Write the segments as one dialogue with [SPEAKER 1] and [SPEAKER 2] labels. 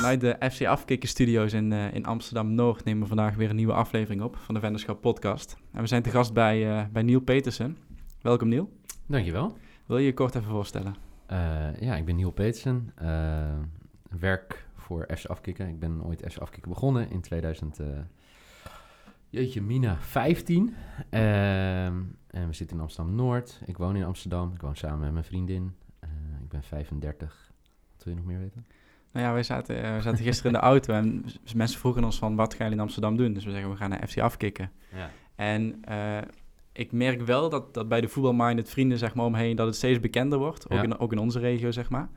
[SPEAKER 1] Vanuit de FC Afkikken Studio's in, uh, in Amsterdam-Noord nemen we vandaag weer een nieuwe aflevering op van de Venderschap Podcast. En we zijn te gast bij, uh, bij Niel Petersen. Welkom Niel.
[SPEAKER 2] Dankjewel.
[SPEAKER 1] Wil je je kort even voorstellen?
[SPEAKER 2] Uh, ja, ik ben Niel Petersen. werk voor FC Afkikken. Ik ben ooit FC Afkikken begonnen in 2000... Jeetje, Mina, 15. en we zitten in Amsterdam-Noord. Ik woon in Amsterdam. Ik woon samen met mijn vriendin. ik ben 35. Wat wil je nog meer weten?
[SPEAKER 1] Nou ja, wij zaten, uh, we zaten gisteren in de auto en mensen vroegen ons van wat ga je in Amsterdam doen? Dus we zeggen we gaan naar FC afkicken. Ja. En uh, ik merk wel dat, dat bij de voetbalminded vrienden zeg maar omheen dat het steeds bekender wordt. Ook, in, ook in onze regio zeg maar.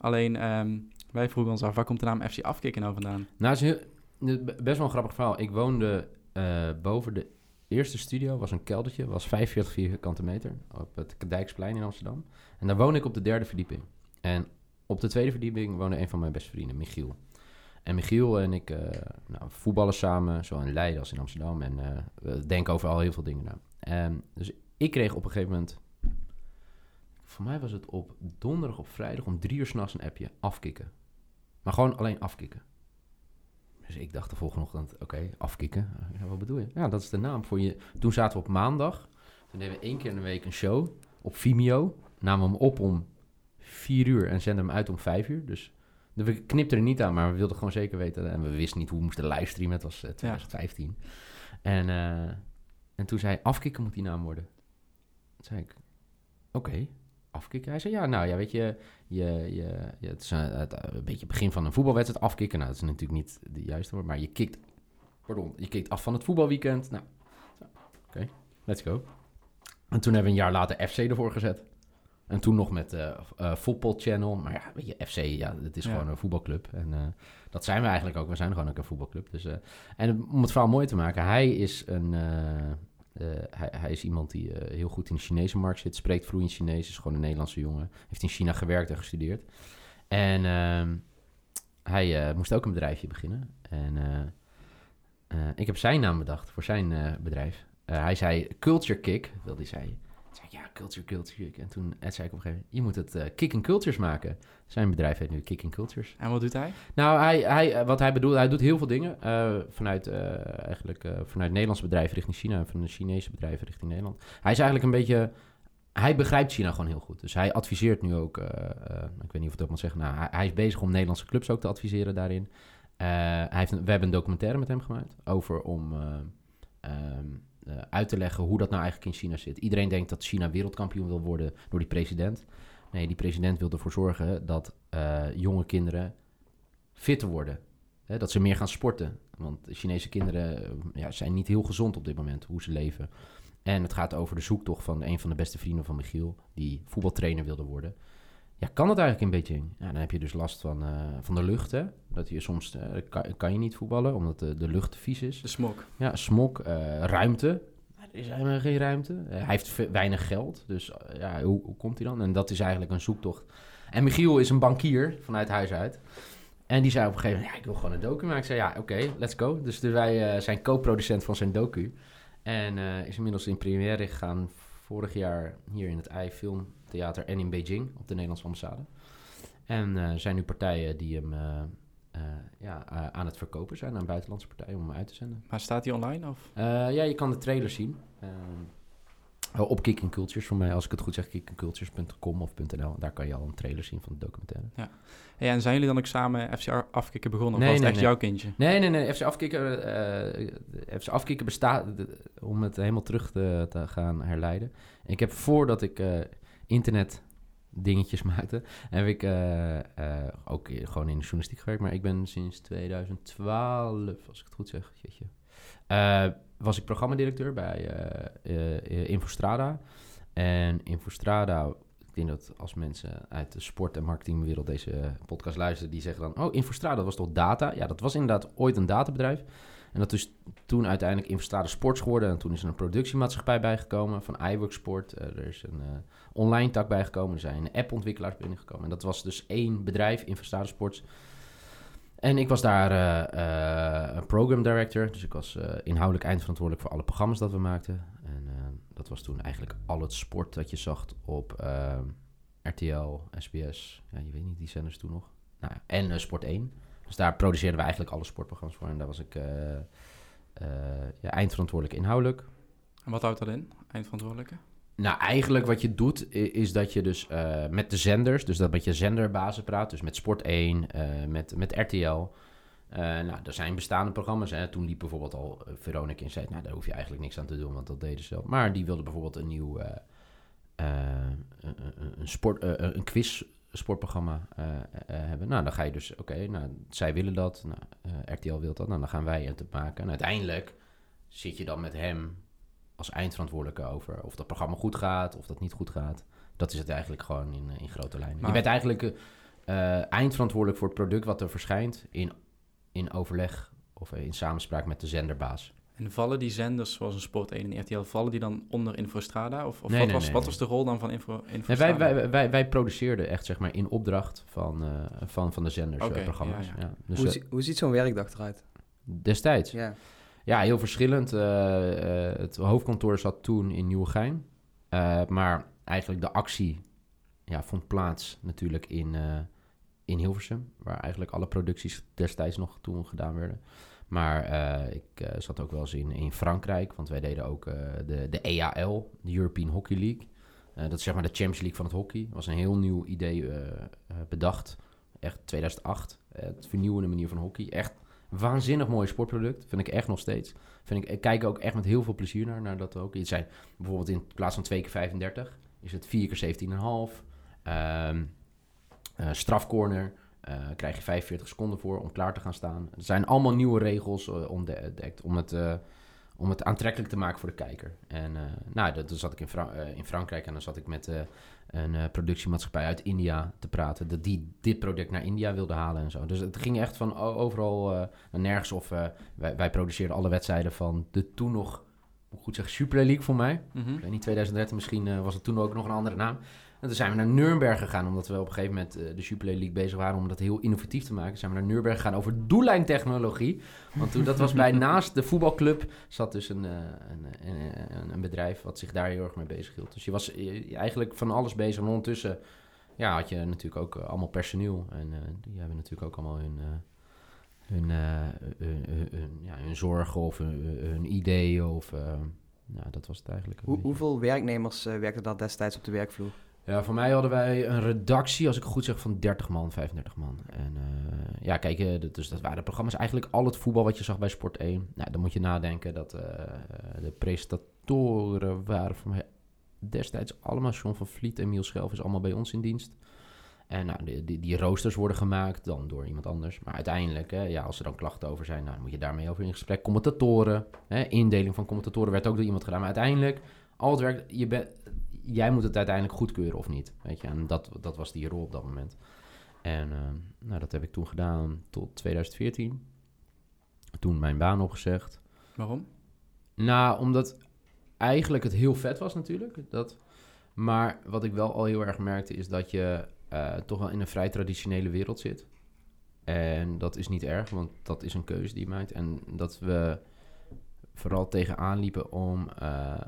[SPEAKER 1] Alleen um, wij vroegen ons af, waar komt de naam FC afkicken nou vandaan?
[SPEAKER 2] Nou, het is heel, best wel een grappig verhaal. Ik woonde uh, boven de eerste studio, was een keldertje, was 45 vierkante meter op het Dijksplein in Amsterdam. En daar woonde ik op de derde verdieping. En op de tweede verdieping woonde een van mijn beste vrienden, Michiel. En Michiel en ik uh, nou, voetballen samen, zowel in Leiden als in Amsterdam. En uh, we denken over al heel veel dingen na. Um, dus ik kreeg op een gegeven moment... Voor mij was het op donderdag of vrijdag om drie uur s'nachts een appje. Afkicken. Maar gewoon alleen afkicken. Dus ik dacht de volgende ochtend, oké, afkicken. Ja, wat bedoel je? Ja, dat is de naam voor je. Toen zaten we op maandag. Toen deden we één keer in de week een show op Vimeo. Namen we hem op om vier uur en zenden hem uit om vijf uur. Dus we knipten er niet aan, maar we wilden gewoon zeker weten. En we wisten niet hoe we moesten livestreamen. Het was 2015. Eh, en, uh, en toen zei afkicken moet die naam worden. Toen zei ik, oké, afkicken. Hij zei, ja, nou ja, weet je, je, je, je het is een, het, een beetje begin van een voetbalwedstrijd afkicken. Nou, dat is natuurlijk niet de juiste woord, maar je kikt, pardon, je kikt af van het voetbalweekend. Nou, oké, let's go. En toen hebben we een jaar later FC ervoor gezet. En toen nog met uh, uh, Football Channel. Maar ja, weet je, FC, ja, het is gewoon een voetbalclub. En uh, dat zijn we eigenlijk ook. We zijn gewoon ook een voetbalcllub. Dus, en om het verhaal mooi te maken, hij is, een, hij, hij, is iemand die heel goed in de Chinese markt zit. Spreekt vloeiend Chinees, is gewoon een Nederlandse jongen. Heeft in China gewerkt en gestudeerd. En ehm, hij moest ook een bedrijfje beginnen. En ik heb zijn naam bedacht voor zijn bedrijf. hij zei Culture Kick, wilde hij zei ja, culture, culture. En toen Ed zei ik op een gegeven moment, je moet het uh, Kick Cultures maken. Zijn bedrijf heet nu Kick and Cultures.
[SPEAKER 1] En wat doet hij?
[SPEAKER 2] Nou, hij, hij, eh, wat hij bedoelt, hij doet heel veel dingen. Uh, vanuit, eigenlijk, vanuit Nederlandse bedrijven richting China en van de Chinese bedrijven richting Nederland. Hij is eigenlijk een beetje... Hij begrijpt China gewoon heel goed. Dus hij adviseert nu ook... ik weet niet of ik dat moet zeggen. Nou, hij, hij, is bezig om Nederlandse clubs ook te adviseren daarin. hij heeft we hebben een documentaire met hem gemaakt over om... Um, uh, uit te leggen hoe dat nou eigenlijk in China zit. Iedereen denkt dat China wereldkampioen wil worden door die president. Nee, die president wil ervoor zorgen dat uh, jonge kinderen fitter worden. Hè, dat ze meer gaan sporten. Want Chinese kinderen eh, ja, zijn niet heel gezond op dit moment, hoe ze leven. En het gaat over de zoektocht van een van de beste vrienden van Michiel, die voetbaltrainer wilde worden. Ja, kan het eigenlijk in Beijing? Ja, dan heb je dus last van, uh, van de lucht, hè? Dat je soms, uh, kan, kan, je niet voetballen, omdat de, de lucht te vies is.
[SPEAKER 1] De smok.
[SPEAKER 2] Ja, smok. Uh, ruimte. Er is helemaal geen ruimte. hij heeft weinig geld, dus ja, hoe, hoe komt hij dan? En dat is eigenlijk een zoektocht. En Michiel is een bankier vanuit huis uit. En die zei op een gegeven moment, ja, ik wil gewoon een docu maken. Ik zei, ja, oké, let's go. Dus, dus wij zijn co-producent van zijn docu. En is inmiddels in première gegaan vorig jaar hier in het ei Film Theater en in Beijing op de Nederlandse ambassade. En uh, zijn nu partijen die hem uh, uh, ja, aan het verkopen zijn aan buitenlandse partijen om hem uit te zenden.
[SPEAKER 1] Maar staat hij online? Of?
[SPEAKER 2] ja, je kan de trailer zien. Oh, op Kicking Cultures voor mij, als ik het goed zeg, kickingcultures.com of .nl. Daar kan je al een trailer zien van de documentaire.
[SPEAKER 1] Ja. Hey, en zijn jullie dan ook samen FC Afkikken begonnen? Of nee, was het echt jouw kindje?
[SPEAKER 2] Nee, nee, nee. FC Afkikken, uh, FC Afkikken bestaat, om het helemaal terug te, te, gaan herleiden. Ik heb voordat ik uh, internet dingetjes maakte, heb ik uh, ook gewoon in de journalistiek gewerkt. Maar ik ben sinds 2012, als ik het goed zeg, jeetje, was ik programmadirecteur bij Infostrada. En Infostrada, ik denk dat als mensen uit de sport- en marketingwereld deze podcast luisteren, die zeggen dan, oh, Infostrada, was toch data? Ja, dat was inderdaad ooit een databedrijf. En dat is toen uiteindelijk Infostrada Sports geworden. En toen is er een productiemaatschappij bijgekomen van iWork Sport. er is een online tak bijgekomen. Er zijn appontwikkelaars binnengekomen. En dat was dus één bedrijf, Infostrada Sports. En ik was daar uh, program director. Dus ik was uh, inhoudelijk eindverantwoordelijk voor alle programma's dat we maakten. En dat was toen eigenlijk al het sport dat je zag op RTL, SBS. Ja, je weet niet, die zenders toen nog. Nou, en Sport 1. Dus daar produceerden we eigenlijk alle sportprogramma's voor. En daar was ik ja, eindverantwoordelijk inhoudelijk.
[SPEAKER 1] En wat houdt dat in, eindverantwoordelijke?
[SPEAKER 2] Nou, eigenlijk wat je doet, is dat je dus met de zenders, dus dat met je zenderbazen praat, dus met Sport 1, met, met RTL, uh, nou, er zijn bestaande programma's. Hè. Toen liep bijvoorbeeld al Veronica in zei, nou, daar hoef je eigenlijk niks aan te doen, want dat deden ze zelf. Maar die wilde bijvoorbeeld een nieuw een, sport, een quiz sportprogramma hebben. Nou, dan ga je dus, oké, nou, zij willen dat, nou, RTL wil dat, nou, dan gaan wij het maken. En uiteindelijk zit je dan met hem als eindverantwoordelijke over of dat programma goed gaat, of dat niet goed gaat. Dat is het eigenlijk gewoon in, in grote lijnen. je bent eigenlijk eindverantwoordelijk voor het product wat er verschijnt in in overleg of in samenspraak met de zenderbaas.
[SPEAKER 1] En vallen die zenders zoals een Sport 1 en RTL, vallen die dan onder Infostrada? Of, of wat, was, wat was de rol dan van Info,
[SPEAKER 2] Infostrada? wij, wij, wij, wij, produceerden echt zeg maar in opdracht van, uh, van, van de zenders okay, programma's. Ja, ja.
[SPEAKER 3] Dus, hoe, hoe ziet zo'n werkdag eruit?
[SPEAKER 2] Destijds? Ja. Ja, heel verschillend. Uh, uh, het hoofdkantoor zat toen in Nieuwegein. maar eigenlijk de actie ja, vond plaats natuurlijk in in Hilversum, waar eigenlijk alle producties destijds nog toen gedaan werden. Maar ik zat ook wel eens in, in Frankrijk, want wij deden ook de, de EAL, de European Hockey League. dat is zeg maar de Champions League van het hockey. Dat was een heel nieuw idee bedacht. Echt 2008. het vernieuwende manier van hockey. Echt waanzinnig mooi sportproduct. Vind ik echt nog steeds. Vind ik, kijk ook echt met heel veel plezier naar, naar dat ook. Het zijn bijvoorbeeld in plaats van 2 keer 35 is het 4 keer 17,5. Um, uh, strafcorner uh, krijg je 45 seconden voor om klaar te gaan staan. Er zijn allemaal nieuwe regels uh, ontdekt om het, om het aantrekkelijk te maken voor de kijker. En nou, dan zat ik in, in, Frankrijk en dan zat ik met een productiemaatschappij uit India te praten. Dat die dit product naar India wilde halen en zo. Dus het ging echt van overal naar nergens. Of wij, wij produceerden alle wedstrijden van de toen nog moet goed zeggen, Super League voor mij. Mm -hmm. Ik weet niet, 2013 misschien was het toen ook nog een andere naam. En toen zijn we naar Nuremberg gegaan, omdat we op een gegeven moment uh, de Super League bezig waren om dat heel innovatief te maken. Zijn we naar Nuremberg gegaan over doellijntechnologie. Want toen, dat was bij naast de voetbalclub, zat dus een, uh, een, een, een, bedrijf wat zich daar heel erg mee bezig hield. Dus je was eigenlijk van alles bezig. En ondertussen ja, had je natuurlijk ook uh, allemaal personeel. En die hebben natuurlijk ook allemaal hun, hun, hun, hun, ja, hun zorgen of hun, hun ideeën. Of, ja, dat was het eigenlijk.
[SPEAKER 3] Hoe, hoeveel werknemers werkten dat destijds op de werkvloer?
[SPEAKER 2] Ja, voor mij hadden wij een redactie, als ik goed zeg, van 30 man, 35 man. En uh, ja, kijk, uh, dus dat waren programma's. Eigenlijk al het voetbal wat je zag bij Sport 1. Nou, dan moet je nadenken dat uh, de presentatoren waren voor mij destijds allemaal John van Vliet en Miel Schelf is allemaal bij ons in dienst. En nou, die, die, die, roosters worden gemaakt dan door iemand anders. Maar uiteindelijk, hè, ja, als er dan klachten over zijn, nou, moet je daarmee over in gesprek. Commentatoren, hè, indeling van commentatoren werd ook door iemand gedaan. Maar uiteindelijk, al het werk, je bent jij moet het uiteindelijk goedkeuren of niet. Weet je? En dat, dat was die rol op dat moment. En uh, nou, dat heb ik toen gedaan tot 2014. Toen mijn baan opgezegd.
[SPEAKER 1] Waarom?
[SPEAKER 2] Nou, omdat eigenlijk het heel vet was natuurlijk. Dat, maar wat ik wel al heel erg merkte is dat je uh, toch wel in een vrij traditionele wereld zit. En dat is niet erg, want dat is een keuze die je maakt. En dat we vooral tegenaan liepen om uh,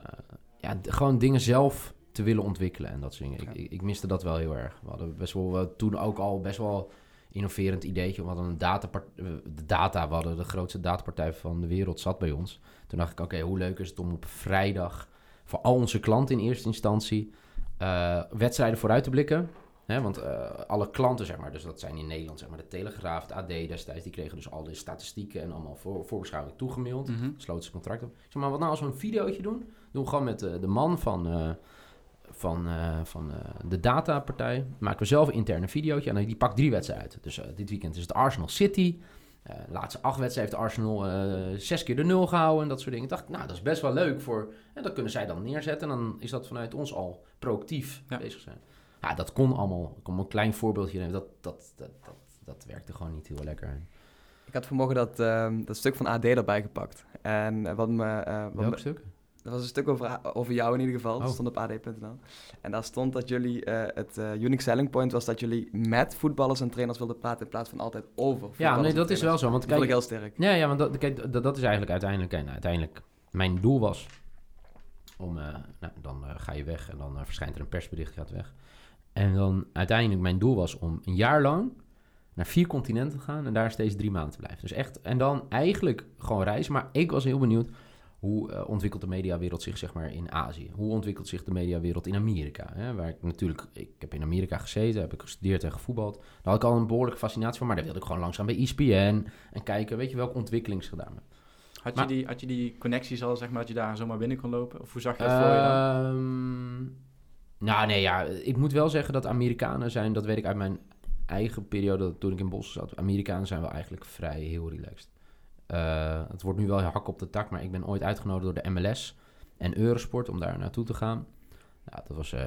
[SPEAKER 2] ja, gewoon dingen zelf te willen ontwikkelen en dat soort dingen. Ik, ik, miste dat wel heel erg. We hadden best wel toen ook al best wel innoverend ideetje. We hadden een datapart eh, de data, we hadden de grootste datapartij van de wereld zat bij ons. Toen dacht ik, oké, hoe leuk is het om op vrijdag voor al onze klanten in eerste instantie uh, wedstrijden vooruit te blikken. Hè, want uh, alle klanten, zeg maar, dus dat zijn in Nederland, zeg maar, de Telegraaf, de AD destijds, die kregen dus al de statistieken en allemaal voor, voorbeschouwing toegemaild. Mm -hmm. Sloten ze contract op. Zeg maar, wat nou als we een videootje doen? Doen we gewoon met uh, de man van van, uh, van uh, de datapartij. Maken we zelf een interne videootje en die pakt drie wedstrijden uit. Dus uh, dit weekend is het Arsenal City. laatste acht wedstrijden heeft Arsenal zes keer de nul gehouden en dat soort dingen. Ik dacht, nou, dat is best wel leuk voor... En dat kunnen zij dan neerzetten en dan is dat vanuit ons al proactief ja. bezig zijn. Ja, dat kon allemaal. Ik kom een klein voorbeeldje nemen. Dat, dat, dat, dat, dat werkte gewoon niet heel lekker.
[SPEAKER 3] Ik had vanmorgen dat, uh, dat stuk van AD erbij gepakt. En wat me... Uh, wat
[SPEAKER 2] Welk me, stuk?
[SPEAKER 3] Dat was een stuk over, over jou in ieder geval. Dat oh. stond op ad.nl. En daar stond dat jullie, uh, het uh, unique selling point was dat jullie met voetballers en trainers wilden praten in plaats van altijd over
[SPEAKER 2] Ja, nee, dat is wel zo. Want
[SPEAKER 3] kijk, dat ik heel sterk.
[SPEAKER 2] Ja, ja want dat, kijk, dat, dat is eigenlijk uiteindelijk, en uiteindelijk mijn doel was om, uh, nou, dan ga je weg en dan verschijnt er een persbericht, gaat weg. En dan uiteindelijk mijn doel was om een jaar lang naar vier continenten gaan en daar steeds drie maanden te blijven. Dus echt, en dan eigenlijk gewoon reizen. Maar ik was heel benieuwd, hoe uh, ontwikkelt de mediawereld zich zeg maar in Azië? Hoe ontwikkelt zich de mediawereld in Amerika? Hè? Waar ik natuurlijk, ik heb in Amerika gezeten, heb ik gestudeerd en gevoetbald. Daar had ik al een behoorlijke fascinatie van, maar daar wilde ik gewoon langzaam bij ESPN en kijken, weet je, welke ontwikkeling ze gedaan hebben.
[SPEAKER 1] Had, je die, had je die connecties al, zeg maar, dat je daar zomaar binnen kon lopen? Of hoe zag je dat voor je dan?
[SPEAKER 2] Ehm, nou, nee, ja, ik moet wel zeggen dat Amerikanen zijn, dat weet ik uit mijn eigen periode toen ik in Bos zat. Amerikanen zijn wel eigenlijk vrij heel relaxed. Uh, het wordt nu wel hak op de tak, maar ik ben ooit uitgenodigd door de MLS en Eurosport om daar naartoe te gaan. Dat was, uh,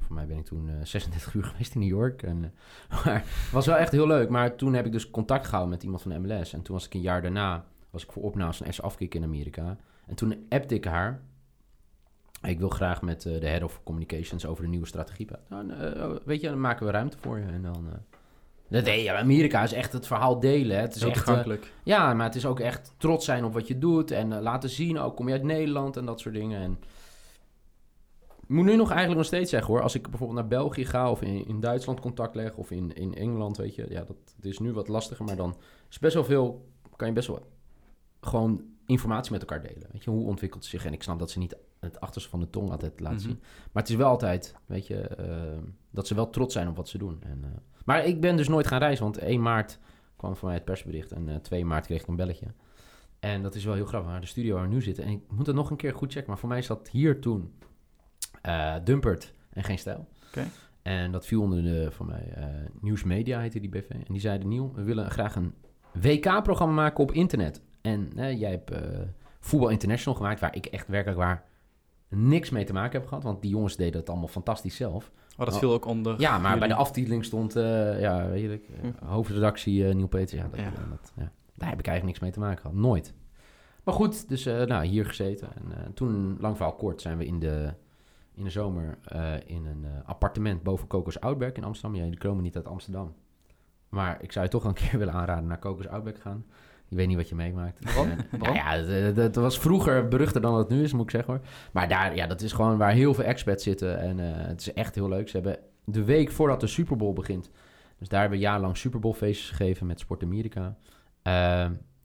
[SPEAKER 2] voor mij ben ik toen uh, 36 uur geweest in New York. En, maar het was wel echt heel leuk. Maar toen heb ik dus contact gehouden met iemand van de MLS. En toen was ik een jaar daarna, was ik voor opnames van S afkick in Amerika. En toen appte ik haar. Ik wil graag met de Head of Communications over de nieuwe strategie praten. Nou, weet je, dan maken we ruimte voor je. En dan dat, nee, Amerika is echt het verhaal delen. Het is
[SPEAKER 1] Heel
[SPEAKER 2] echt. Uh, ja, maar het is ook echt trots zijn op wat je doet. En uh, laten zien, ook kom je uit Nederland en dat soort dingen. En ik moet nu nog eigenlijk nog steeds zeggen hoor. Als ik bijvoorbeeld naar België ga of in, in Duitsland contact leg of in, in Engeland, weet je. Ja, dat het is nu wat lastiger, maar dan is best wel veel, kan je best wel gewoon informatie met elkaar delen. Weet je, hoe ontwikkelt het zich? En ik snap dat ze niet het achterste van de tong altijd laten zien. Mm -hmm. Maar het is wel altijd, weet je, uh, dat ze wel trots zijn op wat ze doen. En, maar ik ben dus nooit gaan reizen, want 1 maart kwam voor mij het persbericht en uh, 2 maart kreeg ik een belletje. En dat is wel heel grappig, waar de studio waar we nu zitten. En ik moet het nog een keer goed checken, maar voor mij zat hier toen uh, Dumpert en Geen Stijl.
[SPEAKER 1] Okay.
[SPEAKER 2] En dat viel onder de, voor mij, uh, Nieuws Media heette die BV. En die zeiden, Nieuw, we willen graag een WK-programma maken op internet. En jij hebt Voetbal International gemaakt, waar ik echt werkelijk waar niks mee te maken heb gehad. Want die jongens deden het allemaal fantastisch zelf.
[SPEAKER 1] Oh, dat viel ook onder.
[SPEAKER 2] Ja, maar bij de aftiteling stond, uh, ja, weet je, uh, hm. hoofdredactie uh, Nieuw Peter. Ja, dat, ja. Dat, ja, daar heb ik eigenlijk niks mee te maken gehad. Nooit. Maar goed, dus nou, hier gezeten. En toen, lang verhaal kort, zijn we in de, in de zomer in een appartement boven Kokos Outback in Amsterdam. Ja, die komen niet uit Amsterdam. Maar ik zou je toch een keer willen aanraden naar Kokos Outback gaan. Je weet niet wat je meemaakt.
[SPEAKER 1] Waarom?
[SPEAKER 2] nou ja, dat was vroeger beruchter dan het nu is, moet ik zeggen hoor. Maar daar, ja, dat is gewoon waar heel veel experts zitten. En uh, het is echt heel leuk. Ze hebben de week voordat de Super Bowl begint. Dus daar hebben we jaarlang Super Bowl feestjes gegeven met Sport Amerika. Uh,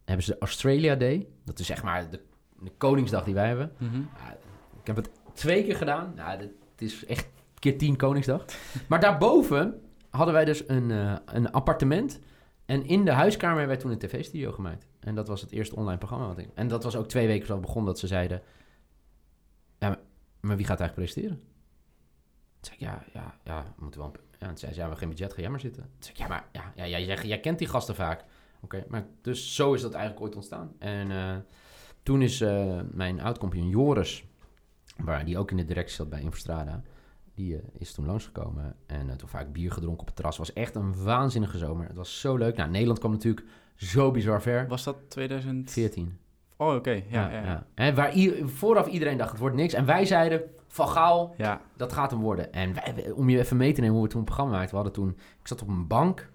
[SPEAKER 2] hebben ze de Australia Day. Dat is zeg maar de, de Koningsdag die wij hebben.
[SPEAKER 1] Mm -hmm.
[SPEAKER 2] ja, ik heb het twee keer gedaan. Nou, het is echt keer tien Koningsdag. maar daarboven hadden wij dus een, uh, een appartement en in de huiskamer werd toen een tv-studio gemaakt. En dat was het eerste online programma. Wat ik, en dat was ook twee weken voordat het begon dat ze zeiden... Ja, maar, wie gaat eigenlijk presenteren? Toen ik, ja, ja, ja, moeten wel... Ja, toen zei ze, ja, we hebben geen budget, ga jij maar zitten. Toen zei ik, ja, maar ja, ja, jij, jij, jij kent die gasten vaak. Oké, maar dus zo is dat eigenlijk ooit ontstaan. En uh, toen is uh, mijn oud-compagnon Joris, waar die ook in de directie zat bij Infostrada... Die is toen langsgekomen en uh, toen vaak bier gedronken op het terras. Het was echt een waanzinnige zomer. Het was zo leuk. Nou, Nederland kwam natuurlijk zo bizar ver.
[SPEAKER 1] Was dat 2014?
[SPEAKER 2] Oh,
[SPEAKER 1] oké. Okay. Ja, ja, ja.
[SPEAKER 2] waar vooraf iedereen dacht, het wordt niks. En wij zeiden, Van Gaal,
[SPEAKER 1] ja.
[SPEAKER 2] dat gaat hem worden. En wij, om je even mee te nemen hoe we toen een programma maakten. We hadden toen, ik zat op een bank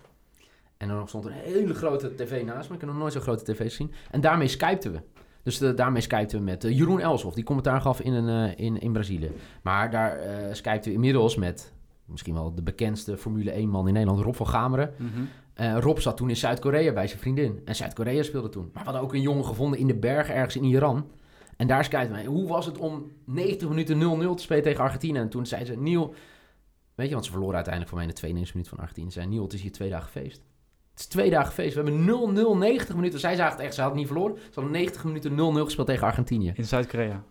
[SPEAKER 2] en er stond een hele grote tv naast me. Ik heb nog nooit zo'n grote tv gezien. En daarmee skypten we. Dus de, daarmee skypten we met uh, Jeroen Elshoff, die commentaar gaf in, een, uh, in, in Brazilië. Maar daar skypten we inmiddels met misschien wel de bekendste Formule 1-man in Nederland, Rob van Gameren.
[SPEAKER 1] Mm -hmm.
[SPEAKER 2] Rob zat toen in Zuid-Korea bij zijn vriendin. En Zuid-Korea speelde toen. Maar we hadden ook een jongen gevonden in de bergen ergens in Iran. En daar skypten we. Hoe was het om 90 minuten 0-0 te spelen tegen Argentinië? En toen zei ze, Niel... Weet je, want ze verloren uiteindelijk voor mij in de 92 minuut van Argentinië. Zei Niel, het is hier twee dagen feest. Het is twee dagen feest. We hebben 0-0, 90 minuten. Zij zagen het echt, ze hadden niet verloren. Ze hadden 90 minuten 0-0 gespeeld tegen Argentinië.
[SPEAKER 1] In Zuid-Korea?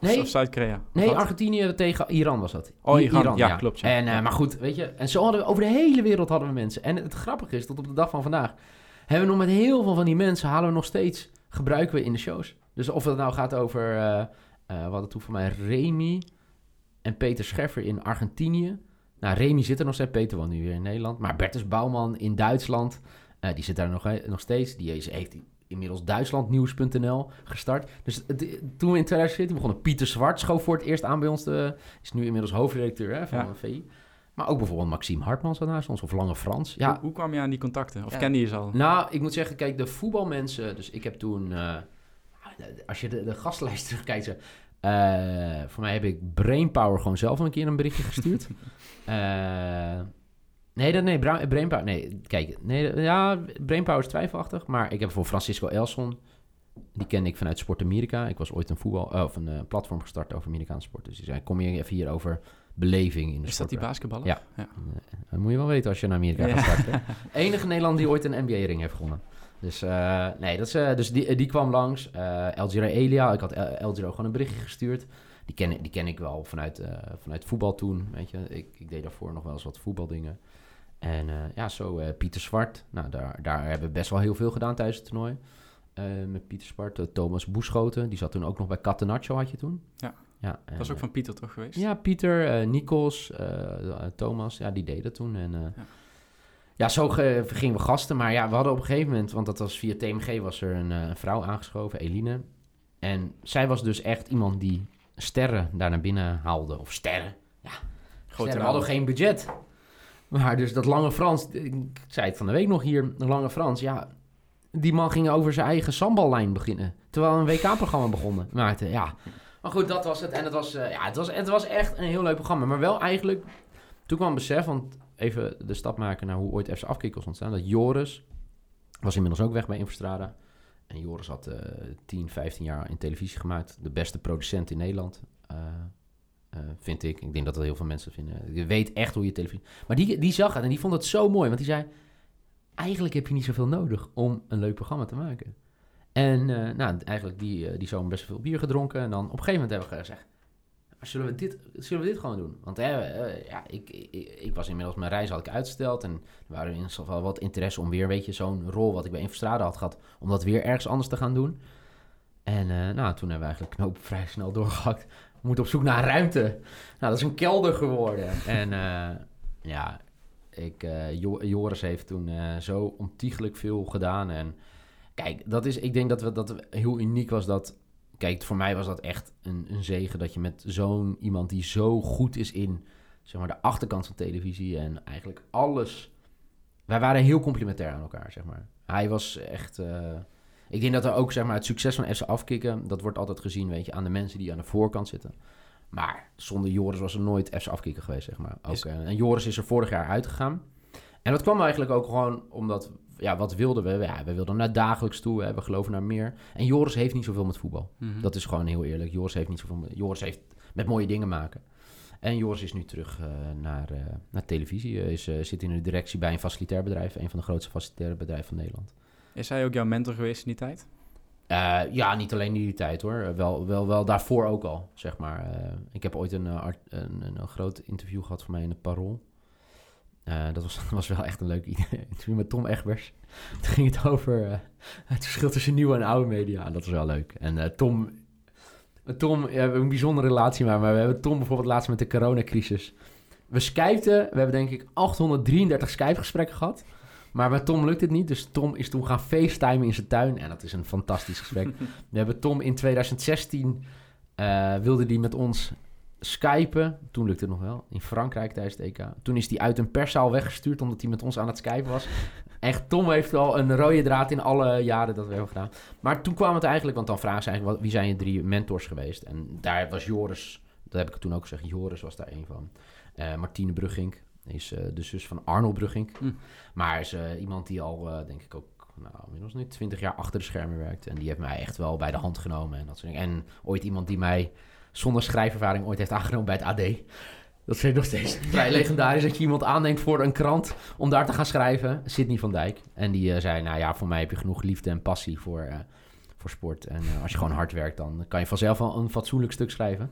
[SPEAKER 2] Nee.
[SPEAKER 1] Of Zuid-Korea?
[SPEAKER 2] Nee, Argentinië tegen Iran was dat.
[SPEAKER 1] Oh, Iran, Iran ja, ja, klopt. Ja.
[SPEAKER 2] En, uh, maar goed, weet je. En zo hadden we, over de hele wereld hadden we mensen. En het grappige is, tot op de dag van vandaag... hebben we nog met heel veel van die mensen... halen we nog steeds, gebruiken we in de shows. Dus of het nou gaat over... Uh, uh, we hadden toen voor mij Remy en Peter Scheffer in Argentinië. Nou, Remy zit er nog steeds. Peter woont nu weer in Nederland. Maar Bertus Bouwman in Duitsland... Uh, die zit daar nog, nog steeds. Die is, heeft inmiddels duitslandnieuws.nl gestart. Dus het, toen we in 2014 begonnen, Pieter Zwart schoof voor het eerst aan bij ons. De, is nu inmiddels hoofdredacteur hè, van
[SPEAKER 1] Ja.
[SPEAKER 2] VI. Maar ook bijvoorbeeld Maxime Hartman zat naast ons, of Lange Frans. Ja,
[SPEAKER 1] Hoe, hoe kwam je aan die contacten? Of
[SPEAKER 3] Ja.
[SPEAKER 1] kende je ze al?
[SPEAKER 2] nou, ik moet zeggen, kijk, de voetbalmensen... Dus ik heb toen... eh, als je de, de gastlijst terugkijkt... Eh, voor mij heb ik Brainpower gewoon zelf een keer een berichtje gestuurd. Eh, Nee, dat, nee, Brainpower... Nee, kijk, nee, ja, Brainpower is twijfelachtig. Maar ik heb voor Francisco Elson... Die kende ik vanuit Sport Amerika. Ik was ooit een voetbal... of een platform gestart over Amerikaanse sport. Dus die zei, kom je even hier over beleving in de
[SPEAKER 1] Is
[SPEAKER 2] sport.
[SPEAKER 1] dat die basketballer?
[SPEAKER 2] Ja. ja. Dat moet je wel weten als je naar Amerika gaat starten. Enige Nederlander die ooit een NBA-ring heeft gewonnen. Dus uh, nee, dat is, uh, dus die, die kwam langs. Uh, El Elia, ik had El Giro gewoon een berichtje gestuurd. Die ken, die ken ik wel vanuit, vanuit voetbal toen, weet je. Ik, ik deed daarvoor nog wel eens wat voetbaldingen. En ja, zo Pieter Zwart. Nou, daar, daar hebben we best wel heel veel gedaan tijdens het toernooi. met Pieter Zwart, Thomas Boeschoten. Die zat toen ook nog bij Catenaccio, had je toen.
[SPEAKER 1] Ja. Ja, dat was ook van Pieter toch geweest?
[SPEAKER 2] Ja, Pieter, Nikos, Thomas, ja, die deden toen. En, ja. Ja. zo gingen we gasten. Maar ja, we hadden op een gegeven moment, want dat was via TMG, was er een vrouw aangeschoven, Eline. En zij was dus echt iemand die sterren daar naar binnen haalde. Of sterren, ja. Grote we hadden geen budget. Maar dus dat Lange Frans, ik zei het van de week nog hier, Lange Frans, ja, die man ging over zijn eigen samballijn beginnen. Terwijl een WK-programma begonnen maakte, ja. Maar goed, dat was het. En het was, uh, ja, het was, het was echt een heel leuk programma. Maar wel eigenlijk, toen kwam besef, want even de stap maken naar hoe ooit FC Afkikkels ontstaan. Dat Joris was inmiddels ook weg bij Infostrada. En Joris had uh, 10, 15 jaar in televisie gemaakt. De beste producent in Nederland. Uh, vind ik. Ik denk dat dat heel veel mensen vinden. Je weet echt hoe je televisie... Maar die, die zag het en die vond het zo mooi. Want die zei... Eigenlijk heb je niet zoveel nodig om een leuk programma te maken. En uh, nou, eigenlijk die, die zomer best veel bier gedronken. En dan op een gegeven moment hebben we gezegd... Zullen we dit, zullen we dit gewoon doen? Want uh, ja, ik, ik, ik, was inmiddels... Mijn reis had ik uitgesteld. En er waren in ieder geval wat interesse om weer... Weet je, zo'n rol wat ik bij Infostrade had gehad... Om dat weer ergens anders te gaan doen. En nou, toen hebben we eigenlijk knoop vrij snel doorgehakt. We moeten op zoek naar ruimte. Nou, dat is een kelder geworden. en ja, ik, Joris heeft toen zo ontiegelijk veel gedaan... En Kijk, dat is, ik denk dat, we, dat heel uniek was dat... Kijk, voor mij was dat echt een, een zegen dat je met zo'n iemand die zo goed is in zeg maar, de achterkant van televisie en eigenlijk alles... Wij waren heel complementair aan elkaar, zeg maar. Hij was echt... Uh, ik denk dat er ook, zeg maar, het succes van FC Afkikken... dat wordt altijd gezien, weet je, aan de mensen die aan de voorkant zitten. Maar zonder Joris was er nooit FC Afkikken geweest, zeg maar. Ook, is... en Joris is er vorig jaar uitgegaan. En dat kwam eigenlijk ook gewoon omdat ja, wat wilden we? Ja, we wilden naar dagelijks toe. Hè. We geloven naar meer. En Joris heeft niet zoveel met voetbal. Mhm. Dat is gewoon heel eerlijk. Joris heeft niet zoveel. Met, Joris heeft met mooie dingen maken. En Joris is nu terug uh, naar, uh, naar televisie. Uh, is, zit in de directie bij een facilitair bedrijf. Een van de grootste facilitaire bedrijven van Nederland.
[SPEAKER 1] Is hij ook jouw mentor geweest in die tijd?
[SPEAKER 2] ja, niet alleen in die tijd hoor. Wel, wel, wel daarvoor ook al, zeg maar. ik heb ooit een, een, een, groot interview gehad voor mij in het Parool. Uh, dat was, was wel echt een leuk idee. met Tom Egbers. Toen ging het over uh, het verschil tussen nieuwe en oude media. Dat was wel leuk. En uh, Tom, Tom, we hebben een bijzondere relatie maar, maar we hebben Tom bijvoorbeeld laatst met de coronacrisis. We skypten, we hebben denk ik 833 Skype-gesprekken gehad. Maar met Tom lukt het niet, dus Tom is toen gaan facetimen in zijn tuin. En dat is een fantastisch gesprek. we hebben Tom in 2016, wilde die met ons Skypen. Toen lukte het nog wel. In Frankrijk tijdens het EK. Toen is hij uit een perszaal weggestuurd omdat hij met ons aan het Skypen was. Echt, Tom heeft wel een rode draad in alle jaren dat we hebben gedaan. Maar toen kwam het eigenlijk, want dan vragen ze eigenlijk, wie zijn je drie mentors geweest? En daar was Joris, dat heb ik toen ook gezegd, Joris was daar een van. Uh, Martine Bruggink is uh, de zus van Arnold Bruggink. Hm. Maar is uh, iemand die al, denk ik ook, nou, inmiddels nu 20 jaar achter de schermen werkt. En die heeft mij echt wel bij de hand genomen en dat soort dingen. En ooit iemand die mij zonder schrijfervaring ooit heeft aangenomen bij het AD. Dat is nog steeds vrij legendarisch dat je iemand aanneemt voor een krant om daar te gaan schrijven. Sidney van Dijk. En die uh, zei, nou ja, voor mij heb je genoeg liefde en passie voor, uh, voor sport. En uh, als je gewoon hard werkt, dan kan je vanzelf wel een fatsoenlijk stuk schrijven.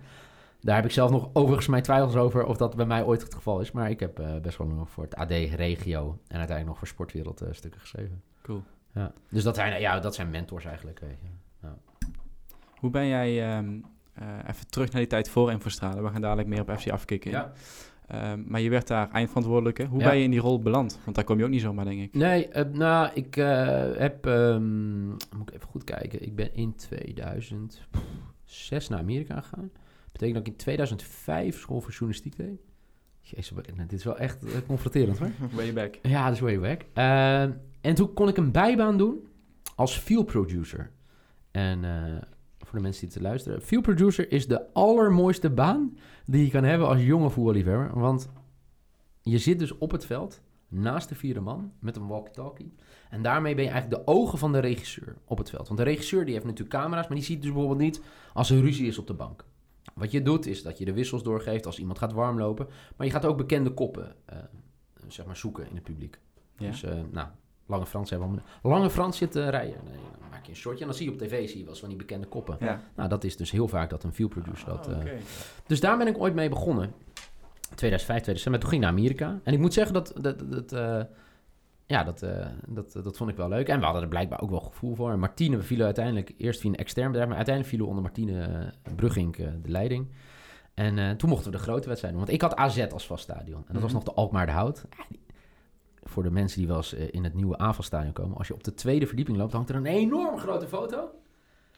[SPEAKER 2] Daar heb ik zelf nog overigens mijn twijfels over of dat bij mij ooit het geval is. Maar ik heb best wel nog voor het AD Regio en uiteindelijk nog voor Sportwereld stukken geschreven.
[SPEAKER 1] Cool.
[SPEAKER 2] Ja. Dus dat zijn, ja, dat zijn mentors eigenlijk. Weet je. Ja.
[SPEAKER 1] Hoe ben jij um uh, even terug naar die tijd voor Infostrade. We gaan dadelijk meer op FC afkicken. Ja. Uh, maar je werd daar eindverantwoordelijke. Hoe ja. ben je in die rol beland? Want daar kom je ook niet zomaar, denk ik.
[SPEAKER 2] Nee, uh, nou, ik heb... Um, moet ik even goed kijken. Ik ben in 2006 naar Amerika gegaan. Dat betekent dat ik in 2005 school voor journalistiek deed. Jezus, dit is wel echt confronterend, hoor.
[SPEAKER 1] way back.
[SPEAKER 2] Ja, dat is way back. Ehm, en toen kon ik een bijbaan doen als field producer. En voor de mensen die te luisteren. Field producer is de allermooiste baan die je kan hebben als jonge voetballiefhebber. Want je zit dus op het veld naast de vierde man met een walkie-talkie. En daarmee ben je eigenlijk de ogen van de regisseur op het veld. Want de regisseur die heeft natuurlijk camera's, maar die ziet dus bijvoorbeeld niet als er ruzie is op de bank. Wat je doet is dat je de wissels doorgeeft als iemand gaat warmlopen. Maar je gaat ook bekende koppen uh, zeg maar zoeken in het publiek. Ja. Dus uh, nou, Lange Frans hebben Lange Frans zit uh, rijden. Nee, dan maak je een shortje en dan zie je op tv zie je wel eens van die bekende koppen. Ja. Nou, dat is dus heel vaak dat een field producer dat... Oh, okay. dus daar ben ik ooit mee begonnen. 2005, 2006. Maar toen ging ik naar Amerika. En ik moet zeggen dat... dat, dat ja, dat, uh, dat, dat vond ik wel leuk. En we hadden er blijkbaar ook wel gevoel voor. Martine, we vielen uiteindelijk eerst via een extern bedrijf, maar uiteindelijk vielen we onder Martine uh, Brugink uh, de leiding. En toen mochten we de grote wedstrijden Want ik had AZ als vast stadion. En dat was mhm. nog de Alkmaar de Hout. Voor de mensen die wel eens in het nieuwe AFAS-stadion komen. Als je op de tweede verdieping loopt, hangt er een enorm grote foto.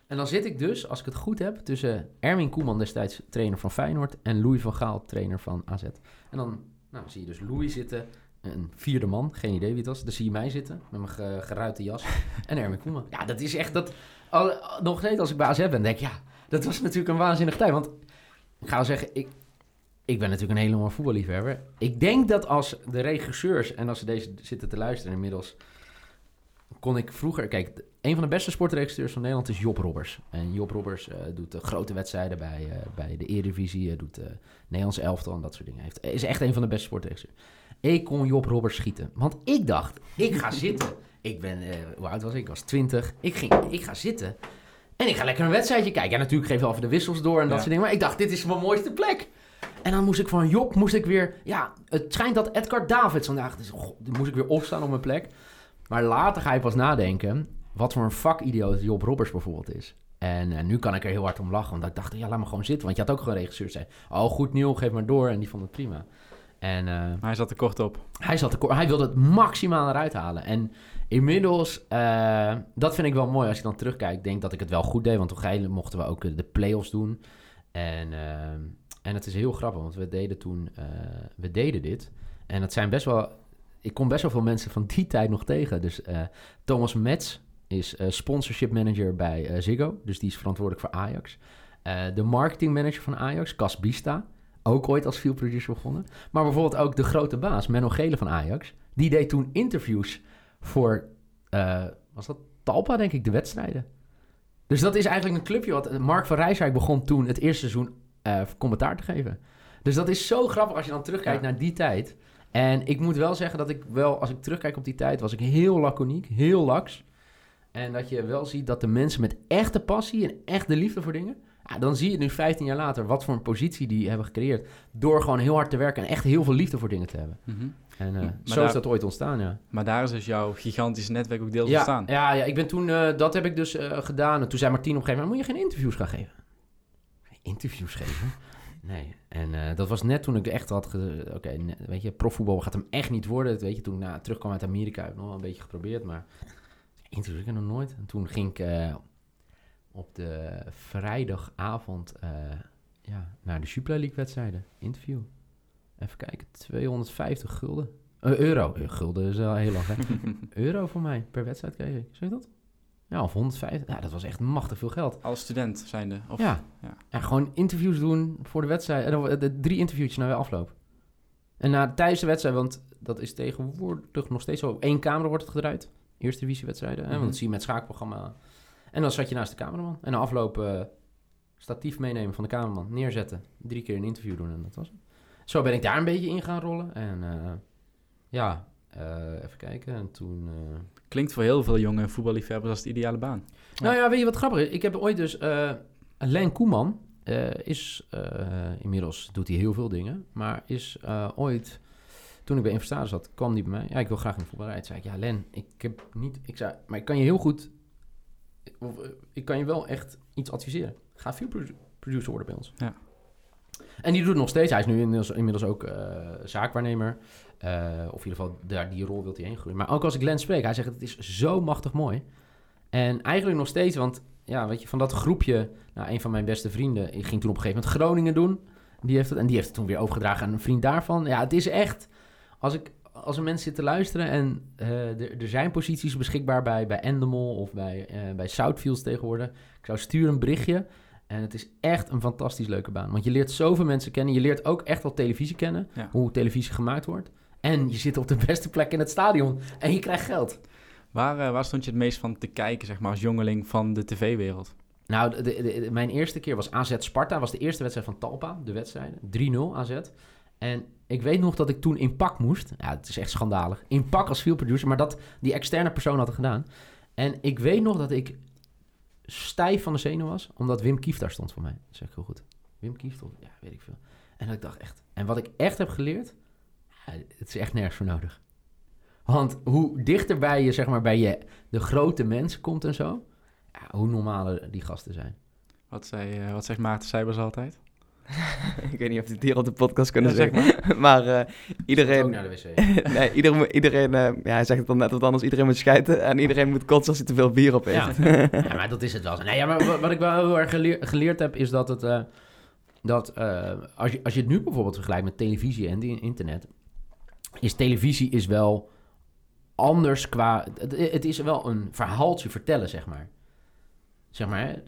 [SPEAKER 2] En dan zit ik dus, als ik het goed heb, tussen Erwin Koeman, destijds trainer van Feyenoord, en Louis van Gaal, trainer van AZ. En dan nou, zie je dus Louis zitten een vierde man, geen idee wie het was. Dan zie je mij zitten met mijn geruite jas. en Erwin Koeman. Ja, dat is echt... Dat, al, nog steeds als ik bij AZ ben, denk ik... Ja, dat was natuurlijk een waanzinnige tijd. Want ik ga wel zeggen, ik, ik ben natuurlijk een helemaal voetballiefhebber. Ik denk dat als de regisseurs, en als ze deze zitten te luisteren inmiddels... kon ik vroeger... Kijk, een van de beste sportregisseurs van Nederland is Job Robbers. En Job Robbers uh, doet de grote wedstrijden bij, uh, bij de Eredivisie. doet de Nederlandse elftal en dat soort dingen. Hij is echt een van de beste sportregisseurs. Ik kon Job Roberts schieten. Want ik dacht, ik ga zitten. Ik ben, uh, hoe oud was ik? Ik was 20. Ik, ging, ik ga zitten. En ik ga lekker een wedstrijdje kijken. Ja, natuurlijk geef je even de wissels door en dat soort dingen. Maar ik dacht, dit is mijn mooiste plek. En dan moest ik van Job, moest ik weer... Ja, het schijnt dat Edgar Davids vandaag... Dus, moest ik weer opstaan op mijn plek. Maar later ga je pas nadenken... wat voor een vakidioot Job Roberts bijvoorbeeld is. En uh, nu kan ik er heel hard om lachen. Want ik dacht, ja, laat me gewoon zitten. Want je had ook gewoon regisseur zei... Oh, goed nieuw, geef maar door. En die vond het prima. En, uh,
[SPEAKER 1] hij zat er kort op.
[SPEAKER 2] Hij, zat er kort, hij wilde het maximaal eruit halen. En inmiddels, uh, dat vind ik wel mooi als je dan terugkijkt. Ik denk dat ik het wel goed deed, want toen mochten we ook de play-offs doen. En, en het is heel grappig, want we deden toen, we deden dit. En het zijn best wel, ik kom best wel veel mensen van die tijd nog tegen. Dus Thomas Metz is sponsorship manager bij Ziggo, dus die is verantwoordelijk voor Ajax. de marketing manager van Ajax, Cas Bista ook ooit als field producer begonnen. Maar bijvoorbeeld ook de grote baas, Menno Gele van Ajax. Die deed toen interviews voor, was dat Talpa denk ik, de wedstrijden. Dus dat is eigenlijk een clubje wat Mark van Rijswijk begon toen het eerste seizoen uh, commentaar te geven. Dus dat is zo grappig als je dan terugkijkt naar die tijd. En ik moet wel zeggen dat ik wel, als ik terugkijk op die tijd, was ik heel laconiek, heel laks. En dat je wel ziet dat de mensen met echte passie en echte liefde voor dingen, ja, dan zie je nu 15 jaar later wat voor een positie die hebben gecreëerd. Door gewoon heel hard te werken en echt heel veel liefde voor dingen te hebben. Mhm. En uh, zo is dat ooit ontstaan, ja.
[SPEAKER 1] Maar daar is dus jouw gigantische netwerk ook deels
[SPEAKER 2] ja,
[SPEAKER 1] ontstaan.
[SPEAKER 2] Ja, ja, ik ben toen, uh, dat heb ik dus uh, gedaan. En toen zei Martien op een gegeven moment, moet je geen interviews gaan geven? Interviews geven? Nee. En dat was net toen ik echt had... Oké, okay, weet je, profvoetbal gaat hem echt niet worden. Weet je, toen ik nou, terugkwam uit Amerika, heb ik nog wel een beetje geprobeerd. Maar interviews ik nog nooit. En toen ging ik op de vrijdagavond uh, ja, naar de Super League wedstrijden. Interview. Even kijken, 250 gulden. Euro. Gulden is al heel lang, hè? euro voor mij per wedstrijd kreeg ik. Zeg je dat? Ja, of 150. Ja, dat was echt machtig veel geld.
[SPEAKER 1] Als student zijnde? Of,
[SPEAKER 2] ja. ja. En gewoon interviews doen voor de wedstrijd. Uh, de drie interviewtjes naar de afloop. En na, tijdens de wedstrijd, want dat is tegenwoordig nog steeds zo. Op één camera wordt het gedraaid. Eerste divisiewedstrijden. Mm -hmm. Want dat zie je met schaakprogramma en dan zat je naast de cameraman. En na afloop uh, statief meenemen van de cameraman, neerzetten. Drie keer een interview doen en dat was het. Zo ben ik daar een beetje in gaan rollen. En uh, ja, uh, even kijken. En toen...
[SPEAKER 1] Klinkt voor heel veel jonge voetballiefhebbers als de ideale baan.
[SPEAKER 2] Nou ja, weet je wat grappig is? Ik heb ooit dus... Len Koeman is... inmiddels doet hij heel veel dingen. Maar is ooit... Toen ik bij Investaren zat, kwam die bij mij. Ja, ik wil graag in. Toen zei ik, ja Len, ik heb niet... Ik zei, maar ik kan je heel goed eh, ik kan je wel echt iets adviseren. Ga veel producer worden bij ons. Ja. En die doet het nog steeds. Hij is nu inmiddels, ook uh, zaakwaarnemer. Uh, of in ieder geval, daar, die rol wil hij heen groeien. Maar ook als ik Glenn spreek, hij zegt het is zo machtig mooi. En eigenlijk nog steeds, want ja, weet je, van dat groepje, nou, een van mijn beste vrienden, ik ging toen op een gegeven moment Groningen doen. Die heeft het, en die heeft het toen weer overgedragen aan een vriend daarvan. Ja, het is echt, als ik als een mensen zit te luisteren en uh, er zijn posities beschikbaar bij, bij Endemol of bij, uh, bij Southfields tegenwoordig. Ik zou sturen een berichtje. En het is echt een fantastisch leuke baan. Want je leert zoveel mensen kennen. Je leert ook echt wel televisie kennen. Hoe televisie gemaakt wordt. En je zit op de beste plek in het stadion en je krijgt geld.
[SPEAKER 1] Waar, uh, waar stond je het meest van te kijken, zeg maar, als jongeling van de tv-wereld?
[SPEAKER 2] Nou, de, mijn eerste keer was AZ Sparta. was de eerste wedstrijd van Talpa, de wedstrijd. 3-0 AZ. En ik weet nog dat ik toen in pak moest. Ja, het is echt schandalig. In pak als field producer, maar dat die externe persoon had gedaan. En ik weet nog dat ik stijf van de zenuw was, omdat Wim Kief daar stond voor mij. Dat zeg ik heel goed. Wim Kief, toch? Ja, weet ik veel. En ik dacht echt... En wat ik echt heb geleerd, het is echt nergens voor nodig. Want hoe dichterbij je, zeg maar, bij je de grote mensen komt en zo, ja, hoe normaler die gasten zijn.
[SPEAKER 1] Wat, zei, uh, wat zegt Maarten Seibers altijd?
[SPEAKER 3] ik weet niet of het hier op de podcast kunnen zeggen. maar uh, iedereen...
[SPEAKER 2] Ook naar de wc.
[SPEAKER 3] nee, iedereen, iedereen uh, ja, hij zegt het dan net wat anders. Iedereen moet schijten en iedereen moet kotsen als hij te veel bier op heeft.
[SPEAKER 2] Ja, ja maar dat is het wel. Nee, ja, maar wat ik wel heel erg geleerd heb, is dat het... Uh, dat als, je, als je het nu bijvoorbeeld vergelijkt met televisie en internet... is televisie is wel anders qua... Het, het is wel een verhaaltje vertellen, zeg maar zeg maar,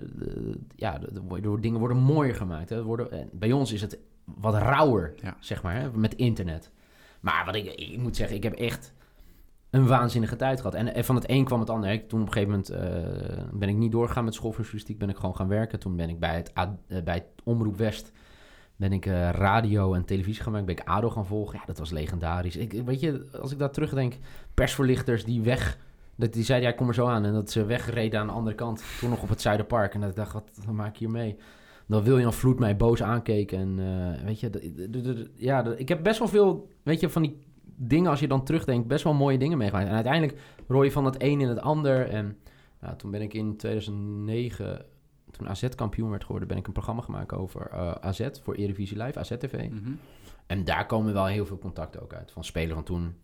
[SPEAKER 2] ja, de, dingen worden mooier gemaakt. Hè. Worden, bij ons is het wat rauwer, zeg maar, hè, met internet. Maar wat ik, ik moet zeggen, ik heb echt een waanzinnige tijd gehad. En, van het een kwam het ander. Toen op een gegeven moment uh, ben ik niet doorgegaan met schooljournalistiek, ben ik gewoon gaan werken. Toen ben ik bij het, uh, bij het Omroep West ben ik uh, radio en televisie gaan maken. Ben ik ADO gaan volgen. Ja, dat was legendarisch. Ik, weet je, als ik daar terugdenk, persverlichters die weg dat die zeiden, ja, kom er zo aan. En dat ze wegreden aan de andere kant. Toen nog op het Zuiderpark. En dat ik dacht, wat, maak ik hier mee? Dan wil je een Vloed mij boos aankeken. En uh, weet je, ja, ik heb best wel veel, weet je, van die dingen als je dan terugdenkt, best wel mooie dingen meegemaakt. En uiteindelijk rooi je van het een in het ander. En nou, toen ben ik in 2009, toen AZ kampioen werd geworden, ben ik een programma gemaakt over uh, eh, AZ voor Eredivisie Live, AZ TV. Mhm. En daar komen wel heel veel contacten ook uit. Van spelers van toen,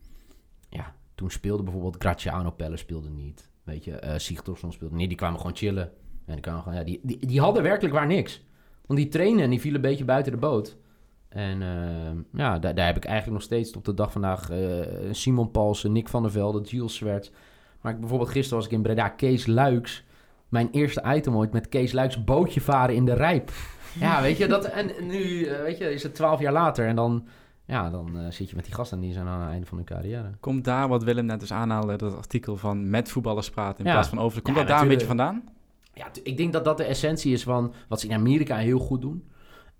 [SPEAKER 2] ja, toen speelde bijvoorbeeld Graziano Pelle speelde niet. Weet je, uh, speelde niet. Die kwamen gewoon chillen. En die, kwamen gewoon, ja, die, die, die hadden werkelijk waar niks. Want die trainen en die vielen een beetje buiten de boot. En uh, ja, daar, daar heb ik eigenlijk nog steeds op de dag vandaag uh, Simon Palsen, Nick van der Velde, Jules Swerts. Maar ik, bijvoorbeeld gisteren was ik in Breda, Kees Luiks. Mijn eerste item ooit met Kees Luiks bootje varen in de Rijp. Ja, weet je, dat, en nu weet je, is het twaalf jaar later en dan ja, dan uh, zit je met die gasten en die zijn aan het einde van hun carrière.
[SPEAKER 1] Komt daar wat Willem net dus aanhaalde, dat artikel van met voetballers praten in plaats van over. Komt dat daar een beetje vandaan?
[SPEAKER 2] Ja, ik denk dat dat de essentie is van wat ze in Amerika heel goed doen.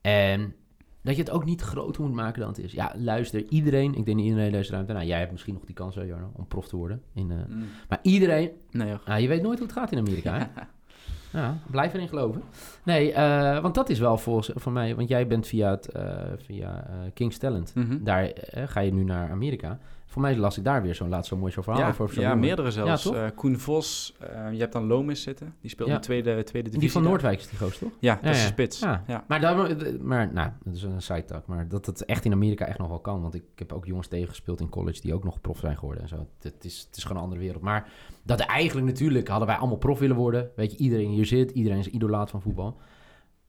[SPEAKER 2] En dat je het ook niet groter moet maken dan het is. Ja, luister, iedereen, ik denk niet iedereen deze ruimte. Nou, jij hebt misschien nog die kans, Jarno, om prof te worden. In, uh, mm. Maar iedereen, nee. Uh, je weet nooit hoe het gaat in Amerika. Hè? Ja, blijf erin geloven. Nee, uh, want dat is wel voor, voor mij, want jij bent via, het, uh, via uh, King's Talent. Mm -hmm. Daar ga je nu naar Amerika. Voor mij las ik daar weer zo'n laatst zo mooi verhaal
[SPEAKER 1] ja,
[SPEAKER 2] over.
[SPEAKER 1] Ja, meerdere zelfs. Ja, uh, Koen Vos, uh, je hebt dan Lomis zitten. Die speelt in de tweede, tweede divisie.
[SPEAKER 2] Die van Noordwijk is die goos, toch?
[SPEAKER 1] Ja, dat is spits. Ja.
[SPEAKER 2] Maar, daar, maar nou, dat is een side talk. Maar dat het echt in Amerika echt nog wel kan. Want ik, ik heb ook jongens tegengespeeld in college die ook nog prof zijn geworden en zo. Het is, het is gewoon een andere wereld. Maar dat eigenlijk natuurlijk hadden wij allemaal prof willen worden. Weet je, iedereen hier zit. Iedereen is idolaat van voetbal.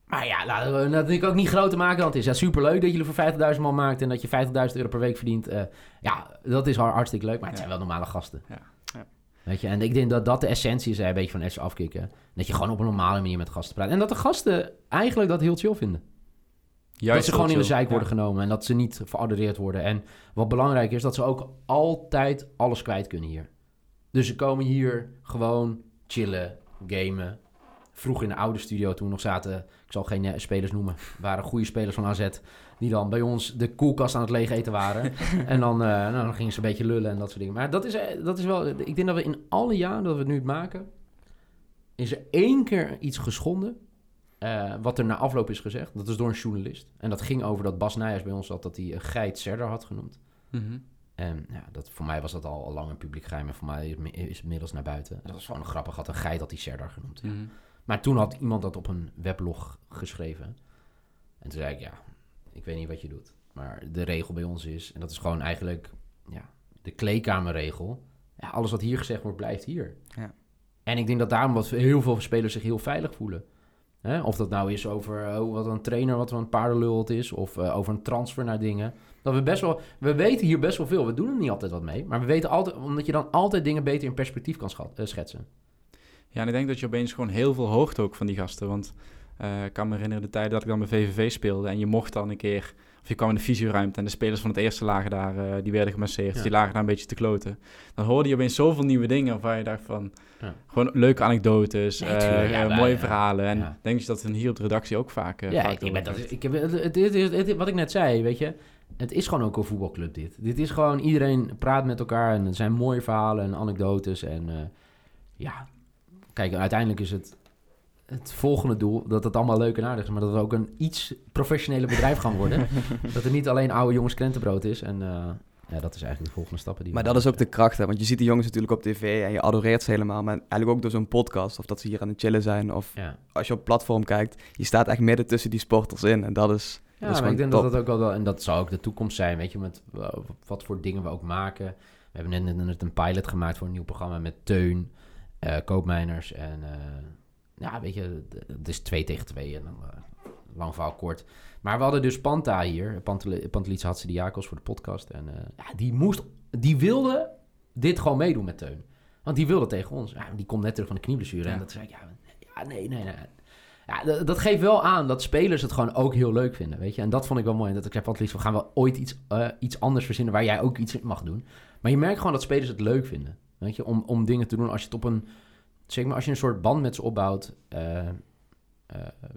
[SPEAKER 2] Maar ja, laten we natuurlijk ook niet groter maken dan het is. Ja, superleuk dat er voor 50.000 man maakt en dat je 50.000 euro per week verdient. Uh, ja, dat is hartstikke leuk, maar het zijn wel normale gasten. Ja. ja. Weet je, en ik denk dat dat de essentie is, een beetje van FC afkicken. Dat je gewoon op een normale manier met gasten praat. En dat de gasten eigenlijk dat heel chill vinden. Juist dat ze gewoon in de zijk worden genomen en dat ze niet veradoreerd worden. En wat belangrijk is, dat ze ook altijd alles kwijt kunnen hier. Dus ze komen hier gewoon chillen, gamen, vroeg in de oude studio toen we nog zaten, ik zal geen eh, spelers noemen, waren goede spelers van AZ, die dan bij ons de koelkast aan het leeg eten waren. en dan, uh, nou, dan gingen ze een beetje lullen en dat soort dingen. Maar dat is, eh, dat is wel, ik denk dat we in alle jaren dat we het nu maken, is er één keer iets geschonden, wat er na afloop is gezegd. Dat is door een journalist. En dat ging over dat Bas Nijers bij ons zat, dat hij een geit Serder had genoemd. Mhm. En ja, dat, voor mij was dat al, al lang een publiek geheim. En voor mij is het inmiddels naar buiten. Dat was gewoon grappig. Had een geit dat hij Serdar genoemd. Ja. Mhm. Maar toen had iemand dat op een weblog geschreven. En toen zei ik, ja, ik weet niet wat je doet. Maar de regel bij ons is, en dat is gewoon eigenlijk ja, de kleedkamerregel. Ja, alles wat hier gezegd wordt, blijft hier. Ja. En ik denk dat daarom wat heel veel spelers zich heel veilig voelen. Of dat nou is over oh, wat een trainer, wat een paardenlul het is, of uh, over een transfer naar dingen. Dat we best wel, we weten hier best wel veel. We doen er niet altijd wat mee, maar we weten altijd, omdat je dan altijd dingen beter in perspectief kan uh, schetsen.
[SPEAKER 1] Ja, en ik denk dat je opeens gewoon heel veel hoort ook van die gasten. Want uh, ik kan me herinneren de tijd dat ik dan bij VVV speelde en je mocht dan een keer, of je kwam in de fysioruimte en de spelers van het eerste lagen daar, uh, die werden gemasseerd. Die lagen daar een beetje te kloten. Dan hoorde je opeens zoveel nieuwe dingen waar je dacht van... Ja. Gewoon leuke anekdotes, nee, mooie verhalen. En denk je dat het hier op de redactie ook vaak...
[SPEAKER 2] ja, vaak ik, ben dat, ik heb, het, het, wat ik net zei, weet je het is gewoon ook een voetbalclub dit. Dit is gewoon, iedereen praat met elkaar en er zijn mooie verhalen en anekdotes. En uh, ja, kijk, uiteindelijk is het het volgende doel, dat het allemaal leuk en aardig is, maar dat we ook een iets professionele bedrijf gaan worden. dat er niet alleen oude jongens krentenbrood is. En uh, ja, dat is eigenlijk de volgende stappen. Die
[SPEAKER 3] maar dat is ook de kracht, hè? want je ziet die jongens natuurlijk op tv en je adoreert ze helemaal. Maar eigenlijk ook door zo'n podcast, of dat ze hier aan het chillen zijn, of ja. als je op platform kijkt, je staat echt midden tussen die sporters in. En dat is,
[SPEAKER 2] ja, maar ik denk dat dat ook wel, en dat zou ook de toekomst zijn, weet je, met wat voor dingen we ook maken. We hebben net, net een pilot gemaakt voor een nieuw programma met Teun, Koopmijners en, uh, ja, weet je, het is twee tegen twee en dan uh, lang verhaal kort. Maar we hadden dus Panta hier, Pantelietse Diakos voor de podcast. En ja, die moest, die wilde dit gewoon meedoen met Teun. Want die wilde tegen ons. Ja, die komt net terug van de knieblessure. Ja. En dat zei ik, ja, ja, nee, nee, nee ja, dat geeft wel aan dat spelers het gewoon ook heel leuk vinden, weet je. En dat vond ik wel mooi. En dat ik heb altijd we gaan wel ooit iets, uh, iets anders verzinnen waar jij ook iets in mag doen. Maar je merkt gewoon dat spelers het leuk vinden, weet je. Om, om dingen te doen als je het op een, zeg maar, als je een soort band met ze opbouwt, uh, uh,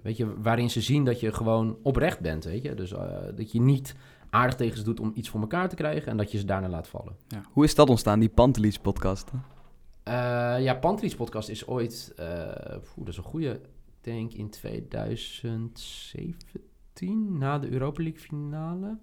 [SPEAKER 2] weet je, waarin ze zien dat je gewoon oprecht bent, weet je. Dus dat je niet aardig tegen ze doet om iets voor elkaar te krijgen en dat je ze daarna laat vallen.
[SPEAKER 3] Ja. Hoe is dat ontstaan, die Pantelis podcast?
[SPEAKER 2] ja, Pantelis podcast is ooit, dat is een goede denk in 2017, na de Europa League finale.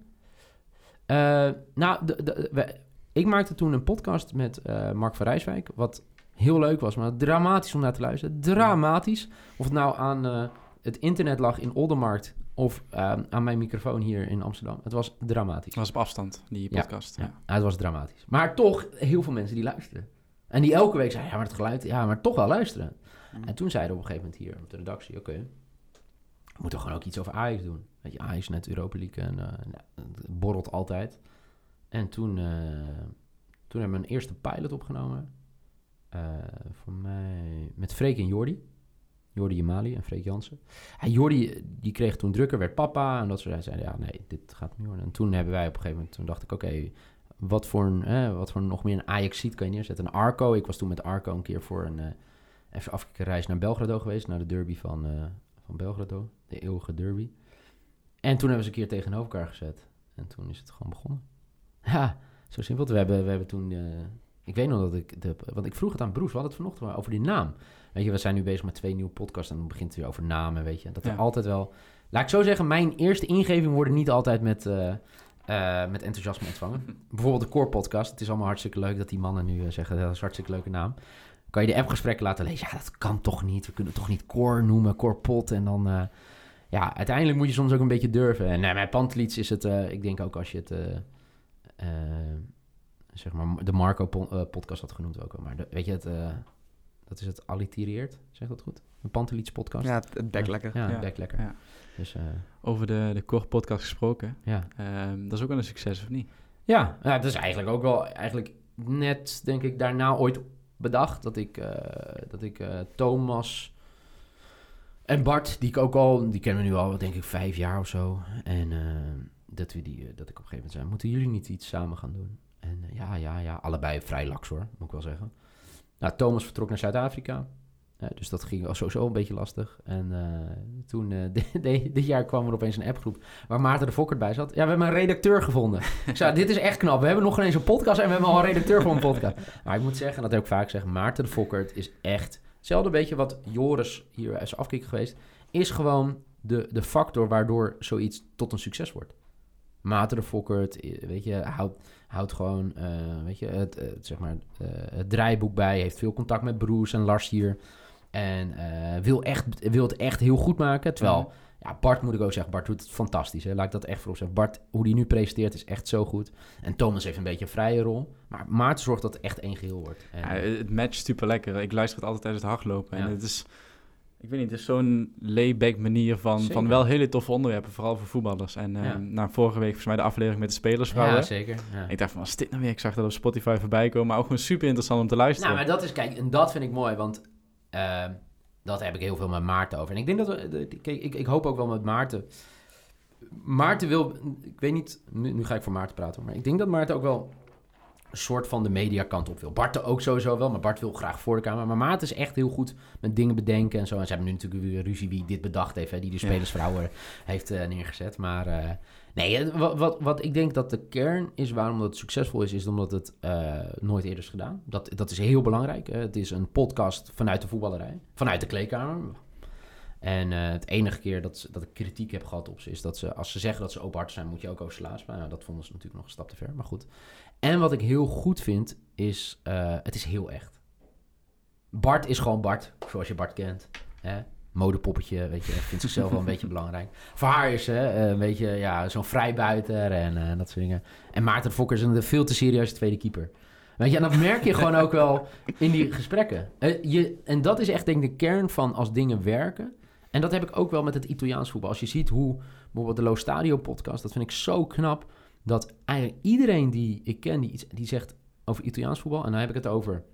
[SPEAKER 2] Uh, nou, de, de, ik maakte toen een podcast met uh, Mark van Rijswijk, wat heel leuk was, maar dramatisch om naar te luisteren. Dramatisch. Of het nou aan uh, het internet lag in Oldermarkt of aan mijn microfoon hier in Amsterdam. Het was dramatisch. Het
[SPEAKER 1] was op afstand, die podcast.
[SPEAKER 2] Ja, ja. het was dramatisch. Maar toch heel veel mensen die luisteren. En die elke week zeiden, ja, maar het geluid, ja, maar toch wel luisteren. Mm. En toen zeiden op een gegeven moment hier op de redactie, oké, we moeten gewoon ook iets over Ajax doen. Weet je, Ajax net Europa League en uh, het borrelt altijd. En toen, uh, toen hebben we een eerste pilot opgenomen. Uh, voor mij met Freek en Jordi. Jordi Jamali en Freek Jansen. Ja, Jordi die kreeg toen drukker, werd papa en dat soort zeiden, ja nee, dit gaat niet worden. En toen hebben wij op een gegeven moment, toen dacht ik, oké, wat voor een, eh, wat voor nog meer een Ajax ziet kan je neerzetten. Een Arco, ik was toen met Arco een keer voor een even afkijken reis naar Belgrado geweest, naar de derby van, uh, van Belgrado, de eeuwige derby. En toen hebben ze een keer tegenover elkaar gezet. En toen is het gewoon begonnen. Ja, zo simpel. We hebben, we hebben toen, uh, ik weet nog dat ik, de, want ik vroeg het aan Broes, we hadden het vanochtend over die naam. Weet je, we zijn nu bezig met twee nieuwe podcasts en dan begint het weer over namen, weet je. Dat er altijd wel, laat ik zo zeggen, mijn eerste ingeving worden niet altijd met... Uh, met enthousiasme ontvangen. Bijvoorbeeld de Core Podcast. Het is allemaal hartstikke leuk dat die mannen nu zeggen dat is een hartstikke leuke naam kan je de appgesprekken laten lezen. Ja, dat kan toch niet. We kunnen toch niet core noemen, core pot. En dan, uh, ja, uiteindelijk moet je soms ook een beetje durven. En bij Pantelits is het, ik denk ook als je het, zeg maar, de Marco podcast had genoemd ook al. Maar de, weet je, het, dat is het allitereert, zeg dat goed? Een Pantelits podcast.
[SPEAKER 3] Ja, het bek lekker.
[SPEAKER 2] Ja, het bek lekker. Ja.
[SPEAKER 1] Dus, Over de, de core podcast gesproken. Ja. Ehm, dat is ook wel een succes, of niet?
[SPEAKER 2] Ja, ja, dat is eigenlijk ook wel, eigenlijk net, denk ik, daarna ooit bedacht. Dat ik, eh, dat ik uh, Thomas en Bart, die ik ook al, die kennen we nu al, denk ik, vijf jaar of zo. En uh, dat, we die, dat ik op een gegeven moment zei, moeten jullie niet iets samen gaan doen? En ja, ja, ja, allebei vrij laks hoor, moet ik wel zeggen. Nou, Thomas vertrok naar Zuid-Afrika dus dat ging sowieso een beetje lastig. En uh, toen, dit jaar kwam er opeens een appgroep waar Maarten de Fokkert bij zat. Ja, we hebben een redacteur gevonden. ik zei, dit is echt knap. We hebben nog eens een podcast en we hebben al een redacteur voor een podcast. Maar ik moet zeggen, en dat heb ik vaak gezegd, Maarten de Fokkert is echt... Hetzelfde beetje wat Joris hier is afkikker geweest, is gewoon de, de factor waardoor zoiets tot een succes wordt. Maarten de Fokkert, eh, weet je, houdt, houdt gewoon, uh, weet je, het, het zeg maar, uh, het draaiboek bij. Heeft veel contact met Bruce en Lars hier. En uh, wil, echt, wil het echt heel goed maken. Terwijl, mhm. ja, Bart moet ik ook zeggen, Bart doet het fantastisch. Hè? Laat ik dat echt voor zeggen. Bart, hoe die nu presenteert, is echt zo goed. En Thomas heeft een beetje een vrije rol. Maar Maarten zorgt dat het echt één geheel wordt.
[SPEAKER 1] En, ja, het matcht super lekker. Ik luister het altijd tijdens het hardlopen. En het is, ik weet niet, het is zo'n layback manier van, van wel hele toffe onderwerpen. Vooral voor voetballers. En uh, nou, vorige week volgens mij de aflevering met de spelersvrouwen.
[SPEAKER 2] Ja, zeker.
[SPEAKER 1] Ik dacht van, wat is dit nou weer? Ik zag dat op Spotify voorbij komen. Maar ook gewoon super interessant om te luisteren.
[SPEAKER 2] Nou, maar dat is, kijk, en dat vind ik mooi. Want Ehm, dat heb ik heel veel met Maarten over. En ik denk dat we, kijk, ik, ik hoop ook wel met Maarten. Maarten wil, ik weet niet, nu, nu, ga ik voor Maarten praten, maar ik denk dat Maarten ook wel soort van de mediakant op wil. Bart ook sowieso wel, maar Bart wil graag voor de camera. Maar Maarten is echt heel goed met dingen bedenken en zo. En ze hebben nu natuurlijk weer ruzie wie dit bedacht heeft, hè, die de spelersvrouwen heeft uh, neergezet. Maar uh, nee, wat, wat, wat ik denk dat de kern is waarom dat succesvol is, is omdat het uh, nooit eerder is gedaan. Dat, dat is heel belangrijk. het is een podcast vanuit de voetballerij, vanuit de kleedkamer. En uh, het enige keer dat, ze, dat ik kritiek heb gehad op ze is dat ze, als ze zeggen dat ze openhartig zijn, moet je ook over. Maar nou, dat vonden ze natuurlijk nog een stap te ver. Maar goed. En wat ik heel goed vind, is uh, het is heel echt. Bart is gewoon Bart, zoals je Bart kent. Hè? Modepoppetje, weet je, vindt zichzelf wel een beetje belangrijk. Voor haar is ze uh, een beetje ja, zo'n vrijbuiter en uh, dat soort dingen. En Maarten Fokker is een veel te serieuze tweede keeper. Weet je, en dat merk je gewoon ook wel in die gesprekken. je, en dat is echt denk ik de kern van als dingen werken en dat heb ik ook wel met het Italiaans voetbal. Als je ziet hoe bijvoorbeeld de Lo Stadio podcast, dat vind ik zo knap. Dat eigenlijk iedereen die ik ken, die, iets, die zegt over Italiaans voetbal. En dan heb ik het over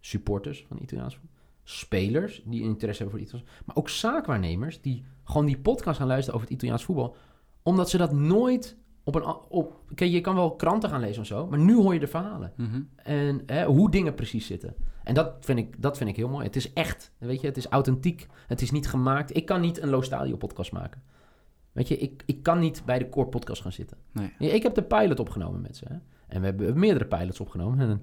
[SPEAKER 2] supporters van Italiaans voetbal. Spelers die interesse hebben voor Italiaans Maar ook zaakwaarnemers die gewoon die podcast gaan luisteren over het Italiaans voetbal. Omdat ze dat nooit op een... Op, kijk, je kan wel kranten gaan lezen of zo. Maar nu hoor je de verhalen. Mhm. En hè, hoe dingen precies zitten. En dat vind, ik, dat vind ik heel mooi. Het is echt, weet je, het is authentiek. Het is niet gemaakt. Ik kan niet een Low Stadio podcast maken. Weet je, ik, ik kan niet bij de Core podcast gaan zitten. Nee. Ik heb de pilot opgenomen met ze. Hè? En we hebben meerdere pilots opgenomen. En,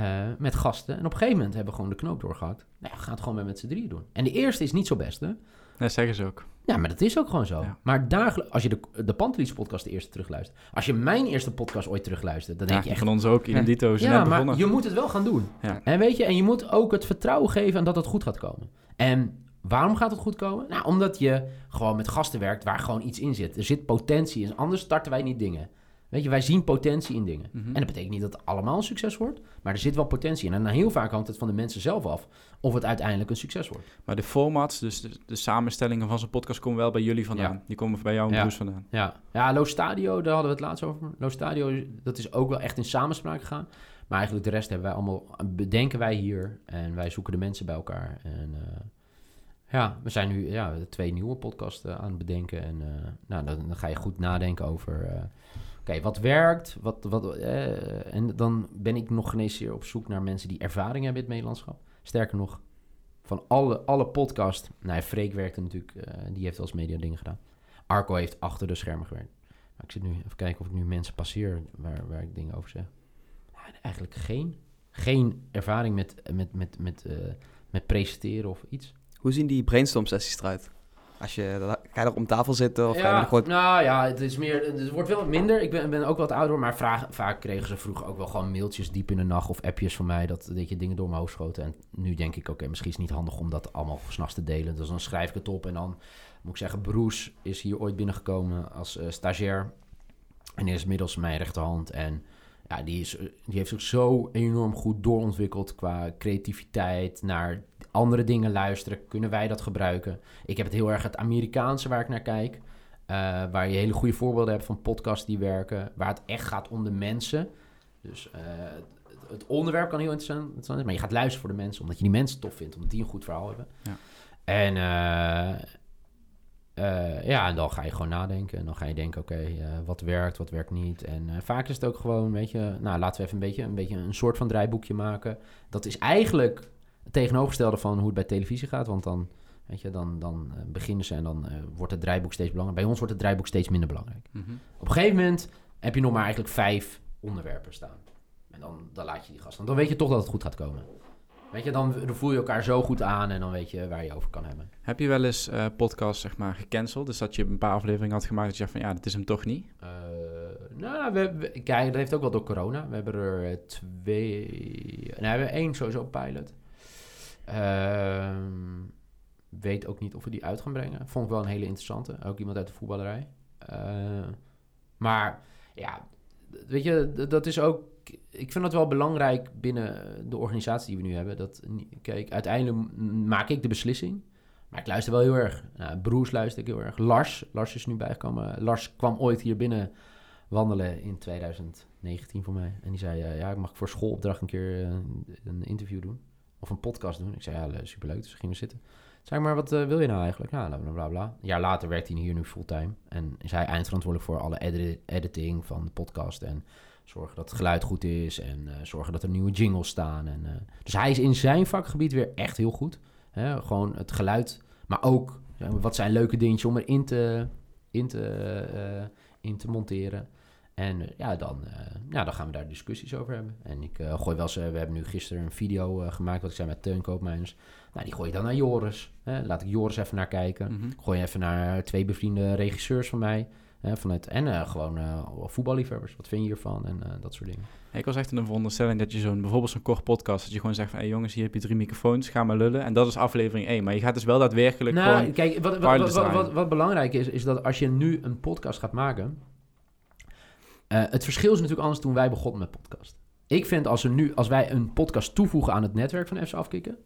[SPEAKER 2] uh, met gasten. En op een gegeven moment hebben we gewoon de knoop doorgehakt. Nou, we gaan het gewoon met z'n drieën doen. En de eerste is niet zo best, hè?
[SPEAKER 1] Dat zeggen ze ook.
[SPEAKER 2] Ja, maar dat is ook gewoon zo. Maar dagelijks, als je de, de Pantelis podcast de eerste terugluistert. Als je mijn eerste podcast ooit terugluistert, dan denk je echt...
[SPEAKER 1] van ons ook, in Dito
[SPEAKER 2] Ja, maar je moet het wel gaan doen. Ja. En weet je, en je moet ook het vertrouwen geven aan dat het goed gaat komen. En waarom gaat het goed komen? Nou, omdat je gewoon met gasten werkt waar gewoon iets in zit. Er zit potentie in, anders starten wij niet dingen. Weet je, wij zien potentie in dingen. Mhm. En dat betekent niet dat het allemaal een succes wordt, maar er zit wel potentie in. En heel vaak hangt het van de mensen zelf af of het uiteindelijk een succes wordt.
[SPEAKER 1] Maar de formats, dus de, de samenstellingen van zo'n podcast komen wel bij jullie vandaan. Die komen bij jou en ja. Bruce vandaan.
[SPEAKER 2] Ja. ja, Lo Stadio, daar hadden we het laatst over. Lo Stadio, dat is ook wel echt in samenspraak gegaan. Maar eigenlijk de rest hebben wij allemaal, bedenken wij hier en wij zoeken de mensen bij elkaar. En uh, ja, we zijn nu ja, twee nieuwe podcasts aan het bedenken. En uh, nou, dan, dan, ga je goed nadenken over... Uh, Oké, wat werkt? Wat, wat, eh, en dan ben ik nog geen op zoek naar mensen die ervaring hebben in het. Sterker nog, van alle, alle podcast... Nou, Freek werkte natuurlijk, die heeft als media dingen gedaan. Arco heeft achter de schermen gewerkt. Maar ik zit nu even kijken of ik nu mensen passeer waar, waar ik dingen over zeg. Nou, eigenlijk geen, geen ervaring met, met, met, met, met presenteren of iets.
[SPEAKER 3] Hoe zien die brainstorm sessies eruit? Als je, ga je nog om tafel zitten? Of
[SPEAKER 2] ja, gewoon... Nou ja, het, is meer, het wordt wel wat minder. Ik ben, ben ook wat ouder, maar vraag, vaak kregen ze vroeger ook wel gewoon mailtjes diep in de nacht of appjes van mij dat, dat je dingen door mijn hoofd schoten. En nu denk ik, oké, misschien is het niet handig om dat allemaal s'nachts te delen. Dus dan schrijf ik het op en dan moet ik zeggen, Bruce is hier ooit binnengekomen als uh, stagiair. En is inmiddels mijn rechterhand en ja, die, is, die heeft zich zo enorm goed doorontwikkeld qua creativiteit, naar andere dingen luisteren. Kunnen wij dat gebruiken? Ik heb het heel erg het Amerikaanse waar ik naar kijk. Uh, waar je hele goede voorbeelden hebt van podcasts die werken. Waar het echt gaat om de mensen. Dus uh, het, onderwerp kan heel interessant zijn. Maar je gaat luisteren voor de mensen. Omdat je die mensen tof vindt. Omdat die een goed verhaal hebben. Ja. En, uh, uh, ja, en dan ga je gewoon nadenken. En dan ga je denken, oké, okay, wat werkt, wat werkt niet. En vaak is het ook gewoon, weet je... Nou, laten we even een beetje, een beetje een soort van draaiboekje maken. Dat is eigenlijk het tegenovergestelde van hoe het bij televisie gaat. Want dan, weet je, dan, dan beginnen ze en dan wordt het draaiboek steeds belangrijk. Bij ons wordt het draaiboek steeds minder belangrijk. Mm -hmm. Op een gegeven moment heb je nog maar eigenlijk vijf onderwerpen staan. En dan, dan laat je die gast. Dan weet je toch dat het goed gaat komen. Weet je, dan, voel je elkaar zo goed aan en dan weet je waar je over kan hebben.
[SPEAKER 1] Heb je wel eens uh, podcasts zeg maar gecanceld? Dus dat je een paar afleveringen had gemaakt dat je dacht van ja, dat is hem toch niet? Uh,
[SPEAKER 2] nou, we, we, kijk, dat heeft ook wel door corona. We hebben er eh, twee... Nee, we hebben één sowieso pilot. Uh, weet ook niet of we die uit gaan brengen. Vond ik wel een hele interessante. Ook iemand uit de voetballerij. Uh, maar ja, weet je, dat is ook ik vind het wel belangrijk binnen de organisatie die we nu hebben. Dat, kijk, uiteindelijk maak ik de beslissing. Maar ik luister wel heel erg. Nou, Broers luister ik heel erg. Lars, Lars is nu bijgekomen. Lars kwam ooit hier binnen wandelen in 2019 voor mij. En die zei, uh, ja, ik mag voor schoolopdracht een keer uh, een interview doen. Of een podcast doen. Ik zei, ja, superleuk. Dus we gingen zitten. Zeg maar, wat wil je nou eigenlijk? Nou, bla, bla. Een jaar later werkt hij hier nu fulltime. En is hij eindverantwoordelijk voor alle editing van de podcast. En zorgen dat het geluid goed is. En zorgen dat er nieuwe jingles staan. En, dus hij is in zijn vakgebied weer echt heel goed. Hè? Gewoon het geluid, maar ook wat zijn leuke dingetjes om erin te, in te, in te monteren. En eh, ja, dan, uh, ja, dan gaan we daar discussies over hebben. En ik uh, gooi wel eens, we hebben nu gisteren een video gemaakt, wat ik zei met Teun. Nou, die gooi je dan naar Joris. Hè? Laat ik Joris even naar kijken. Mm Gooi je even naar twee bevriende regisseurs van mij. Hè, vanuit, en gewoon voetballiefhebbers. Wat vind je hiervan? En dat soort dingen.
[SPEAKER 1] ik was echt in de veronderstelling dat je zo'n, bijvoorbeeld zo'n kort podcast, dat je gewoon zegt van, hé hey jongens, hier heb je drie microfoons, ga maar lullen. En dat is aflevering 1. Maar je gaat dus wel daadwerkelijk nou, gewoon...
[SPEAKER 2] Kijk, wat, wat, wat, belangrijk is, is dat als je nu een podcast gaat maken het verschil is natuurlijk anders toen wij begonnen met podcast. Ik vind als, er nu, als wij een podcast toevoegen aan het netwerk van FC Afkikken,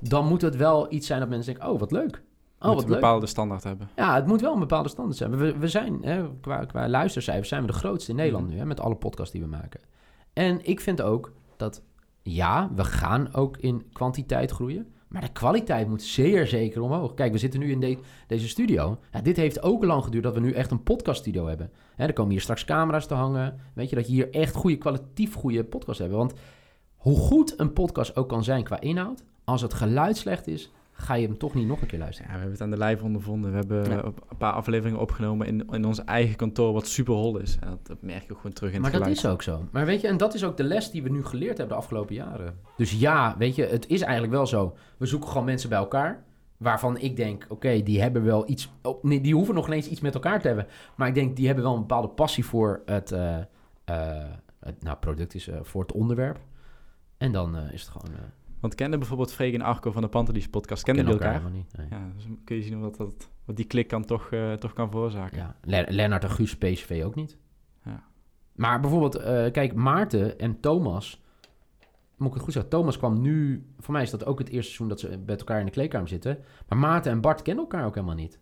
[SPEAKER 2] dan moet het wel iets zijn dat mensen denken, oh wat leuk. Oh,
[SPEAKER 1] wat een bepaalde standaard hebben.
[SPEAKER 2] Ja, het moet wel een bepaalde standaard zijn. We, we zijn, hè, qua, qua luistercijfers, zijn we de grootste in Nederland mhm. nu, hè, met alle podcasts die we maken. En ik vind ook dat, ja, we gaan ook in kwantiteit groeien. Maar de kwaliteit moet zeer zeker omhoog. Kijk, we zitten nu in deze studio. Ja, dit heeft ook lang geduurd dat we nu echt een podcaststudio hebben. Hè, er komen hier straks camera's te hangen. Weet je, dat je hier echt goede, kwalitatief goede podcast hebben. Want hoe goed een podcast ook kan zijn qua inhoud... als het geluid slecht is, ga je hem toch niet nog een keer luisteren.
[SPEAKER 1] Ja, we hebben het aan de lijf ondervonden. We hebben een paar afleveringen opgenomen in, in ons eigen kantoor, wat super hol is. En dat, merk je ook gewoon terug in
[SPEAKER 2] maar
[SPEAKER 1] het
[SPEAKER 2] Maar dat is ook zo. Maar weet je, en dat is ook de les die we nu geleerd hebben de afgelopen jaren. Dus ja, weet je, het is eigenlijk wel zo. We zoeken gewoon mensen bij elkaar. Waarvan ik denk, oké, die hebben wel iets. Oh, nee, die hoeven nog ineens iets met elkaar te hebben. Maar ik denk, die hebben wel een bepaalde passie voor het, uh, het nou, product, is uh, voor het onderwerp. En dan is het gewoon.
[SPEAKER 1] Want kende bijvoorbeeld Freek en Arco van de Pantelis podcast, kenden die elkaar? elkaar? niet, Ja, dus kun je zien wat, dat, wat die klik kan toch, toch kan veroorzaken. Ja,
[SPEAKER 2] Lennart en Guus PSV ook niet. Ja. Maar bijvoorbeeld, kijk, Maarten en Thomas... Moet ik het goed zeggen? Thomas kwam nu... Voor mij is dat ook het eerste seizoen dat ze met elkaar in de kleedkamer zitten. Maar Maarten en Bart kennen elkaar ook helemaal niet.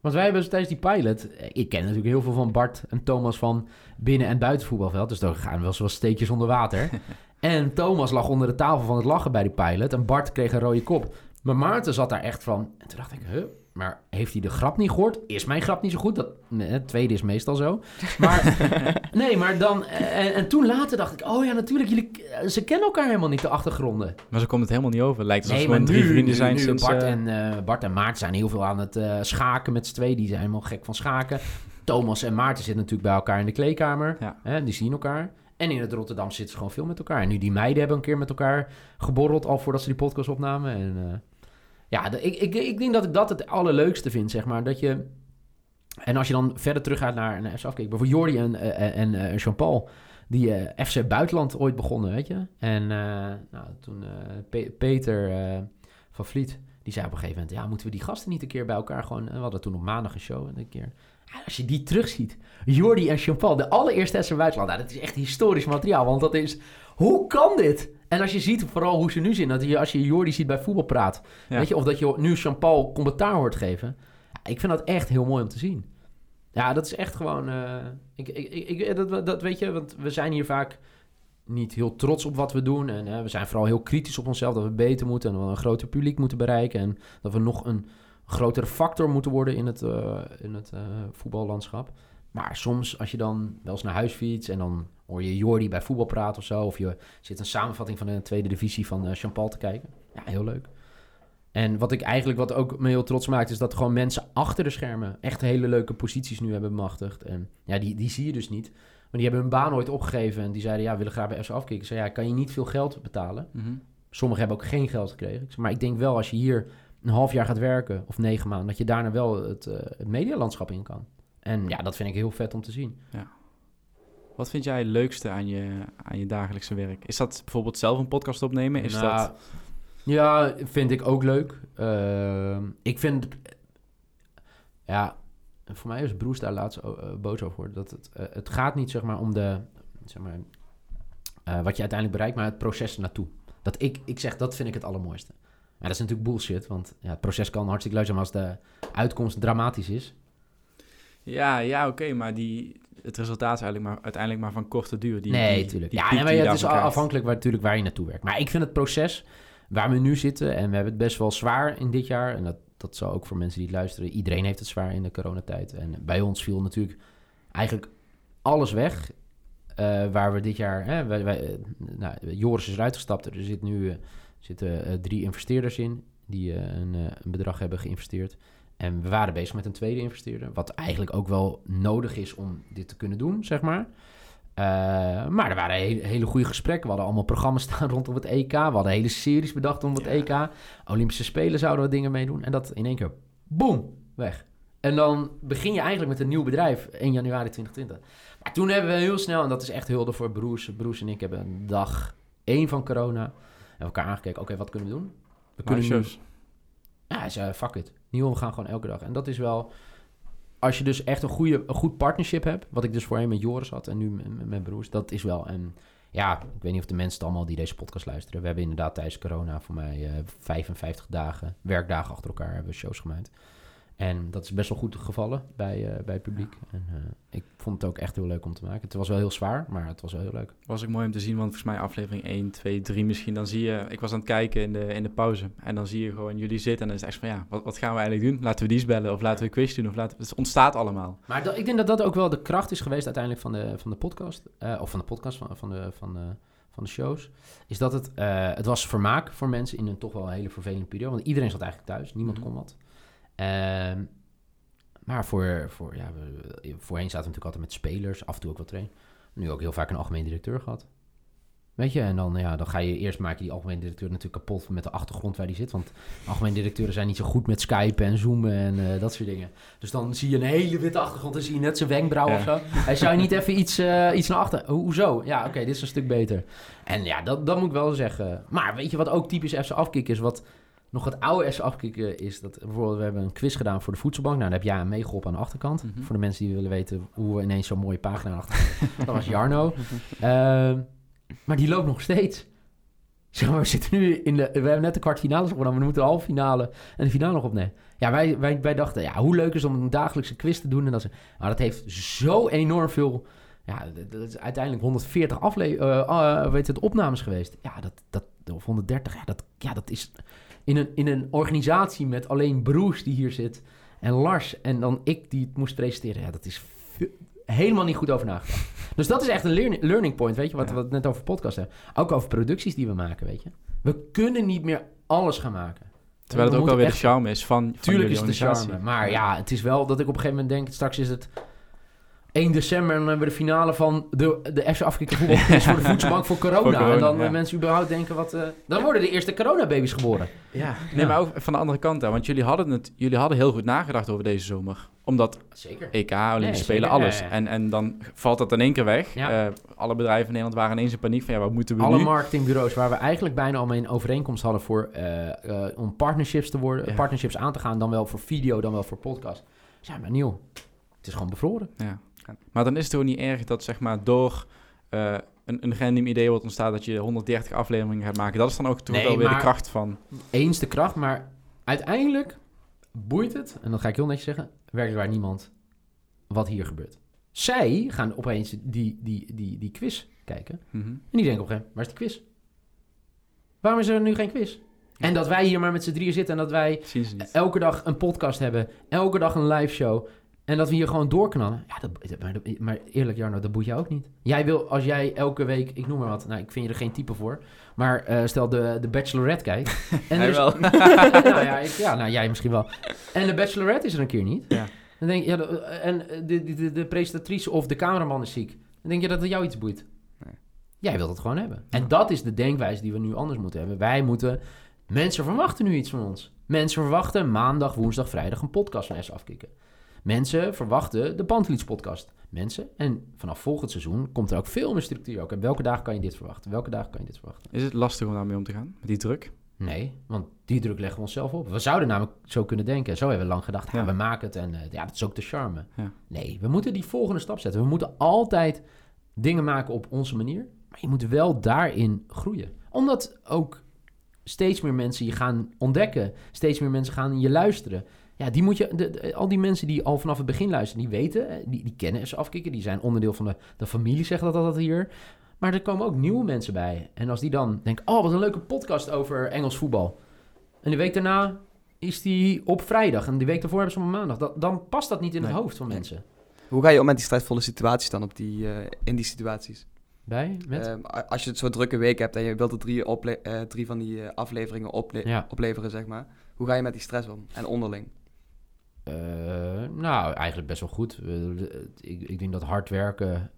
[SPEAKER 2] Want wij hebben tijdens die pilot... Eh, ik ken natuurlijk heel veel van Bart en Thomas van binnen- en buitenvoetbalveld. Dus daar gaan wel zoals steekjes onder water. En Thomas lag onder de tafel van het lachen bij die pilot. En Bart kreeg een rode kop. Maar Maarten zat daar echt van. En toen dacht ik, huh, maar heeft hij de grap niet gehoord? Is mijn grap niet zo goed? Dat, het tweede is meestal zo. Maar nee, maar dan... En, en, toen later dacht ik, oh ja, natuurlijk, jullie, ze kennen elkaar helemaal niet, de achtergronden.
[SPEAKER 1] Maar ze komt het helemaal niet over. Lijkt alsof nee, gewoon drie vrienden zijn nu sinds...
[SPEAKER 2] Bart, uh... en, uh, Bart en Maarten zijn heel veel aan het uh, schaken met z'n twee. Die zijn helemaal gek van schaken. Thomas en Maarten zitten natuurlijk bij elkaar in de kleedkamer. Ja. Hè, die zien elkaar. En in het Rotterdam zitten ze gewoon veel met elkaar. En nu die meiden hebben een keer met elkaar geborreld, al voordat ze die podcast opnamen. En uh, ja, ik, ik, ik denk dat ik dat het allerleukste vind, zeg maar. Dat je... En als je dan verder terug gaat naar, naar FC Afkeek, bijvoorbeeld Jordi en, uh, en uh, Jean-Paul, die uh, FC Buitenland ooit begonnen, weet je. En nou, toen Pe Peter van Vliet, die zei op een gegeven moment, ja, moeten we die gasten niet een keer bij elkaar gewoon... we hadden toen op maandag een show en een keer als je die terugziet. Jordi en Jean-Paul, de allereerste SM buitenland. Nou, dat is echt historisch materiaal. Want dat is... Hoe kan dit? En als je ziet vooral hoe ze nu zijn. Dat je, als je Jordi ziet bij voetbalpraat. Weet je, of dat je nu Jean-Paul commentaar hoort geven. Ik vind dat echt heel mooi om te zien. Ja, dat is echt gewoon... Uh, ik, ik, ik, dat, dat weet je, want we zijn hier vaak niet heel trots op wat we doen. En uh, we zijn vooral heel kritisch op onszelf. Dat we beter moeten en dat we een groter publiek moeten bereiken. En dat we nog een grotere factor moeten worden in het, uh, in het voetballandschap. Maar soms als je dan wel eens naar huis fietst en dan hoor je Jordi bij voetbal praten of zo. Of je zit een samenvatting van de tweede divisie van uh, te kijken. Ja, heel leuk. En wat ik eigenlijk, wat ook me heel trots maakt, is dat gewoon mensen achter de schermen echt hele leuke posities nu hebben bemachtigd. En ja, die, die zie je dus niet. Maar die hebben hun baan ooit opgegeven en die zeiden, ja, we willen graag bij FC afkicken. Ik zei, ja, kan je niet veel geld betalen. Mm Sommigen hebben ook geen geld gekregen. maar ik denk wel, als je hier een half jaar gaat werken, of negen maanden, dat je daarna wel het, uh, het medialandschap in kan. En ja, dat vind ik heel vet om te zien. Ja.
[SPEAKER 1] Wat vind jij het leukste aan je, aan je dagelijkse werk? Is dat bijvoorbeeld zelf een podcast opnemen? Is nou, dat...
[SPEAKER 2] Ja, vind ik ook leuk. Uh, ik vind... Ja, voor mij is Broes daar laatst uh, boos over. Dat het, uh, het gaat niet zeg maar, om de... Zeg maar, wat je uiteindelijk bereikt, maar het proces naartoe. Dat ik, ik zeg, dat vind ik het allermooiste. Ja, dat is natuurlijk bullshit, want ja, het proces kan hartstikke leuk zijn, maar als de uitkomst dramatisch is.
[SPEAKER 1] Ja, ja, oké, maar die, het resultaat is eigenlijk maar, uiteindelijk maar van korte duur. Die,
[SPEAKER 2] nee, natuurlijk. Ja, maar het is afhankelijk waar, natuurlijk waar je naartoe werkt. Maar ik vind het proces waar we nu zitten. En we hebben het best wel zwaar in dit jaar. En dat, dat zal ook voor mensen die het luisteren. Iedereen heeft het zwaar in de coronatijd. En bij ons viel natuurlijk eigenlijk alles weg. Uh, waar we dit jaar... Hè, wij, wij, nou, Joris is eruit gestapt. Er zit nu, zitten drie investeerders in... die een, een bedrag hebben geïnvesteerd. En we waren bezig met een tweede investeerder. Wat eigenlijk ook wel nodig is om dit te kunnen doen, zeg maar. Uh, maar er waren hele, hele goede gesprekken. We hadden allemaal programma's staan rondom het EK. We hadden hele series bedacht om het EK. Olympische Spelen zouden we dingen meedoen. En dat in één keer, boom, weg. En dan begin je eigenlijk met een nieuw bedrijf in januari 2020. Maar toen hebben we heel snel, en dat is echt hulde voor Broes. Broes en ik hebben een dag één van corona. Hebben elkaar aangekeken, oké, wat kunnen we doen? We kunnen nu... Ja, hij zei, fuck it. Nieuw, we gaan gewoon elke dag. En dat is wel als je dus echt een, goede, een goed partnership hebt, wat ik dus voorheen met Joris had en nu met mijn broers, dat is wel. En ja, ik weet niet of de mensen het allemaal die deze podcast luisteren. We hebben inderdaad tijdens corona voor mij uh, eh, 55 dagen, werkdagen achter elkaar, hebben we shows gemaakt. En dat is best wel goed gevallen bij, uh, bij het publiek. En, uh, ik vond het ook echt heel leuk om te maken. Het was wel heel zwaar, maar het was wel heel leuk.
[SPEAKER 1] Was ook mooi om te zien, want volgens mij aflevering 1, 2, 3 misschien. Dan zie je, ik was aan het kijken in de, in de pauze. En dan zie je gewoon jullie zitten. En dan is het echt van, ja, wat, wat gaan we eigenlijk doen? Laten we die bellen of laten we een quiz doen. Of laten het ontstaat allemaal.
[SPEAKER 2] Maar dat, ik denk dat dat ook wel de kracht is geweest uiteindelijk van de, van de podcast. Uh, of van de podcast, van, van, de, van, de, van de shows. Is dat het, het was vermaak voor mensen in een toch wel hele vervelende periode. Want iedereen zat eigenlijk thuis. Niemand mm -hmm. kon wat. Ehm, maar voor, voor, ja, voorheen zaten we natuurlijk altijd met spelers, af en toe ook wat trainen. Nu ook heel vaak een algemeen directeur gehad. Weet je, en dan, ja, dan ga je eerst maak je die algemeen directeur natuurlijk kapot met de achtergrond waar die zit. Want algemeen directeuren zijn niet zo goed met Skype en zoomen en uh, dat soort dingen. Dus dan zie je een hele witte achtergrond en zie je net zijn wenkbrauw ja. of zo. Hij zou je niet even iets, uh, iets naar achter. Hoezo? Ja, oké, okay, dit is een stuk beter. En ja, dat, dat moet ik wel zeggen. Maar weet je wat ook typisch FC afkick is? Wat nog het oude S afkicken is dat bijvoorbeeld we hebben een quiz gedaan voor de voedselbank. Nou, daar heb jij aan meegeholpen aan de achterkant. Mm -hmm. Voor de mensen die willen weten hoe we ineens zo'n mooie pagina achter. dat was Jarno. Uh, maar die loopt nog steeds. Zeg maar, we zitten nu in de. We hebben net de kwartfinale gewonnen, we moeten de halve finale en de finale nog opnemen. Ja, wij, wij, wij dachten, ja, hoe leuk is om een dagelijkse quiz te doen. En dat, maar dat heeft zo enorm veel. Ja, dat is uiteindelijk 140 afle uh, uh, weet het, opnames geweest. Ja, dat, dat, of 130, ja, dat, ja, dat is in een, in een organisatie met alleen Broes die hier zit en Lars en dan ik die het moest presenteren. Ja, dat is helemaal niet goed over nagedacht. dus dat is echt een learning, learning point, weet je, wat, ja. wat we net over podcast hebben. Ook over producties die we maken, weet je. We kunnen niet meer alles gaan maken.
[SPEAKER 1] Terwijl het ook alweer echt... de charme is van, van
[SPEAKER 2] Tuurlijk is het de charme, maar ja, het is wel dat ik op een gegeven moment denk, straks is het 1 december en dan hebben we de finale van de, de FC Afrika voetbalquiz voor de voedselbank voor corona. voor corona. en dan ja. mensen überhaupt denken wat... Uh, dan worden de eerste coronababy's geboren.
[SPEAKER 1] Ja, nee, maar ook van de andere kant. Hè, want jullie hadden, het, jullie hadden heel goed nagedacht over deze zomer. Omdat
[SPEAKER 2] zeker.
[SPEAKER 1] EK, Olympische nee, Spelen, zeker. alles. En, en dan valt dat in één keer weg. Ja. Uh, alle bedrijven in Nederland waren ineens in paniek van ja, wat moeten we
[SPEAKER 2] alle
[SPEAKER 1] nu?
[SPEAKER 2] Alle marketingbureaus waar we eigenlijk bijna allemaal een overeenkomst hadden voor... Uh, om partnerships te worden, partnerships aan te gaan. Dan wel voor video, dan wel voor podcast. Ja, maar nieuw. Het is gewoon bevroren.
[SPEAKER 1] Ja. Maar dan is het toch niet erg dat zeg maar door uh, een, een random idee wordt ontstaan dat je 130 afleveringen gaat maken. Dat is dan ook toch nee, wel weer de kracht van.
[SPEAKER 2] Eens de kracht, maar uiteindelijk boeit het, en dat ga ik heel netjes zeggen, werkelijk waar niemand wat hier gebeurt. Zij gaan opeens die, die, die, die quiz kijken. Mm -hmm. En die denken op een gegeven moment, waar is de quiz? Waarom is er nu geen quiz? En dat wij hier maar met z'n drieën zitten en dat wij elke dag een podcast hebben, elke dag een live show. En dat we hier gewoon doorknallen. Ja, dat, maar, maar, eerlijk, Jarno, dat boeit jou ook niet. Jij wil, als jij elke week, ik noem maar wat, nou, ik vind je er geen type voor. Maar uh, stel de, de Bachelorette kijkt.
[SPEAKER 1] En Hij dus, wel.
[SPEAKER 2] nou ja, ik, ja, nou jij misschien wel. En de Bachelorette is er een keer niet.
[SPEAKER 1] Ja.
[SPEAKER 2] Dan denk je, ja, de, en de, de, de, de presentatrice of de cameraman is ziek. Dan denk je dat het jou iets boeit. Nee. Jij wilt het gewoon hebben. En dat is de denkwijze die we nu anders moeten hebben. Wij moeten, mensen verwachten nu iets van ons. Mensen verwachten maandag, woensdag, vrijdag een podcast van S afkicken. Mensen verwachten de Pantelits podcast. Mensen. En vanaf volgend seizoen komt er ook veel meer structuur. Ook. En welke dagen kan je dit verwachten? Welke dagen kan je dit verwachten?
[SPEAKER 1] Is het lastig om daarmee om te gaan? Met die druk?
[SPEAKER 2] Nee, want die druk leggen we onszelf op. We zouden namelijk zo kunnen denken. Zo hebben we lang gedacht. Ja, we maken het en uh, ja, dat is ook de charme. Ja. Nee, we moeten die volgende stap zetten. We moeten altijd dingen maken op onze manier. Maar je moet wel daarin groeien. Omdat ook steeds meer mensen je gaan ontdekken. Steeds meer mensen gaan je luisteren. Ja, die moet je, de, al die mensen die al vanaf het begin luisteren, die weten, die, die kennen ze afkicken, die zijn onderdeel van de, de familie, zeggen dat altijd hier. Maar er komen ook nieuwe mensen bij. En als die dan denken, oh, wat een leuke podcast over Engels voetbal. En de week daarna is die op vrijdag. En die week daarvoor hebben ze op maandag. dan past dat niet in het hoofd van mensen.
[SPEAKER 3] Hoe ga je om met die stressvolle situaties dan op die, uh, in die situaties?
[SPEAKER 2] Bij? Met?
[SPEAKER 3] Ehm, als je het zo'n drukke week hebt en je wilt er drie, uh, drie van die afleveringen ople opleveren, zeg maar. Hoe ga je met die stress om? En onderling?
[SPEAKER 2] Nou, eigenlijk best wel goed. ik, ik, denk dat hard werken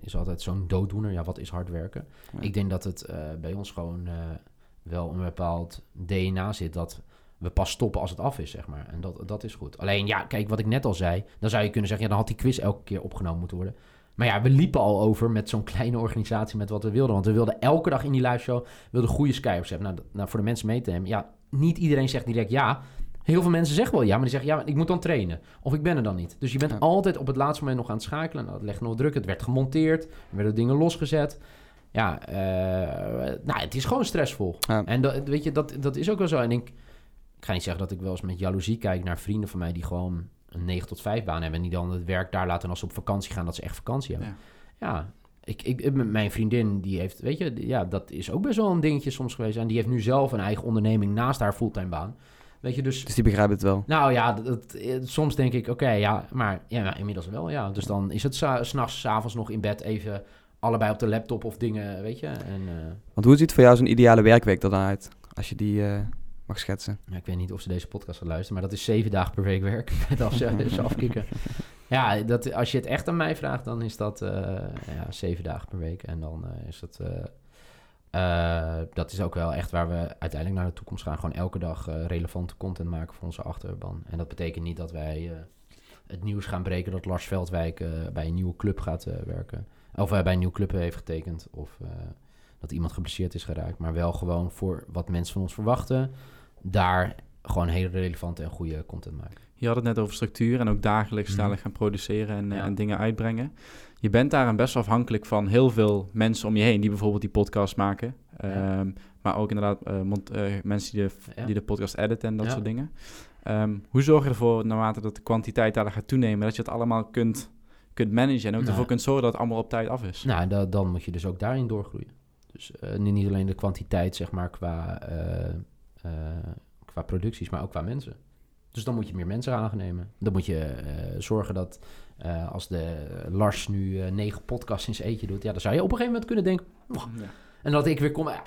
[SPEAKER 2] is altijd zo'n dooddoener. Ja, wat is hard werken? Ik denk dat het bij ons gewoon wel een bepaald DNA zit dat we pas stoppen als het af is, zeg maar. En dat, dat is goed. Alleen, ja, kijk, wat ik net al zei, dan zou je kunnen zeggen, ja, dan had die quiz elke keer opgenomen moeten worden. Maar ja, we liepen al over met zo'n kleine organisatie met wat we wilden. Want we wilden elke dag in die live show wilden goede Skypes hebben. Nou, nou, voor de mensen mee te nemen. Ja, niet iedereen zegt direct ja. Heel veel mensen zeggen wel ja, maar die zeggen ja, ik moet dan trainen. Of ik ben er dan niet. Dus je bent altijd op het laatste moment nog aan het schakelen. Nou, dat legt nog druk. Het werd gemonteerd. Er werden dingen losgezet. Ja, uh, nou, het is gewoon stressvol. En dat, weet je, dat, dat is ook wel zo. En ik, ik ga niet zeggen dat ik wel eens met jaloezie kijk naar vrienden van mij die gewoon een 9 tot 5 baan hebben. En die dan het werk daar laten en als ze op vakantie gaan, dat ze echt vakantie hebben. Ja, ja ik, ik, mijn vriendin, die heeft, weet je, ja, dat is ook best wel een dingetje soms geweest. En die heeft nu zelf een eigen onderneming naast haar fulltime baan. Weet je, dus,
[SPEAKER 3] dus die begrijpt het wel.
[SPEAKER 2] Nou ja, dat, eh, soms denk ik, oké, ja, maar ja, inmiddels wel, ja. Dus dan is het s'nachts, s'avonds nog in bed even allebei op de laptop of dingen, weet je. En, uh...
[SPEAKER 3] Want hoe ziet voor jou zo'n ideale werkweek er dan uit? Als je die... Uh mag schetsen.
[SPEAKER 2] Ja, ik weet niet of ze deze podcast gaat luisteren, maar dat is zeven dagen per week werk met als ze afkicken. Ja, dat, als je het echt aan mij vraagt, dan is dat uh, ja, zeven dagen per week. En dan is dat... Uh, dat is ook wel echt waar we uiteindelijk naar de toekomst gaan. Gewoon elke dag relevante content maken voor onze achterban. En dat betekent niet dat wij het nieuws gaan breken dat Lars Veldwijk bij een nieuwe club gaat werken. Of bij een nieuwe club heeft getekend. Of dat iemand geblesseerd is geraakt. Maar wel gewoon voor wat mensen van ons verwachten daar gewoon hele relevante en goede content maken.
[SPEAKER 1] Je had het net over structuur en ook dagelijks mm gaan produceren en, en, dingen uitbrengen. Je bent daarin best afhankelijk van heel veel mensen om je heen die bijvoorbeeld die podcast maken. Ehm, maar ook inderdaad uh, mensen die de, die de podcast editen en dat soort dingen. Um, hoe zorg je ervoor, naarmate dat de kwantiteit daar gaat toenemen, dat je het allemaal kunt, kunt managen en ook nou, ervoor kunt zorgen dat het allemaal op tijd af is?
[SPEAKER 2] Nou, dan moet je dus ook daarin doorgroeien. Dus uh, niet alleen de kwantiteit, zeg maar, qua eh, qua producties, maar ook qua mensen. Dus dan moet je meer mensen aannemen. Dan moet je zorgen dat uh, als de Lars nu uh, negen podcasts in zijn eetje doet, ja, dan zou je op een gegeven moment kunnen denken. Ja. En dat ik weer kom. Ja,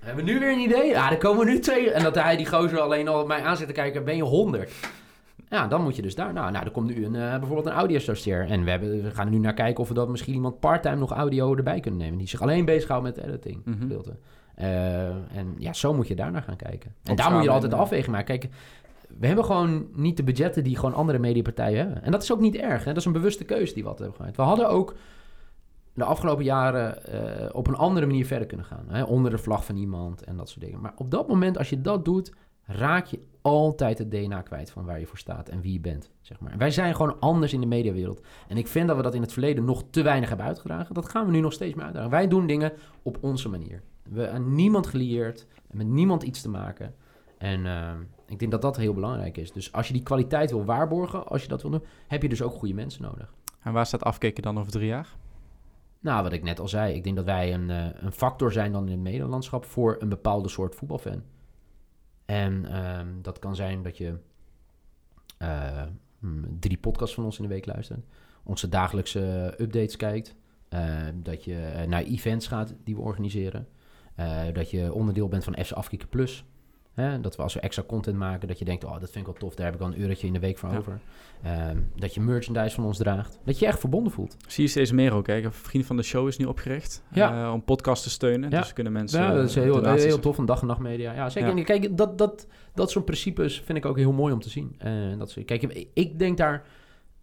[SPEAKER 2] hebben we nu weer een idee? Ja, er komen nu twee. En dat hij die gozer alleen al mij aan zit te kijken, ben je honderd? Ja, dan moet je dus daar. Nou, nou er komt nu een, bijvoorbeeld een audio. En we, hebben, we gaan nu naar kijken of we dat misschien iemand part-time nog audio erbij kunnen nemen. Die zich alleen bezighoudt met editing. Mm -hmm. En ja, zo moet je daarnaar gaan kijken. En daar moet je altijd de afweging maken. Kijk, we hebben gewoon niet de budgetten die gewoon andere mediapartijen hebben. En dat is ook niet erg. Hè? Dat is een bewuste keuze die we hebben gemaakt. We hadden ook de afgelopen jaren uh, op een andere manier verder kunnen gaan. Hè? Onder de vlag van iemand en dat soort dingen. Maar op dat moment, als je dat doet, raak je altijd het DNA kwijt van waar je voor staat en wie je bent. Zeg maar. wij zijn gewoon anders in de mediawereld. En ik vind dat we dat in het verleden nog te weinig hebben uitgedragen. Dat gaan we nu nog steeds meer uitdragen. Wij doen dingen op onze manier. We aan niemand gelieerd, met niemand iets te maken. En uh, ik denk dat dat heel belangrijk is. Dus als je die kwaliteit wil waarborgen, als je dat wil doen, heb je dus ook goede mensen nodig.
[SPEAKER 1] En waar staat afkeken dan over drie jaar?
[SPEAKER 2] Nou, wat ik net al zei, ik denk dat wij een, uh, een factor zijn dan in het Nederlandschap voor een bepaalde soort voetbalfan. En uh, dat kan zijn dat je uh, drie podcasts van ons in de week luistert, onze dagelijkse updates kijkt, dat je naar events gaat die we organiseren. Dat je onderdeel bent van FC Afkikken Plus. Hè? Dat we als we extra content maken, dat je denkt, oh, dat vind ik wel tof, daar heb ik al een uurtje in de week voor over. Ehm, dat je merchandise van ons draagt. Dat je je echt verbonden voelt.
[SPEAKER 1] Zie je steeds meer ook. Vriend van de Show is nu opgericht ja. uh, om podcast te steunen. Ja. Dus kunnen mensen...
[SPEAKER 2] Ja, dat is heel, heel tof. Een dag en nacht media. Ja, zeker. Ja. Kijk, dat, dat, dat soort principes vind ik ook heel mooi om te zien. Uh, dat is, kijk, ik denk daar...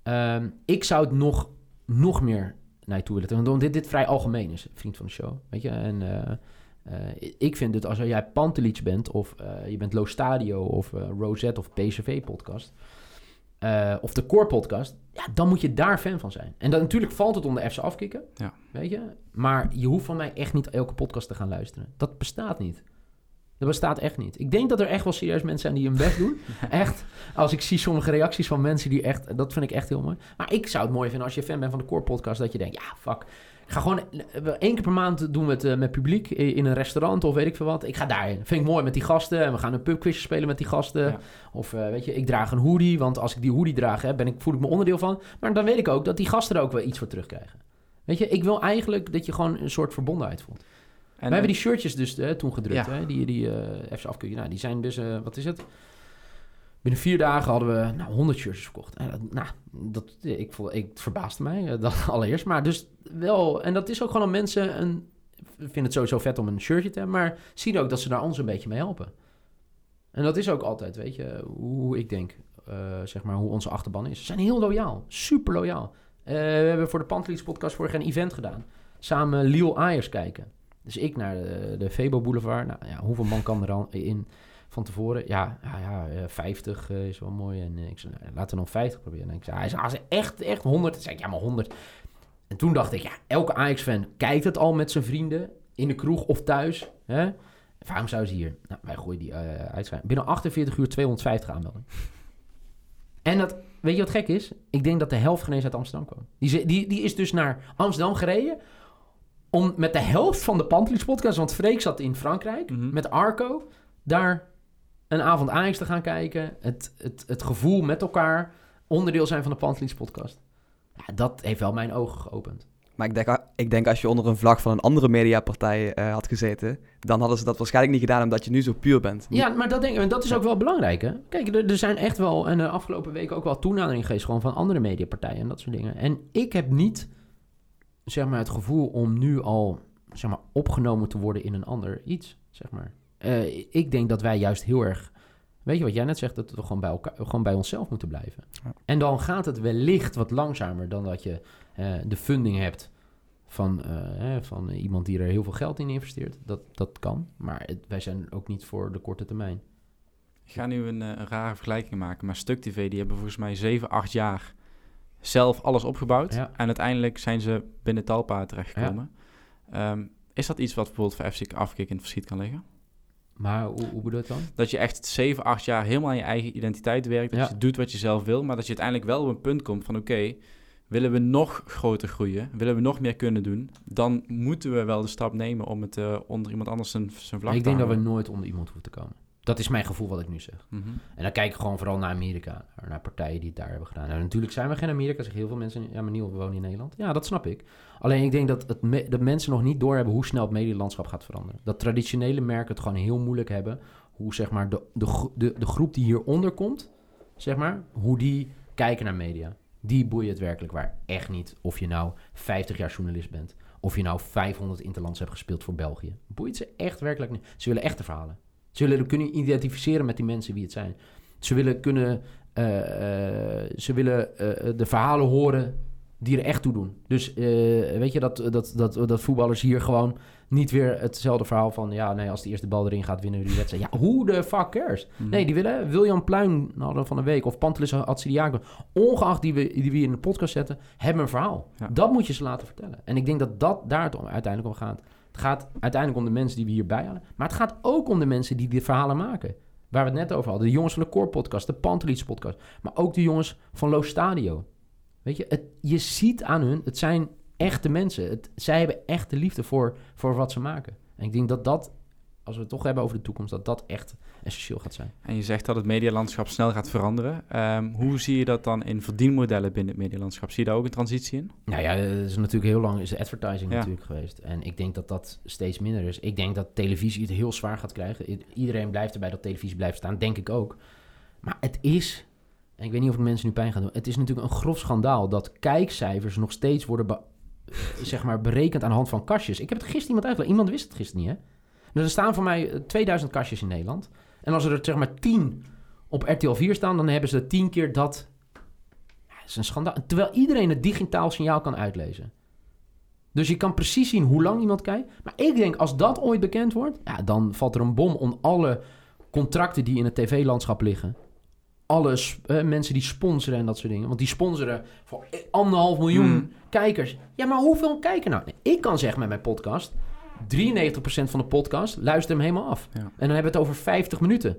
[SPEAKER 2] Um, ik zou het nog, nog meer naar je toe willen. Want dit, dit vrij algemeen is, vriend van de show. Weet je? En... Uh, uh, ik vind het als jij Pantelic bent, of uh, je bent Lo Stadio, of uh, Rosette, of PCV-podcast, of de Core-podcast, ja, dan moet je daar fan van zijn. En dan natuurlijk valt het onder FC afkicken, ja. weet je. Maar je hoeft van mij echt niet elke podcast te gaan luisteren. Dat bestaat niet. Dat bestaat echt niet. Ik denk dat er echt wel serieus mensen zijn die hun best doen. echt. Als ik zie sommige reacties van mensen die echt... Dat vind ik echt heel mooi. Maar ik zou het mooi vinden als je fan bent van de Core Podcast... dat je denkt, ja, fuck. Ik ga gewoon... één keer per maand doen we het uh, met publiek in een restaurant of weet ik veel wat. Ik ga daarin. Vind ik mooi met die gasten. En we gaan een pubquizje spelen met die gasten. Of uh, weet je, ik draag een hoodie. Want als ik die hoodie draag, hè, ben ik, voel ik me onderdeel van. Maar dan weet ik ook dat die gasten er ook wel iets voor terugkrijgen. Weet je, ik wil eigenlijk dat je gewoon een soort verbondenheid voelt. En, we hebben die shirtjes dus hè, toen gedrukt, hè, die, die uh, FC afkeuring. Nou, die zijn dus, uh, wat is het? Binnen vier dagen hadden we nou, 100 shirtjes verkocht. En dat, nou, dat, ik, ik verbaasde mij dat allereerst. Maar dus wel, en dat is ook gewoon om mensen een... Ik vind het sowieso vet om een shirtje te hebben, maar zien ook dat ze daar ons een beetje mee helpen. En dat is ook altijd, weet je, hoe ik denk, zeg maar, hoe onze achterban is. Ze zijn heel loyaal, super loyaal. we hebben voor de Pantelies podcast vorig een event gedaan. Samen Lille Ayers kijken. Dus ik naar de, de Febo Boulevard. Nou ja, hoeveel man kan er dan in van tevoren? Ja, ja, ja 50 uh, is wel mooi. En uh, ik zei, nou, laten we nog 50 proberen. En ik zei, hij zei, als echt, echt 100. Dan zei ik, ja, maar 100. En toen dacht ik, ja, elke Ajax-fan kijkt het al met zijn vrienden. In de kroeg of thuis. Hè? Waarom zou ze hier? Nou, wij gooien die uh, uitschrijven. Binnen 48 uur 250 aanmelden. En dat, weet je wat gek is? Ik denk dat de helft genees uit Amsterdam kwam. Die, die, die is dus naar Amsterdam gereden om met de helft van de Pantelis podcast, want Freek zat in Frankrijk
[SPEAKER 1] Mhm.
[SPEAKER 2] met Arco, daar een avond Ajax te gaan kijken. Het, het, het gevoel met elkaar onderdeel zijn van de Pantelis podcast. Ja, dat heeft wel mijn ogen geopend.
[SPEAKER 3] Maar ik denk, ik denk als je onder een vlag van een andere mediapartij uh, had gezeten, dan hadden ze dat waarschijnlijk niet gedaan omdat je nu zo puur bent.
[SPEAKER 2] Ja, maar dat, denk dat is ook wel belangrijk. Hè? Kijk, er, er zijn echt wel, en de afgelopen weken ook wel toenadering geweest gewoon van andere mediapartijen en dat soort dingen. En ik heb niet zeg maar, het gevoel om nu al zeg maar, opgenomen te worden in een ander iets. Zeg maar. Uh, ik denk dat wij juist heel erg. Weet je wat jij net zegt, dat we gewoon bij, elkaar, gewoon bij onszelf moeten blijven.
[SPEAKER 3] Ja.
[SPEAKER 2] En dan gaat het wellicht wat langzamer dan dat je uh, de funding hebt van, uh, van iemand die er heel veel geld in investeert. Dat, dat kan, maar het, wij zijn ook niet voor de korte termijn.
[SPEAKER 1] Ik ga nu een, een rare vergelijking maken, maar Stuk TV die hebben volgens mij 7, 8 jaar zelf alles opgebouwd.
[SPEAKER 2] Ja.
[SPEAKER 1] En uiteindelijk zijn ze binnen Talpa terechtgekomen. Ja. Um, is dat iets wat bijvoorbeeld voor FC Afkik in het verschiet kan liggen?
[SPEAKER 2] Maar hoe, hoe bedoel je dan?
[SPEAKER 1] Dat je echt 7, 8 jaar helemaal aan je eigen identiteit werkt. Dat
[SPEAKER 2] Ja.
[SPEAKER 1] je doet wat je zelf wil. Maar dat je uiteindelijk wel op een punt komt van... Oké, willen we nog groter groeien? Willen we nog meer kunnen doen? Dan moeten we wel de stap nemen om het uh, onder iemand anders zijn, zijn vlag
[SPEAKER 2] ik
[SPEAKER 1] te
[SPEAKER 2] denk dat we nooit onder iemand hoeven te komen. Dat is mijn gevoel wat ik nu zeg.
[SPEAKER 1] Mhm.
[SPEAKER 2] En dan kijk ik gewoon vooral naar Amerika. Naar partijen die het daar hebben gedaan. Nou, natuurlijk zijn we geen Amerika. Zeggen heel veel mensen, ja maar Niel, we wonen in Nederland. Ja, dat snap ik. Alleen ik denk dat, het me- dat mensen nog niet doorhebben hoe snel het medielandschap gaat veranderen. Dat traditionele merken het gewoon heel moeilijk hebben. Hoe zeg maar de, de, de, de groep die hieronder komt, zeg maar, hoe die kijken naar media. Die boeien het werkelijk waar. Echt niet of je nou 50 jaar journalist bent. Of je nou 500 interlands hebt gespeeld voor België. Boeit ze echt werkelijk niet. Ze willen echte verhalen. Ze willen kunnen identificeren met die mensen wie het zijn. Ze willen kunnen, eh, eh, ze willen eh, de verhalen horen die er echt toe doen. Dus weet je dat, dat, dat, dat voetballers hier gewoon niet weer hetzelfde verhaal van... ja, nee, als de eerste bal erin gaat, winnen we die wedstrijd. Ja, hoe de fuck cares?
[SPEAKER 1] Mhm.
[SPEAKER 2] Nee, die willen William Pluim hadden we van een week... of Pantelis Atsidiago, ongeacht die we, die we in de podcast zetten... hebben een verhaal.
[SPEAKER 1] Ja.
[SPEAKER 2] Dat moet je ze laten vertellen. En ik denk dat dat daar het om, uiteindelijk om gaat. Gaat uiteindelijk om de mensen die we hierbij halen. Maar het gaat ook om de mensen die die verhalen maken. Waar we het net over hadden. De jongens van de Core podcast, de Pantelis podcast. Maar ook de jongens van Lo Stadio. Weet je, het, je ziet aan hun, het zijn echte mensen. Het, zij hebben echt de liefde voor, voor wat ze maken. En ik denk dat dat, als we het toch hebben over de toekomst, dat dat echt essentieel gaat zijn.
[SPEAKER 1] En je zegt dat het medialandschap snel gaat veranderen. Ehm, hoe zie je dat dan in verdienmodellen binnen het medialandschap? Zie je daar ook een transitie in?
[SPEAKER 2] Nou ja, het is natuurlijk heel lang is advertising
[SPEAKER 1] Ja.
[SPEAKER 2] natuurlijk geweest. En ik denk dat dat steeds minder is. Ik denk dat televisie het heel zwaar gaat krijgen. I- Iedereen blijft erbij dat televisie blijft staan, denk ik ook. Maar het is, en ik weet niet of ik mensen nu pijn gaan doen... het is natuurlijk een grof schandaal dat kijkcijfers nog steeds worden... eh, zeg maar berekend aan de hand van kastjes. Ik heb het gisteren iemand uitgelegd. Iemand wist het gisteren niet, hè? Dus er staan voor mij eh, 2000 kastjes in Nederland. En als er er zeg maar 10 op RTL 4 staan... dan hebben ze 10 keer dat... Ja, dat is een schandaal. Terwijl iedereen het digitaal signaal kan uitlezen. Dus je kan precies zien hoe lang iemand kijkt. Maar ik denk, als dat ooit bekend wordt... Ja, dan valt er een bom om alle contracten die in het tv-landschap liggen. Alle eh, mensen die sponsoren en dat soort dingen. Want die sponsoren voor anderhalf miljoen
[SPEAKER 1] Hmm.
[SPEAKER 2] kijkers. Ja, maar hoeveel kijken nou? Nee, ik kan zeggen met mijn podcast... 93% van de podcast luistert hem helemaal af. Ja. En dan hebben we het over 50 minuten.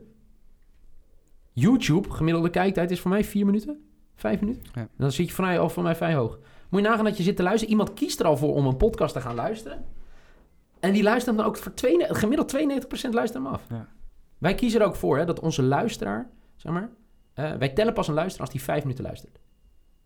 [SPEAKER 2] YouTube, gemiddelde kijktijd is voor mij 4 minuten. 5 minuten. Ja. En dan zit je van mij, al van mij vrij hoog. Moet je nagaan dat je zit te luisteren. Iemand kiest er al voor om een podcast te gaan luisteren. En die luistert dan ook voor twee, gemiddeld 92% luistert hem af. Ja. Wij kiezen er ook voor hè, dat onze luisteraar, zeg maar, uh, wij tellen pas een luisteraar als die 5 minuten luistert.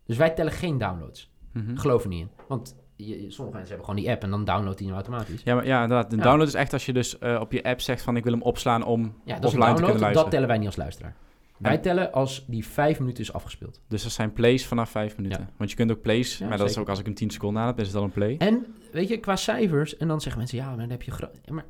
[SPEAKER 2] Dus wij tellen geen downloads. Mm Geloof er niet in. Want je, sommige mensen hebben gewoon die app en dan downloadt hij hem automatisch.
[SPEAKER 1] Ja, maar, ja inderdaad. De download is echt als je dus uh, op je app zegt van ik wil hem opslaan om ja, dat offline te kunnen luisteren.
[SPEAKER 2] Dat tellen wij niet als luisteraar. Wij tellen als die vijf minuten is afgespeeld.
[SPEAKER 1] Dus dat zijn plays vanaf vijf minuten. Ja. Want je kunt ook plays, maar dat is ook als ik een 10 seconden aan heb, is het dan een play.
[SPEAKER 2] En weet je, qua cijfers, en dan zeggen mensen, ja, maar dan heb je... maar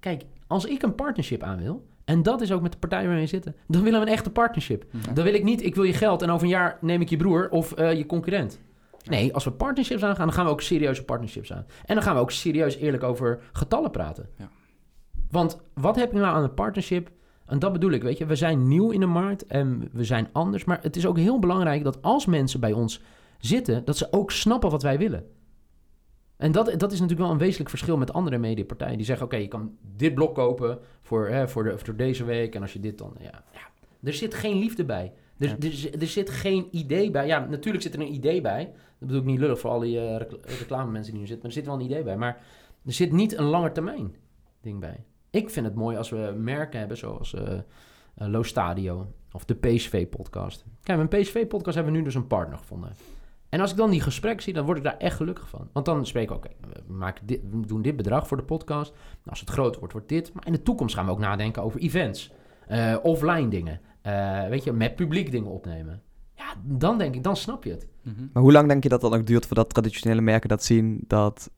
[SPEAKER 2] kijk, als ik een partnership aan wil, en dat is ook met de partij waar we zitten, dan willen we een echte partnership. Dan wil ik niet, ik wil je geld en over een jaar neem ik je broer of uh, je concurrent. Nee, als we partnerships aangaan, dan gaan we ook serieuze partnerships aan. En dan gaan we ook serieus eerlijk over getallen praten. Ja. Want wat heb je nou aan een partnership? En dat bedoel ik, weet je, we zijn nieuw in de markt en we zijn anders. Maar het is ook heel belangrijk dat als mensen bij ons zitten, dat ze ook snappen wat wij willen. En dat, dat is natuurlijk wel een wezenlijk verschil met andere mediapartijen. Die zeggen, oké, je kan dit blok kopen voor, hè, voor, de, voor deze week. En als je dit dan... Ja, ja. Er zit geen liefde bij. Er, er, er, zit geen idee bij. Ja, natuurlijk zit er een idee bij. Dat bedoel ik niet lullig voor al die uh, reclame mensen die nu zitten. Maar er zit wel een idee bij. Maar er zit niet een lange termijn ding bij. Ik vind het mooi als we merken hebben zoals uh, Lo Stadio of de PSV-podcast. Kijk, een PSV-podcast hebben we nu dus een partner gevonden. En als ik dan die gesprek zie, dan word ik daar echt gelukkig van. Want dan spreken we, oké, we, dit, we doen dit bedrag voor de podcast. Nou, als het groot wordt, wordt dit. Maar in de toekomst gaan we ook nadenken over events. Offline dingen. weet je, met publiek dingen opnemen. Ja, dan denk ik, dan snap je het.
[SPEAKER 3] Mhm. Maar hoe lang denk je dat dat nog duurt voordat traditionele merken dat zien? Dat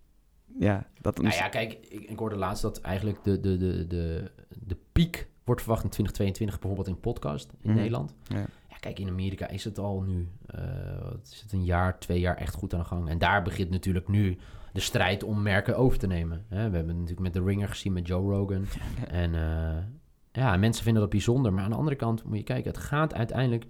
[SPEAKER 3] ja, dat...
[SPEAKER 2] Nou ja, kijk, ik, ik hoorde laatst dat eigenlijk de, de, de, de, de piek wordt verwacht in 2022 bijvoorbeeld in podcast in mhm. Nederland. Ja. ja. kijk, in Amerika is het al nu, uh, is het een jaar, twee jaar echt goed aan de gang. En daar begint natuurlijk nu de strijd om merken over te nemen. Hè? We hebben natuurlijk met The Ringer gezien met Joe Rogan. en uh, ja, mensen vinden dat bijzonder. Maar aan de andere kant moet je kijken, het gaat uiteindelijk,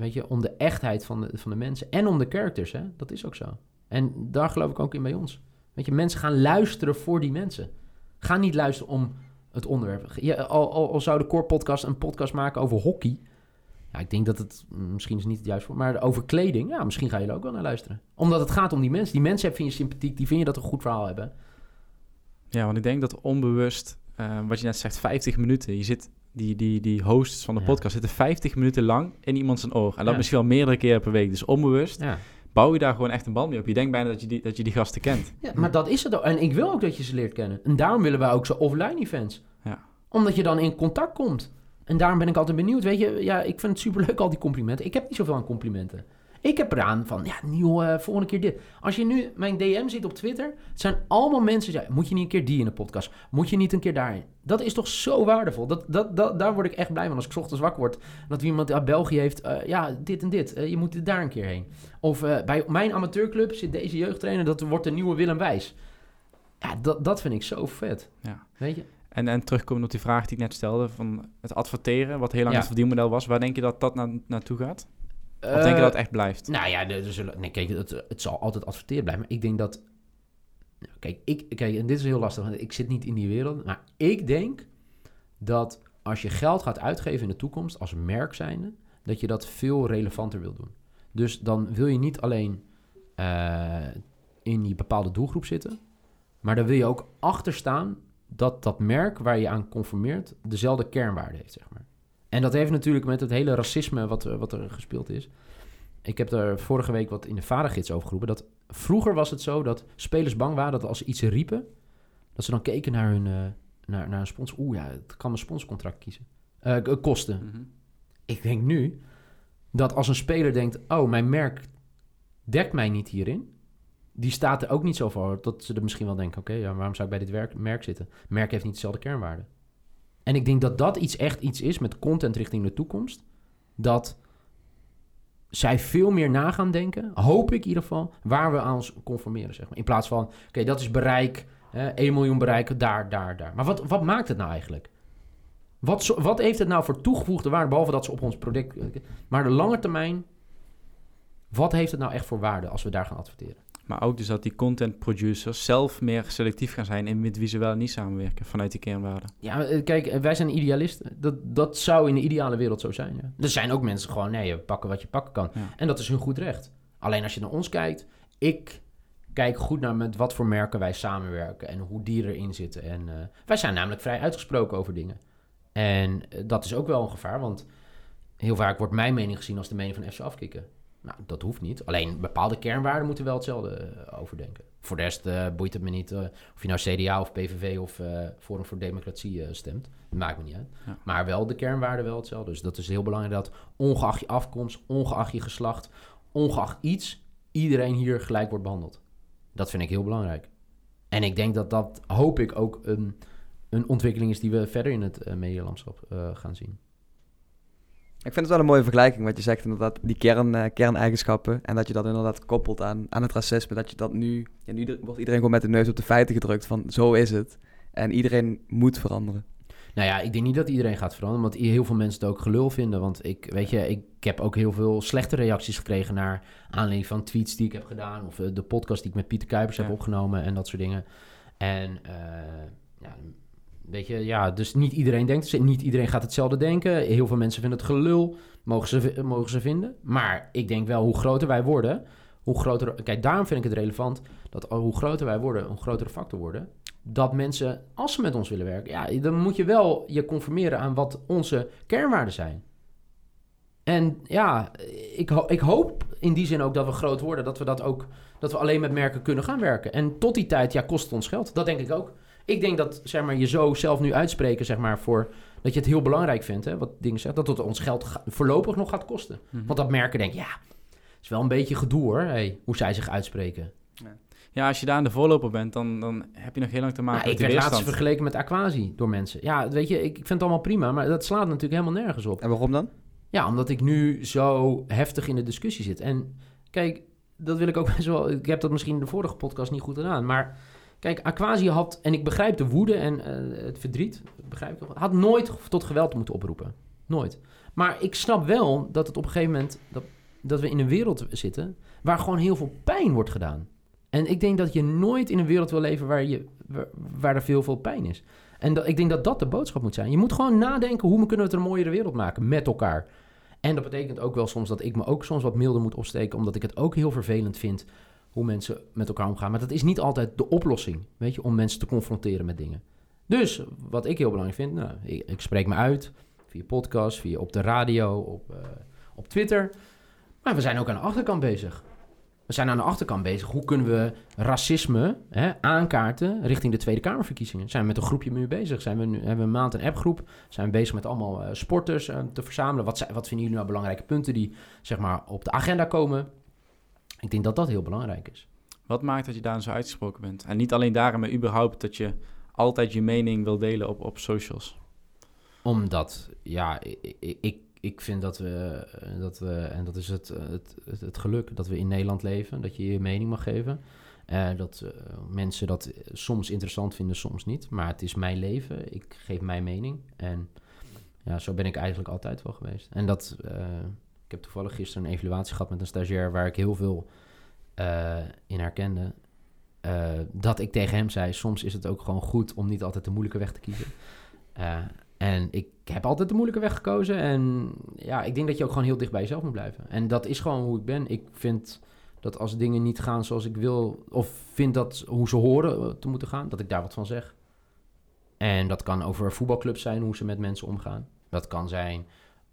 [SPEAKER 2] weet je, om de echtheid van de, van de mensen en om de characters. Hè? Dat is ook zo. En daar geloof ik ook in bij ons. Weet je, mensen gaan luisteren voor die mensen. Ga niet luisteren om het onderwerp. Je, al, zou de Core Podcast een podcast maken over hockey. Ja, ik denk dat het misschien is niet het juiste. Maar over kleding, ja, misschien ga je er ook wel naar luisteren. Omdat het gaat om die mensen. Die mensen vind je sympathiek, die vind je dat een goed verhaal hebben.
[SPEAKER 1] Ja, want ik denk dat onbewust, uh, wat je net zegt, 50 minuten. Je zit, die, die, die hosts van de podcast zitten 50 minuten lang in iemand zijn oor. En dat misschien wel meerdere keren per week. Dus onbewust. Ja bouw je daar gewoon echt een band mee op. Je denkt bijna dat je die, dat je die gasten kent.
[SPEAKER 2] Ja, maar dat is het ook. En ik wil ook dat je ze leert kennen. En daarom willen wij ook zo offline events. Ja. Omdat je dan in contact komt. En daarom ben ik altijd benieuwd. Weet je, ja, ik vind het superleuk al die complimenten. Ik heb niet zoveel aan complimenten. Ik heb eraan van, ja, nieuw, uh, volgende keer dit. Als je nu mijn DM ziet op Twitter, het zijn allemaal mensen die zeggen, moet je niet een keer die in de podcast? Moet je niet een keer daarin? Dat is toch zo waardevol? Dat, dat, dat, daar word ik echt blij van als ik ochtends wakker word. Dat iemand uit België heeft, uh, ja, dit en dit. Uh, je moet daar een keer heen. Of bij mijn amateurclub zit deze jeugdtrainer, dat wordt de nieuwe Willem Wijs. Ja, dat, dat vind ik zo vet. Ja. Weet je?
[SPEAKER 1] En, en terugkomen op die vraag die ik net stelde, van het adverteren, wat heel lang het verdienmodel was. Waar denk je dat dat na, naartoe gaat? Of denk je dat het echt blijft?
[SPEAKER 2] Nou ja, er zullen, nee, kijk, het, het zal altijd adverteren blijven. Maar ik denk dat... Kijk, ik, kijk, en dit is heel lastig, want ik zit niet in die wereld. Maar ik denk dat als je geld gaat uitgeven in de toekomst als merk zijnde... dat je dat veel relevanter wil doen. Dus dan wil je niet alleen uh, in die bepaalde doelgroep zitten... maar dan wil je ook achter staan dat dat merk waar je aan conformeert... dezelfde kernwaarde heeft, zeg maar. En dat heeft natuurlijk met het hele racisme wat, eh, wat er gespeeld is. Ik heb er vorige week wat in de vadergids over geroepen. Dat vroeger was het zo dat spelers bang waren dat als ze iets riepen, dat ze dan keken naar hun uh, naar, naar een sponsor. Oeh ja, het kan een sponsorcontract kiezen. Uh, kosten. Mhm. Ik denk nu dat als een speler denkt: oh, mijn merk dekt mij niet hierin. Die staat er ook niet zo voor dat ze er misschien wel denken: oké, ja, waarom zou ik bij dit werk, merk zitten? Merk heeft niet dezelfde kernwaarde. En ik denk dat dat iets echt iets is met content richting de toekomst. Dat zij veel meer na gaan denken, hoop ik in ieder geval, waar we aan ons conformeren. Zeg maar. In plaats van, oké, dat is bereik, hè, 1 miljoen bereiken, daar, daar, daar. Maar wat, wat maakt het nou eigenlijk? Wat, wat heeft het nou voor toegevoegde waarde, behalve dat ze op ons product... Maar de lange termijn, wat heeft het nou echt voor waarde als we daar gaan adverteren?
[SPEAKER 1] Maar ook dus dat die content producers zelf meer selectief gaan zijn in met wie ze wel en niet samenwerken vanuit die kernwaarden.
[SPEAKER 2] Ja, eh, kijk, eh, wij zijn idealisten. Dat, dat zou in de ideale wereld zo zijn. Ja. Er zijn ook mensen gewoon, nee, pakken wat je pakken kan. En dat is hun goed recht. Alleen als je naar ons kijkt, ik kijk goed naar met wat voor merken wij samenwerken en hoe die erin zitten. En uh, wij zijn namelijk vrij uitgesproken over dingen. En dat is ook wel een gevaar, want heel vaak wordt mijn mening gezien als de mening van FC afkicken. Nou, dat hoeft niet. Alleen bepaalde kernwaarden moeten wel hetzelfde uh, overdenken. Voor de rest uh, boeit het me niet uh, of je nou CDA of PVV of Forum voor Democratie stemt. Dat maakt me niet uit. Maar wel de kernwaarden wel hetzelfde. Dus dat is heel belangrijk dat ongeacht je afkomst, ongeacht je geslacht, ongeacht iets, iedereen hier gelijk wordt behandeld. Dat vind ik heel belangrijk. En ik denk dat dat, hoop ik, ook een, een ontwikkeling is die we verder in het medialandschap gaan zien.
[SPEAKER 3] Ik vind het wel een mooie vergelijking wat je zegt, inderdaad, die kern, uh, kerneigenschappen. En dat je dat inderdaad koppelt aan, aan het racisme. Dat je dat nu, ja, nu wordt iedereen gewoon met de neus op de feiten gedrukt van zo is het. En iedereen moet veranderen.
[SPEAKER 2] Nou ja, ik denk niet dat iedereen gaat veranderen, want heel veel mensen het ook gelul vinden. Want ik, weet je, ik heb ook heel veel slechte reacties gekregen naar aanleiding van tweets die ik heb gedaan. Of eh, de podcast die ik met Pieter Kuipers heb opgenomen en dat soort dingen. En uh, ja, Weet je, ja, dus niet iedereen denkt, niet iedereen gaat hetzelfde denken. Heel veel mensen vinden het gelul, mogen ze, mogen ze vinden. Maar ik denk wel, hoe groter wij worden, hoe groter... Kijk, daarom vind ik het relevant dat hoe groter wij worden, hoe grotere factor worden. Dat mensen, als ze met ons willen werken, ja, dan moet je wel je conformeren aan wat onze kernwaarden zijn. En ja, ik, ik hoop in die zin ook dat we groot worden, dat we dat ook, dat we alleen met merken kunnen gaan werken. En tot die tijd, ja, kost het ons geld. Dat denk ik ook. Ik denk dat zeg maar, je zo zelf nu uitspreken, zeg maar, voor dat je het heel belangrijk vindt, hè, wat dingen zegt, dat het ons geld voorlopig nog gaat kosten. Mhm. Want dat merken denk ja, is wel een beetje gedoe hoor, hey, hoe zij zich uitspreken.
[SPEAKER 1] Ja. ja. als je daar aan de voorloper bent, dan, dan heb je nog heel lang te maken
[SPEAKER 2] nou, met Ik werd laatst vergeleken met Aquasi door mensen. Ja, weet je, ik vind het allemaal prima, maar dat slaat natuurlijk helemaal nergens op.
[SPEAKER 3] En waarom dan?
[SPEAKER 2] Ja, omdat ik nu zo heftig in de discussie zit. En kijk, dat wil ik ook best wel... Ik heb dat misschien in de vorige podcast niet goed gedaan, maar Kijk, Aquasi had, en ik begrijp de woede en uh, het verdriet, begrijp ik, had nooit tot geweld moeten oproepen. Nooit. Maar ik snap wel dat het op een gegeven moment, dat, dat we in een wereld zitten waar gewoon heel veel pijn wordt gedaan. En ik denk dat je nooit in een wereld wil leven waar, je, waar, er veel, veel pijn is. En dat, ik denk dat dat de boodschap moet zijn. Je moet gewoon nadenken hoe kunnen we het een mooiere wereld maken met elkaar. En dat betekent ook wel soms dat ik me ook soms wat milder moet opsteken, omdat ik het ook heel vervelend vind hoe mensen met elkaar omgaan. Maar dat is niet altijd de oplossing, weet je, om mensen te confronteren met dingen. Dus wat ik heel belangrijk vind, nou, ik, spreek me uit via podcast, via op de radio, op, uh, op Twitter. Maar we zijn ook aan de achterkant bezig. We zijn aan de achterkant bezig. Hoe kunnen we racisme hè, aankaarten richting de Tweede Kamerverkiezingen? Zijn we met een groepje nu bezig? Zijn we nu, hebben we een maand een appgroep? Zijn we bezig met allemaal uh, sporters uh, te verzamelen? Wat, wat vinden jullie nou belangrijke punten die zeg maar, op de agenda komen? Ik denk dat dat heel belangrijk is.
[SPEAKER 1] Wat maakt dat je daar zo uitgesproken bent? En niet alleen daarom, maar überhaupt dat je altijd je mening wil delen op, op socials.
[SPEAKER 2] Omdat, ja, ik, ik, ik vind dat we, dat we, en dat is het, het, het, geluk, dat we in Nederland leven, dat je je mening mag geven. Uh, dat uh, mensen dat soms interessant vinden, soms niet. Maar het is mijn leven, ik geef mijn mening. En ja, zo ben ik eigenlijk altijd wel geweest. En dat, uh, ik heb toevallig gisteren een evaluatie gehad met een stagiair waar ik heel veel uh, in herkende. Uh, dat ik tegen hem zei: soms is het ook gewoon goed om niet altijd de moeilijke weg te kiezen. Uh, en ik heb altijd de moeilijke weg gekozen. En ja, ik denk dat je ook gewoon heel dicht bij jezelf moet blijven. En dat is gewoon hoe ik ben. Ik vind dat als dingen niet gaan zoals ik wil, of vind dat hoe ze horen te moeten gaan, dat ik daar wat van zeg. En dat kan over voetbalclubs zijn, hoe ze met mensen omgaan. Dat kan zijn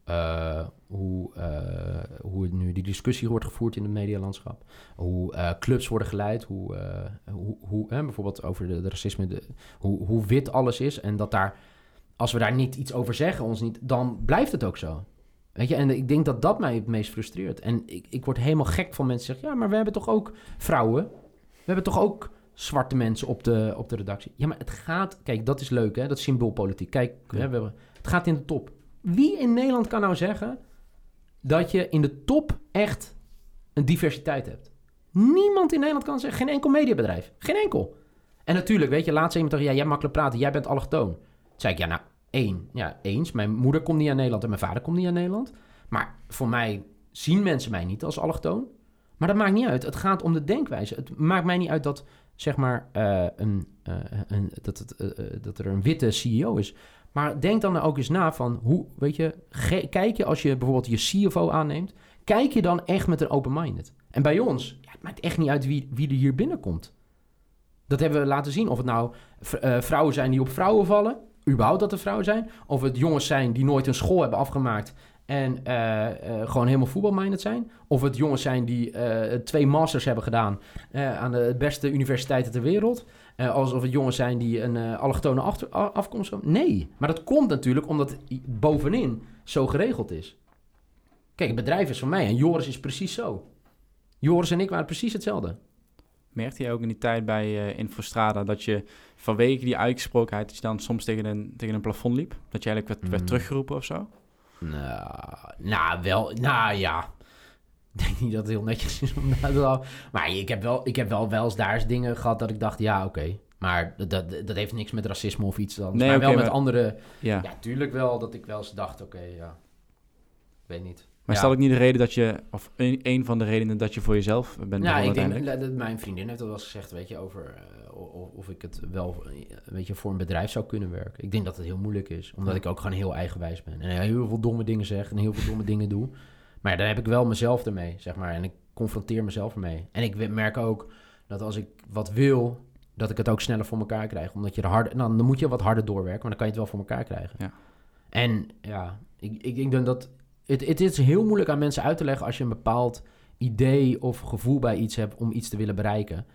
[SPEAKER 2] uh, hoe, uh, hoe nu die discussie wordt gevoerd in het medialandschap. Hoe uh, clubs worden geleid. Hoe, hoe, hoe bijvoorbeeld over de, de racisme. De, hoe, hoe wit alles is. En dat daar, als we daar niet iets over zeggen, ons niet, dan blijft het ook zo. Weet je, en ik denk dat dat mij het meest frustreert. En ik, ik word helemaal gek van mensen die zeggen: ja, maar we hebben toch ook vrouwen? We hebben toch ook zwarte mensen op de, op de redactie? Ja, maar het gaat, kijk, dat is leuk, hè? Dat is symboolpolitiek. Kijk, hè, we hebben, het gaat in de top. Wie in Nederland kan nou zeggen dat je in de top echt een diversiteit hebt? Niemand in Nederland kan zeggen, geen enkel mediabedrijf. Geen enkel. En natuurlijk, weet je, laatst zei iemand ja, jij makkelijk praten, jij bent allochtoon. Toen zei ik, ja, nou, één. Ja, eens. Mijn moeder komt niet aan Nederland en mijn vader komt niet aan Nederland. Maar voor mij zien mensen mij niet als allochtoon. Maar dat maakt niet uit. Het gaat om de denkwijze. Het maakt mij niet uit dat, zeg maar, uh, een, uh, een, dat, het, uh, dat er een witte CEO is. Maar denk dan ook eens na van hoe, weet je, kijk je als je bijvoorbeeld je CFO aanneemt, kijk je dan echt met een open-minded? En bij ons, ja, het maakt echt niet uit wie, wie er hier binnenkomt. Dat hebben we laten zien. Of het nou vrouwen zijn die op vrouwen vallen, überhaupt dat er vrouwen zijn. Of het jongens zijn die nooit een school hebben afgemaakt en uh, uh, gewoon helemaal voetbalminded zijn. Of het jongens zijn die twee masters hebben gedaan aan de beste universiteiten ter wereld. Alsof het jongens zijn die een allochtone afkomst hebben. Nee, maar dat komt natuurlijk omdat bovenin zo geregeld is. Kijk, het bedrijf is van mij en Joris is precies zo. Joris en ik waren precies hetzelfde.
[SPEAKER 1] Merkte je ook in die tijd bij uh, Infostrada dat je vanwege die uitgesprokenheid... dat je dan soms tegen een, tegen een plafond liep? Dat je eigenlijk werd, mm. werd teruggeroepen of zo?
[SPEAKER 2] Nou, nou, wel, nou ja. Ik denk niet dat het heel netjes is om te Maar ik heb wel, ik heb wel, wel eens daar eens dingen gehad dat ik dacht, ja, oké. Maar dat, dat, dat, heeft niks met racisme of iets dan. Nee, maar wel met andere... Ja. ja, tuurlijk wel dat ik wel eens dacht, oké, ja. Ik weet niet.
[SPEAKER 1] Maar ja. stel ik niet de reden dat je, of een, een van de redenen dat je voor jezelf bent
[SPEAKER 2] Ja, ik denk, dat mijn vriendin heeft al wel eens gezegd, weet je, over uh, of ik het wel, weet je, voor een bedrijf zou kunnen werken. Ik denk dat het heel moeilijk is, omdat ik ook gewoon heel eigenwijs ben. En heel veel domme dingen zeg en heel veel domme dingen doe. Maar ja, dan heb ik wel mezelf ermee, zeg maar. En ik confronteer mezelf ermee. En ik merk ook dat als ik wat wil, dat ik het ook sneller voor elkaar krijg. Omdat je er harder, nou, dan moet je wat harder doorwerken, maar dan kan je het wel voor elkaar krijgen. Ja. En ja, ik, ik, ik denk dat het, het is heel moeilijk aan mensen uit te leggen als je een bepaald idee of gevoel bij iets hebt om iets te willen bereiken.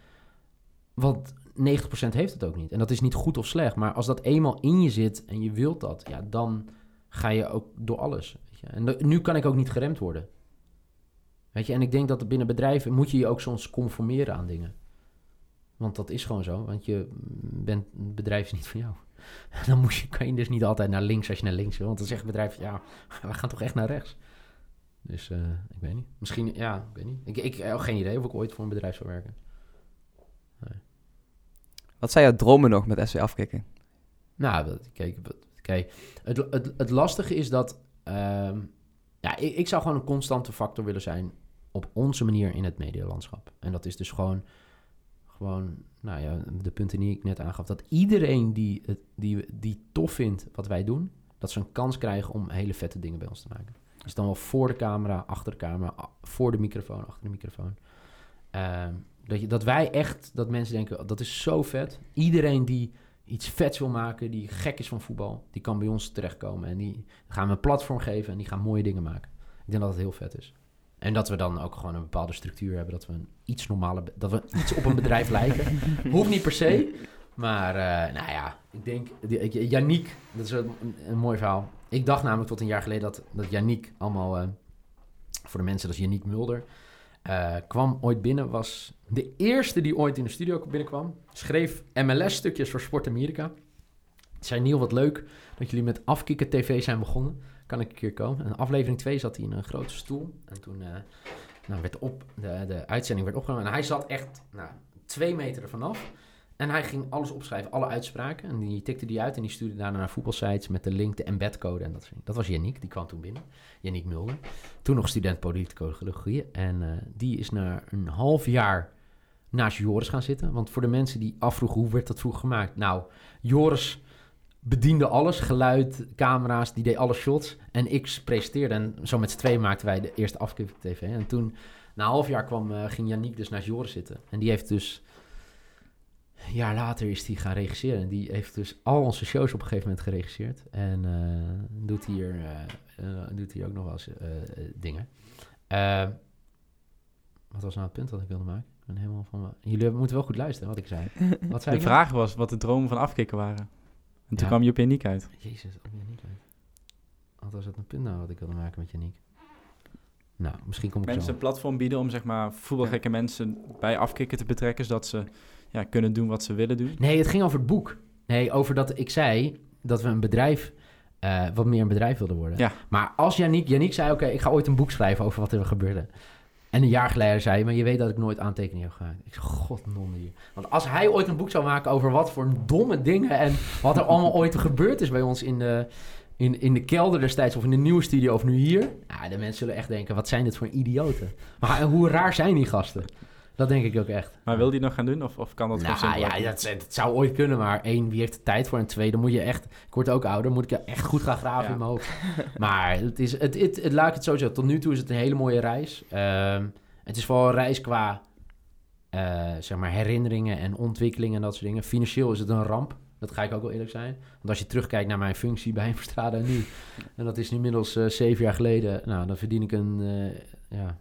[SPEAKER 2] Want 90% heeft het ook niet. En dat is niet goed of slecht. Maar als dat eenmaal in je zit en je wilt dat, ja, dan ga je ook door alles. Je. En nu kan ik ook niet geremd worden. Weet je, en ik denk dat binnen bedrijven moet je je ook soms conformeren aan dingen. Want dat is gewoon zo. Want je bent, het bedrijf is niet van jou. dan moet je, kan je dus niet altijd naar links als je naar links wil. Want dan zegt het bedrijf, ja, we gaan toch echt naar rechts. Dus uh, ik weet niet. Misschien, ja, ik weet niet. Ik, ik heb geen idee of ik ooit voor een bedrijf zou werken.
[SPEAKER 3] Nee. Wat zijn jouw dromen nog met SW afkicken?
[SPEAKER 2] Nou, kijk, kijk het, het, het lastige is dat... Uh, ja, ik, ik zou gewoon een constante factor willen zijn op onze manier in het medialandschap. En dat is dus gewoon gewoon, nou ja, de punten die ik net aangaf, dat iedereen die, die, die tof vindt wat wij doen, dat ze een kans krijgen om hele vette dingen bij ons te maken. Dus dan wel voor de camera, achter de camera, voor de microfoon, achter de microfoon. Ehm, dat, je, dat wij echt, dat mensen denken, dat is zo vet. Iedereen die iets vets wil maken, die gek is van voetbal, die kan bij ons terechtkomen. En die gaan we een platform geven en die gaan mooie dingen maken. Ik denk dat het heel vet is. En dat we dan ook gewoon een bepaalde structuur hebben. Dat we een iets normale, dat we iets op een bedrijf lijken. Hoeft niet per se. Maar uh, nou ja, ik denk, Yannick, dat is een, een, mooi verhaal. Ik dacht namelijk tot een jaar geleden dat, dat Yannick allemaal, uh, voor de mensen, dat is Yannick Mulder, uh, kwam ooit binnen, was de eerste die ooit in de studio binnenkwam. Schreef MLS-stukjes voor Sport Amerika. Zei Niel, wat leuk dat jullie met Afkikken TV zijn begonnen kan ik een keer komen. In aflevering 2 zat hij in een grote stoel. En toen uh, nou, werd op, de, de uitzending werd opgenomen. En hij zat echt nou, twee meter ervan af. En hij ging alles opschrijven, alle uitspraken. En die tikte die uit en die stuurde daarna naar voetbalsites met de link, de embedcode. En dat, dat was Yannick, die kwam toen binnen. Yannick Mulder. Toen nog student politicologie. En uh, die is na een half jaar naast Joris gaan zitten. Want voor de mensen die afvroegen hoe werd dat vroeger gemaakt. Nou, Joris bediende alles. Geluid, camera's, die deed alle shots. En ik presenteerde. En zo met z'n twee maakten wij de eerste afkipping TV. En toen, na een half jaar, kwam, uh, ging Yannick dus naar Joris zitten. En die heeft dus... Een jaar later is hij gaan regisseren. En die heeft dus al onze shows op een gegeven moment geregisseerd. En uh, doet, hier, uh, doet hier ook nog wel eens dingen. wat was nou het punt dat ik wilde maken? Ik ben helemaal van... Jullie moeten wel goed luisteren wat ik zei.
[SPEAKER 1] Wat zei de vraag was wat de dromen van afkikken waren. En toen kwam je op Janiek uit.
[SPEAKER 2] Jezus, op Janiek uit. Wat was het een punt nou wat ik wilde maken met Janiek? Nou, misschien kom ik
[SPEAKER 1] Mensen een platform bieden om zeg maar voetbalgekke mensen bij afkicken te betrekken, zodat ze ja, kunnen doen wat ze willen doen.
[SPEAKER 2] Nee, het ging over het boek. Nee, over dat ik zei dat we een bedrijf, uh, wat meer een bedrijf wilden worden. Ja. Maar als Janiek, Janiek zei, oké, ik ga ooit een boek schrijven over wat er gebeurde. En een jaar geleden zei hij, maar je weet dat ik nooit aantekeningen heb gemaakt. Ik zei, god non hier. Want als hij ooit een boek zou maken over wat voor domme dingen en wat er allemaal ooit gebeurd is bij ons in de, in, in de kelder destijds of in de nieuwe studio of nu hier. Ja, de mensen zullen echt denken, wat zijn dit voor idioten. Maar hoe raar zijn die gasten? Dat denk ik ook echt.
[SPEAKER 1] Maar wil die nog gaan doen of, of kan dat
[SPEAKER 2] nou, ja, dat, dat, zou ooit kunnen, maar één, wie heeft de tijd voor? En twee, dan moet je echt, ik word ook ouder, moet ik echt goed gaan graven in mijn hoofd. maar het is, het, het, het, laat ik het zo zeggen, tot nu toe is het een hele mooie reis. Ehm, het is vooral een reis qua, uh, zeg maar, herinneringen en ontwikkelingen en dat soort dingen. Financieel is het een ramp. Dat ga ik ook wel eerlijk zijn. Want als je terugkijkt naar mijn functie bij Verstrada nu... en dat is nu inmiddels uh, zeven jaar geleden... nou, dan verdien ik een... Uh, ja.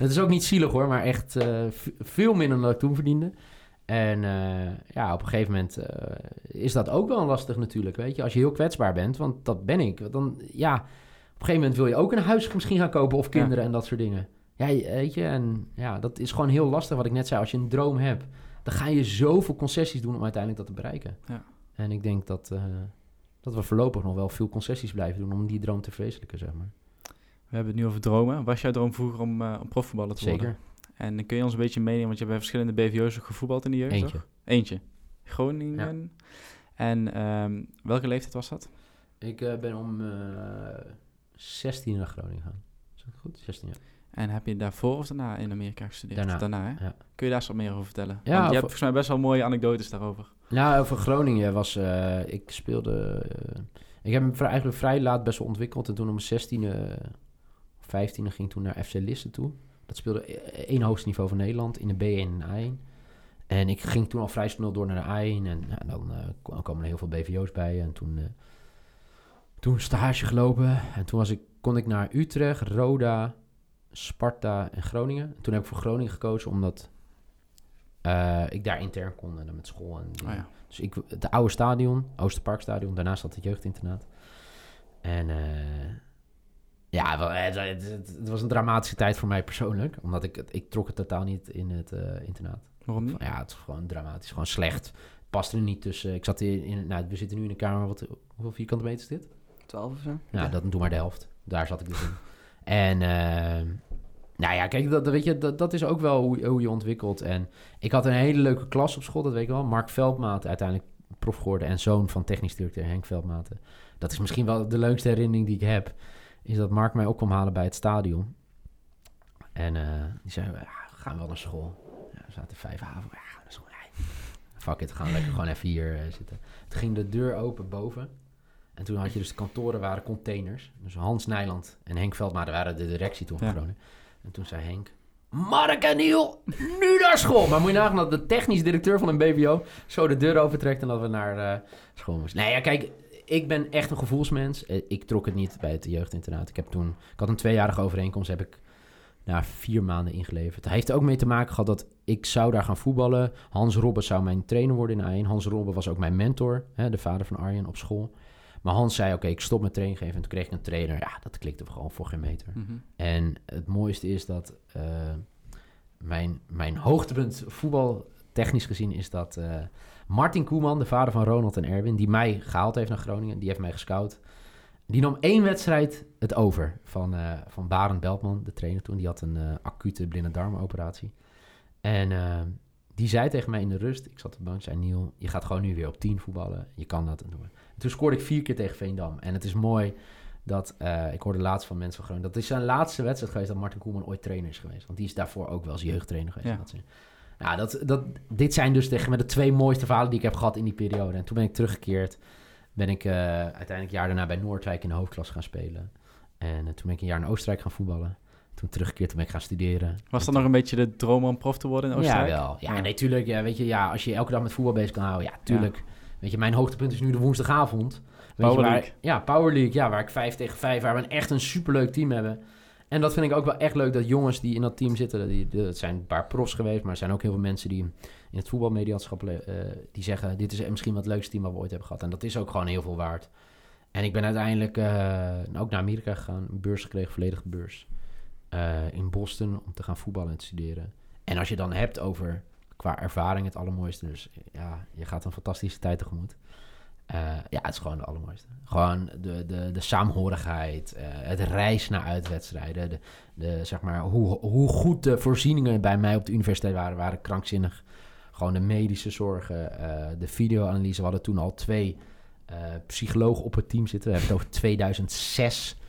[SPEAKER 2] Het is ook niet zielig hoor, maar echt uh, veel minder dan ik toen verdiende. En ja, op een gegeven moment is dat ook wel lastig natuurlijk, weet je. Als je heel kwetsbaar bent, want dat ben ik. Dan, ja, op een gegeven moment wil je ook een huis misschien gaan kopen of kinderen en dat soort dingen. Ja, weet je, en ja, dat is gewoon heel lastig wat ik net zei. Als je een droom hebt dan ga je zoveel concessies doen om uiteindelijk dat te bereiken. Ja. En ik denk dat, uh, dat we voorlopig nog wel veel concessies blijven doen om die droom te verwezenlijken, zeg maar.
[SPEAKER 1] We hebben het nu over dromen. Was jouw droom vroeger om, uh, om profvoetballer te worden?
[SPEAKER 2] Zeker.
[SPEAKER 1] En kun je ons een beetje meenemen, want je hebt bij verschillende BVO's gevoetbald in de jeugd,
[SPEAKER 2] Eentje.
[SPEAKER 1] Toch? Eentje. Groningen. En um, welke leeftijd was dat?
[SPEAKER 2] Ik uh, ben om 16 naar Groningen gegaan. Is dat goed? 16 jaar.
[SPEAKER 1] En heb je daarvoor of daarna in Amerika gestudeerd?
[SPEAKER 2] Daarna.
[SPEAKER 1] daarna hè?
[SPEAKER 2] Ja.
[SPEAKER 1] Kun je daar eens wat meer over vertellen?
[SPEAKER 2] Ja,
[SPEAKER 1] Want je hebt volgens mij best wel mooie anekdotes daarover.
[SPEAKER 2] Nou, over Groningen was... Uh, ik speelde... Ik heb me eigenlijk vrij laat best wel ontwikkeld. En toen om mijn 16e, 15e ging toen naar FC Lisse toe. Dat speelde e-, één hoogste niveau van Nederland in de B1 en A1. En ik ging toen al vrij snel door naar de A1. En nou, dan uh, komen er heel veel BVO's bij. En toen, toen stage gelopen. En toen was ik, kon ik naar Utrecht, Roda, Sparta en Groningen. Toen heb ik voor Groningen gekozen omdat uh, ik daar intern kon en dan met school. En
[SPEAKER 1] oh ja.
[SPEAKER 2] Dus ik, het oude stadion, Oosterparkstadion, daarnaast zat het jeugdinternaat. En ja, het, het, het, was een dramatische tijd voor mij persoonlijk. Omdat ik, ik trok het totaal niet in het uh, internaat.
[SPEAKER 1] Waarom niet?
[SPEAKER 2] Ja, het is gewoon dramatisch, gewoon slecht. Het paste er niet tussen. Ik zat in, in nou, we zitten nu in een kamer, wat, hoeveel vierkante meter is dit?
[SPEAKER 3] 12 of zo?
[SPEAKER 2] Ja, dat doe maar de helft. Daar zat ik dus in. En uh, nou ja, kijk, dat, weet je, dat, dat is ook wel hoe, hoe je ontwikkelt. En ik had een hele leuke klas op school, dat weet ik wel. Mark Veldmaat, uiteindelijk prof geworden en zoon van technisch directeur Henk Veldmaten. Dat is misschien wel de leukste herinnering die ik heb. Is dat Mark mij ook kwam halen bij het stadion. En uh, die zei, ja, gaan we wel naar school. Ja, we zaten vijf haven. Ja, gaan we naar school. Ja, fuck it, we gaan lekker gewoon even hier uh, zitten. Toen ging de deur open boven. En toen had je dus de kantoren waren containers. Dus Hans Nijland en Henk Veldmaten waren de directie toen van ja. Groningen. En toen zei Henk... Mark en Niel, nu naar school! Maar moet je nagaan dat de technisch directeur van een BBO... zo de deur overtrekt en dat we naar uh, school moesten. Nee, ja, kijk, ik ben echt een gevoelsmens. Eh, ik trok het niet bij het jeugdinternaat. Ik, heb toen, ik had een tweejarige overeenkomst, heb ik na vier maanden ingeleverd. Het heeft ook mee te maken gehad dat ik zou daar gaan voetballen. Hans Robben zou mijn trainer worden in A1. Hans Robben was ook mijn mentor, hè, de vader van Arjen op school. Maar Hans zei, oké, ik stop met training geven. En toen kreeg ik een trainer. Ja, dat klikte gewoon voor geen meter.
[SPEAKER 1] Mhm.
[SPEAKER 2] En het mooiste is dat uh, mijn, mijn hoogtepunt voetbal technisch gezien is dat uh, Martin Koeman, de vader van Ronald en Erwin, die mij gehaald heeft naar Groningen, die heeft mij gescout. Die nam één wedstrijd het over van, uh, van Barend Beltman, de trainer toen. Die had een acute blinde darmoperatie. En die zei tegen mij in de rust, ik zat op de bank, zei Niel, je gaat gewoon nu weer op 10 voetballen. Je kan dat doen. Toen scoorde ik vier keer tegen Veendam. En het is mooi dat, ik hoorde laatst van mensen van Groningen, dat is zijn laatste wedstrijd geweest dat Martin Koeman ooit trainer is geweest. Want die is daarvoor ook wel als jeugdtrainer geweest.
[SPEAKER 1] Ja.
[SPEAKER 2] Nou, dat, dat, dit zijn dus tegen de twee mooiste verhalen die ik heb gehad in die periode. En toen ben ik teruggekeerd. Ben ik uh, uiteindelijk een jaar daarna bij Noordwijk in de hoofdklasse gaan spelen. En uh, toen ben ik een jaar in Oostenrijk gaan voetballen. Toen teruggekeerd, toen ben ik gaan studeren.
[SPEAKER 1] Was dat nog een beetje de droom om prof te worden in Oostenrijk?
[SPEAKER 2] Ja, wel. Ja, ja. nee, tuurlijk. Ja, weet je, ja, als je elke dag met voetbal bezig kan houden, ja, tuurlijk. Ja. Weet je, mijn hoogtepunt is nu de woensdagavond. Weet
[SPEAKER 1] Power
[SPEAKER 2] je, waar,
[SPEAKER 1] League.
[SPEAKER 2] Ja, Power League. Ja, waar ik vijf tegen vijf, waar we echt een superleuk team hebben. En dat vind ik ook wel echt leuk, dat jongens die in dat team zitten, die, dat zijn een paar profs geweest, maar er zijn ook heel veel mensen die in het voetbalmediaatschap, uh, die zeggen, dit is misschien wat het leukste team wat we ooit hebben gehad. En dat is ook gewoon heel veel waard. En ik ben uiteindelijk uh, ook naar Amerika gegaan, een beurs gekregen, volledige beurs. Uh, in Boston, om te gaan voetballen en te studeren. En als je dan hebt over qua ervaring het allermooiste. Dus ja, je gaat een fantastische tijd tegemoet. Uh, ja, het is gewoon de allermooiste. Gewoon de, de, de saamhorigheid, uh, het reis naar uitwedstrijden. De, de, zeg maar, hoe, hoe goed de voorzieningen bij mij op de universiteit waren, waren krankzinnig. Gewoon de medische zorgen, uh, de videoanalyse. We hadden toen al twee psycholoog op het team zitten. We hebben het over 2006.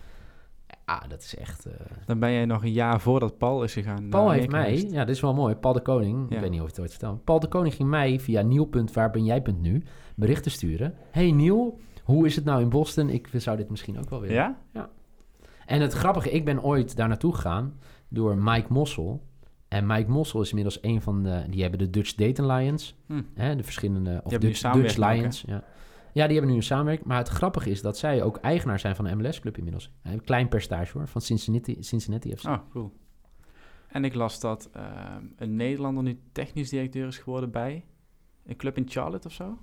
[SPEAKER 2] Ja, dat is echt...
[SPEAKER 1] Dan ben jij nog een jaar voordat Paul is gegaan.
[SPEAKER 2] Paul heeft mij, ja, dit is wel mooi. Paul de Koning, ik weet niet of ik het ooit vertel. Paul de Koning ging mij via Niel.waarbenjij.nu berichten sturen. Hey Niel, hoe is het nou in Boston? Ik zou dit misschien ook wel willen.
[SPEAKER 1] Ja?
[SPEAKER 2] Ja. En het grappige, ik ben ooit daar naartoe gegaan door Mike Mossel. En Mike Mossel is inmiddels een van de... Die hebben de Dutch Dayton Lions. Hm. Hè, de verschillende...
[SPEAKER 1] Of Dutch, Dutch
[SPEAKER 2] Lions, ja. Ja, die hebben nu een samenwerking. Maar het grappige is dat zij ook eigenaar zijn van de MLS-club inmiddels. Een klein percentage hoor, van Cincinnati, Cincinnati FC.
[SPEAKER 1] Oh, cool. En ik las dat ehm, een Nederlander nu technisch directeur is geworden bij een club in Charlotte of zo?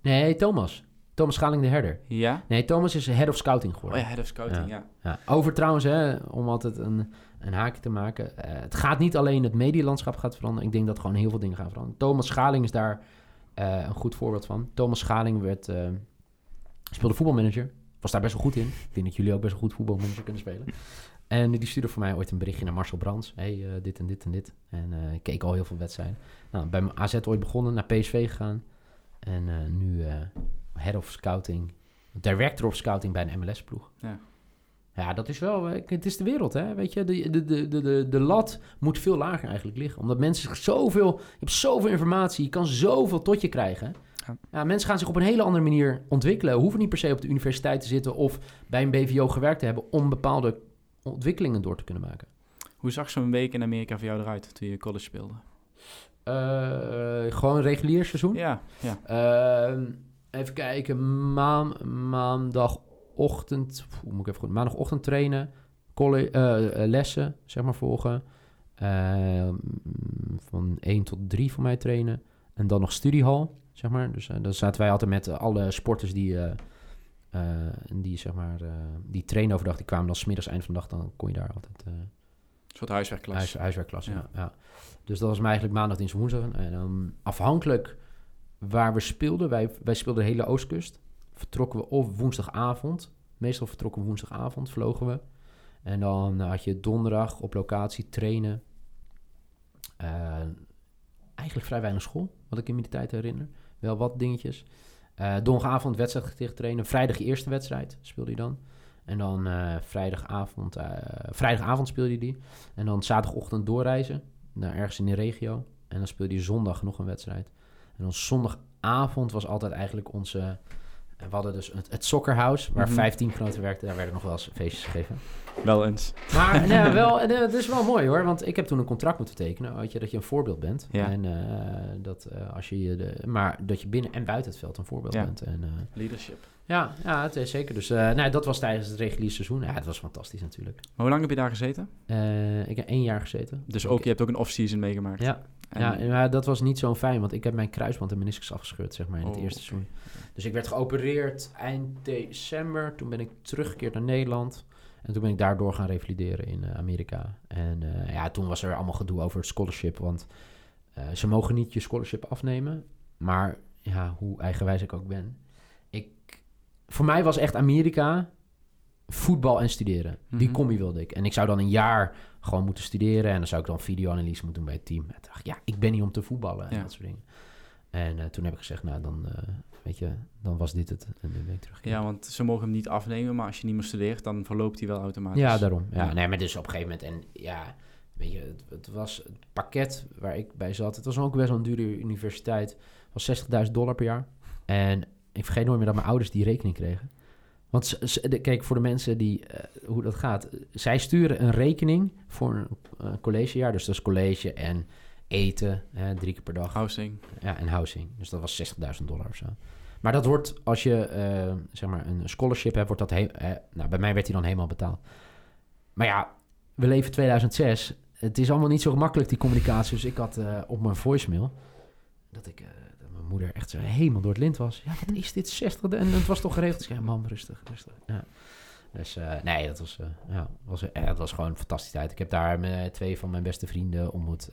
[SPEAKER 2] Nee, Thomas. Thomas Schaling de Herder.
[SPEAKER 1] Ja?
[SPEAKER 2] Nee, Thomas is head of scouting geworden.
[SPEAKER 1] Oh ja, head of scouting, ja.
[SPEAKER 2] ja. Over trouwens, hè, om altijd een, een haakje te maken. Uh, het gaat niet alleen het medielandschap gaat veranderen. Ik denk dat gewoon heel veel dingen gaan veranderen. Thomas Schaling is daar uh, een goed voorbeeld van. Thomas Schaling werd, uh, speelde voetbalmanager. Was daar best wel goed in. Ik denk dat jullie ook best wel goed voetbalmanager kunnen spelen. En die stuurde voor mij ooit een berichtje naar Marcel Brands. hey, dit en dit en dit. En ik keek al heel veel wedstrijden. Nou, bij AZ ooit begonnen, naar PSV gegaan. En nu head of scouting, director of scouting bij een MLS-ploeg.
[SPEAKER 1] Ja.
[SPEAKER 2] Ja, dat is wel, het is de wereld, hè. Weet je, de, de, de, de, de lat moet veel lager eigenlijk liggen. Omdat mensen zoveel, je hebt zoveel informatie, je kan zoveel tot je krijgen. Ja. ja. mensen gaan zich op een hele andere manier ontwikkelen. Hoeven niet per se op de universiteit te zitten of bij een BVO gewerkt te hebben om bepaalde ontwikkelingen door te kunnen maken.
[SPEAKER 1] Hoe zag zo'n week in Amerika voor jou eruit toen je college speelde?
[SPEAKER 2] Uh, gewoon een regulier seizoen?
[SPEAKER 1] Ja, ja.
[SPEAKER 2] Uh, Even kijken, maan, maandagochtend, hoe moet ik even goed, maandagochtend trainen, college, uh, lessen, zeg maar, volgen. Uh, van 1 tot 3 voor mij trainen. En dan nog studiehal, zeg maar. Dus uh, dan zaten wij altijd met alle sporters die, die, zeg maar, die trainen overdag. Die kwamen dan smiddags eind van de dag, dan kon je daar altijd...
[SPEAKER 1] een soort huiswerkklas.
[SPEAKER 2] Huis, huiswerkklas, ja. ja. Dus dat was mij eigenlijk maandag, dinsdag, woensdag. En dan afhankelijk waar we speelden. Wij, wij speelden de hele Oostkust. Vertrokken we of woensdagavond. Meestal vertrokken we woensdagavond, vlogen we. En dan had je donderdag op locatie trainen. Uh, eigenlijk vrij weinig school, wat ik in mijn tijd herinner. Wel wat dingetjes. Uh, donderdagavond wedstrijd trainen. Vrijdag je eerste wedstrijd speelde je dan. En dan uh, vrijdagavond, vrijdagavond speelde je die. En dan zaterdagochtend doorreizen naar ergens in de regio. En dan speelde je zondag nog een wedstrijd. En dan zondagavond was altijd eigenlijk onze... Eh, we hadden dus het, het sokkerhuis, waar mm -hmm. 15 genoten werkten. Daar werden nog wel eens feestjes gegeven.
[SPEAKER 1] Wel eens.
[SPEAKER 2] Maar nee, wel, het is wel mooi hoor. Want ik heb toen een contract moeten tekenen. Weet je, dat je een voorbeeld bent. Ja. En uh, dat uh, als je de, maar dat je binnen en buiten het veld een voorbeeld
[SPEAKER 1] ja.
[SPEAKER 2] bent. En, uh,
[SPEAKER 1] Leadership.
[SPEAKER 2] Ja, ja het is zeker. Dus nee, dat was tijdens het reguliere seizoen. Ja, het was fantastisch natuurlijk.
[SPEAKER 1] Maar hoe lang heb je daar gezeten?
[SPEAKER 2] ik heb één jaar gezeten.
[SPEAKER 1] Dus ook, je hebt ook een off-season meegemaakt?
[SPEAKER 2] Ja, ja, maar dat was niet zo fijn, want ik heb mijn kruisband en meniscus afgescheurd, zeg maar, in het oh, eerste seizoen. Dus ik werd geopereerd eind december. Toen ben ik teruggekeerd naar Nederland. En toen ben ik daardoor gaan revalideren in uh, Amerika. En uh, ja, toen was er allemaal gedoe over het scholarship, want uh, ze mogen niet je scholarship afnemen. Maar ja, hoe eigenwijs ik ook ben. Ik, voor mij was echt Amerika voetbal en studeren. Mm -hmm. Die mhm. combi wilde ik. En ik zou dan een jaar gewoon moeten studeren. En dan zou ik dan videoanalyse moeten doen bij het team. En dacht, ja, ik ben niet om te voetballen en
[SPEAKER 1] ja.
[SPEAKER 2] dat soort dingen. En uh, toen heb ik gezegd, nou dan, weet je, dan was dit het. En nu ben ik terug.
[SPEAKER 1] Ja, want ze mogen hem niet afnemen, maar als je niet meer studeert, dan verloopt hij wel automatisch.
[SPEAKER 2] Ja, daarom. Ja, ja. nee, maar dus op een gegeven moment, en ja, weet je, het, het, was het pakket waar ik bij zat. Het was ook best wel een dure universiteit. was 60.000 dollar per jaar. En ik vergeet nooit meer dat mijn ouders die rekening kregen. Want kijk, voor de mensen die, uh, hoe dat gaat. Zij sturen een rekening voor een uh, collegejaar. Dus dat is college en eten, hè, drie keer per dag.
[SPEAKER 1] Housing.
[SPEAKER 2] Ja, en housing. Dus dat was 60.000 dollar of zo. Maar dat wordt, als je uh, zeg maar een scholarship hebt, wordt dat... nou, bij mij werd die dan helemaal betaald. Maar ja, we leven 2006. Het is allemaal niet zo gemakkelijk, die communicatie. Dus ik had op mijn voicemail... dat ik moeder echt zo helemaal door het lint was. Ja, wat is dit 60? En het was toch geregeld? Ja, mam, rustig, rustig. Ja. Dus nee, dat was, ja, was, dat was gewoon een fantastische tijd. Ik heb daar met twee van mijn beste vrienden ontmoet.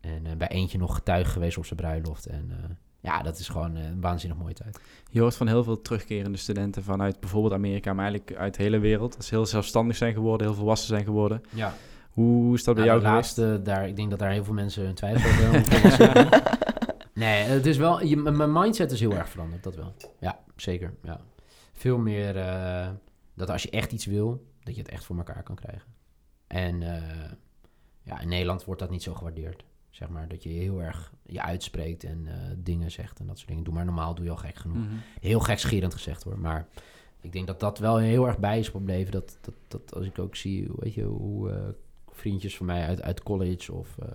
[SPEAKER 2] En bij eentje nog getuige geweest op zijn bruiloft. En ja, dat is gewoon een waanzinnig mooie tijd.
[SPEAKER 1] Je hoort van heel veel terugkerende studenten vanuit bijvoorbeeld Amerika, maar eigenlijk uit de hele wereld. Dat ze heel zelfstandig zijn geworden, heel volwassen zijn geworden.
[SPEAKER 2] Ja.
[SPEAKER 1] Hoe is dat bij
[SPEAKER 2] nou,
[SPEAKER 1] jou
[SPEAKER 2] de laatste, daar, ik denk dat daar heel veel mensen hun twijfel over hebben. Nee, het is wel... Je, mijn mindset is heel erg veranderd, dat wel. Ja, zeker. Ja. Veel meer uh, dat als je echt iets wil, dat je het echt voor elkaar kan krijgen. En uh, ja, in Nederland wordt dat niet zo gewaardeerd. Zeg maar, dat je heel erg je uitspreekt en uh, dingen zegt en dat soort dingen. Doe maar normaal, doe je al gek genoeg. Mm -hmm. Heel gekscherend gezegd hoor, maar ik denk dat dat wel heel erg bij is gebleven. Dat, dat, dat als ik ook zie, weet je, hoe uh, vriendjes van mij uit, uit college of uh,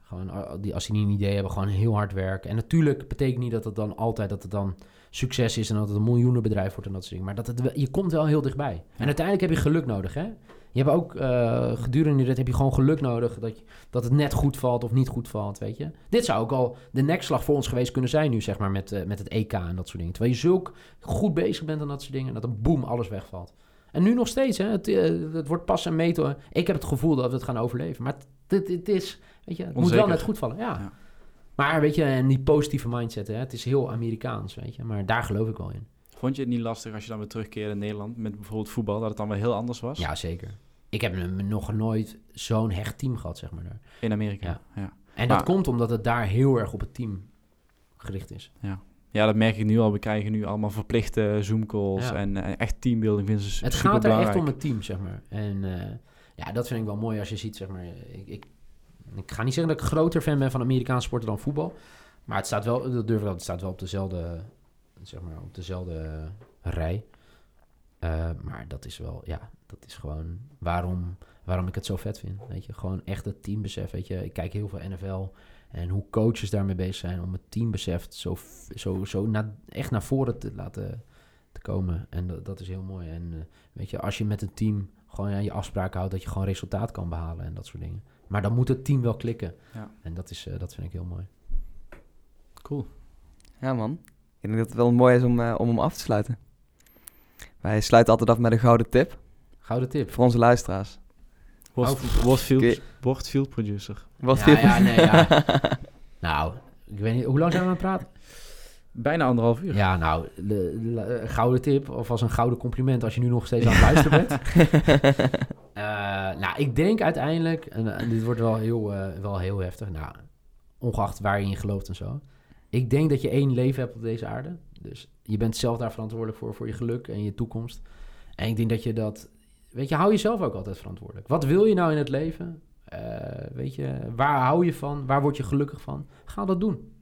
[SPEAKER 2] gewoon, die, als die niet een idee hebben, gewoon heel hard werken. En natuurlijk betekent niet dat het dan altijd, dat het dan succes is en dat het een miljoenenbedrijf wordt en dat soort dingen. Maar dat het, je komt wel heel dichtbij. En uiteindelijk heb je geluk nodig, hè. Je hebt ook uh, gedurende dit heb je gewoon geluk nodig dat, je, dat het net goed valt of niet goed valt, weet je. Dit zou ook al de nekslag voor ons geweest kunnen zijn nu, zeg maar, met, uh, met het EK en dat soort dingen. Terwijl je zulk goed bezig bent aan dat soort dingen, dat dan boem, alles wegvalt. En nu nog steeds, hè. Het, uh, het wordt pas en meten. Ik heb het gevoel dat we het gaan overleven. Maar het, het is, weet je, het Onzeker. moet wel net goed vallen, ja. ja. Maar weet je, en die positieve mindset, hè, het is heel Amerikaans, weet je. Maar daar geloof ik wel in.
[SPEAKER 1] Vond je het niet lastig als je dan weer terugkeerde in Nederland met bijvoorbeeld voetbal, dat het dan weer heel anders was?
[SPEAKER 2] Ja, zeker. Ik heb nog nooit zo'n hecht team gehad, zeg maar. Daar.
[SPEAKER 1] In Amerika, ja. ja.
[SPEAKER 2] En dat komt omdat het daar heel erg op het team gericht is.
[SPEAKER 1] Ja. Ja, dat merk ik nu al. We krijgen nu allemaal verplichte Zoom-calls ja. en uh, echt teambuilding vinden ze
[SPEAKER 2] Het gaat er echt om het team, zeg maar. En uh, ja, dat vind ik wel mooi als je ziet, zeg maar... Ik, ik, ik ga niet zeggen dat ik groter fan ben van Amerikaanse sporten dan voetbal. Maar het staat wel, dat durf ik wel, het staat wel op dezelfde, zeg maar, op dezelfde rij. Uh, maar dat is wel, ja, dat is gewoon waarom, waarom ik het zo vet vind. Weet je, gewoon echt het teambesef. Weet je, ik kijk heel veel NFL en hoe coaches daarmee bezig zijn om het teambesef zo, zo, zo na, echt naar voren te laten te komen. En dat, dat is heel mooi. En uh, weet je, als je met een team gewoon aan je afspraken houdt, dat je gewoon resultaat kan behalen en dat soort dingen. Maar dan moet het team wel klikken. Ja. En dat, is, uh, dat vind ik heel mooi.
[SPEAKER 1] Cool.
[SPEAKER 3] Ja, man. Ik denk dat het wel mooi is om, uh, om hem af te sluiten. Wij sluiten altijd af met een gouden tip.
[SPEAKER 2] Gouden tip.
[SPEAKER 3] Voor onze luisteraars.
[SPEAKER 1] Wordt field, wordt field producer.
[SPEAKER 3] Wat
[SPEAKER 2] ja, ja, nee, ja. nou, ik weet niet, hoe lang zijn we aan het praten?
[SPEAKER 1] Bijna anderhalf uur.
[SPEAKER 2] Ja, nou, de, de, de, gouden tip, of als een gouden compliment als je nu nog steeds aan het luisteren bent. uh, nou, ik denk uiteindelijk, en, en dit wordt wel heel, uh, wel heel heftig, nou, ongeacht waar je in gelooft en zo. Ik denk dat je één leven hebt op deze aarde. Dus je bent zelf daar verantwoordelijk voor, voor je geluk en je toekomst. En ik denk dat je dat, weet je, hou jezelf ook altijd verantwoordelijk. Wat wil je nou in het leven? Uh, weet je, waar hou je van? Waar word je gelukkig van? Ga dat doen.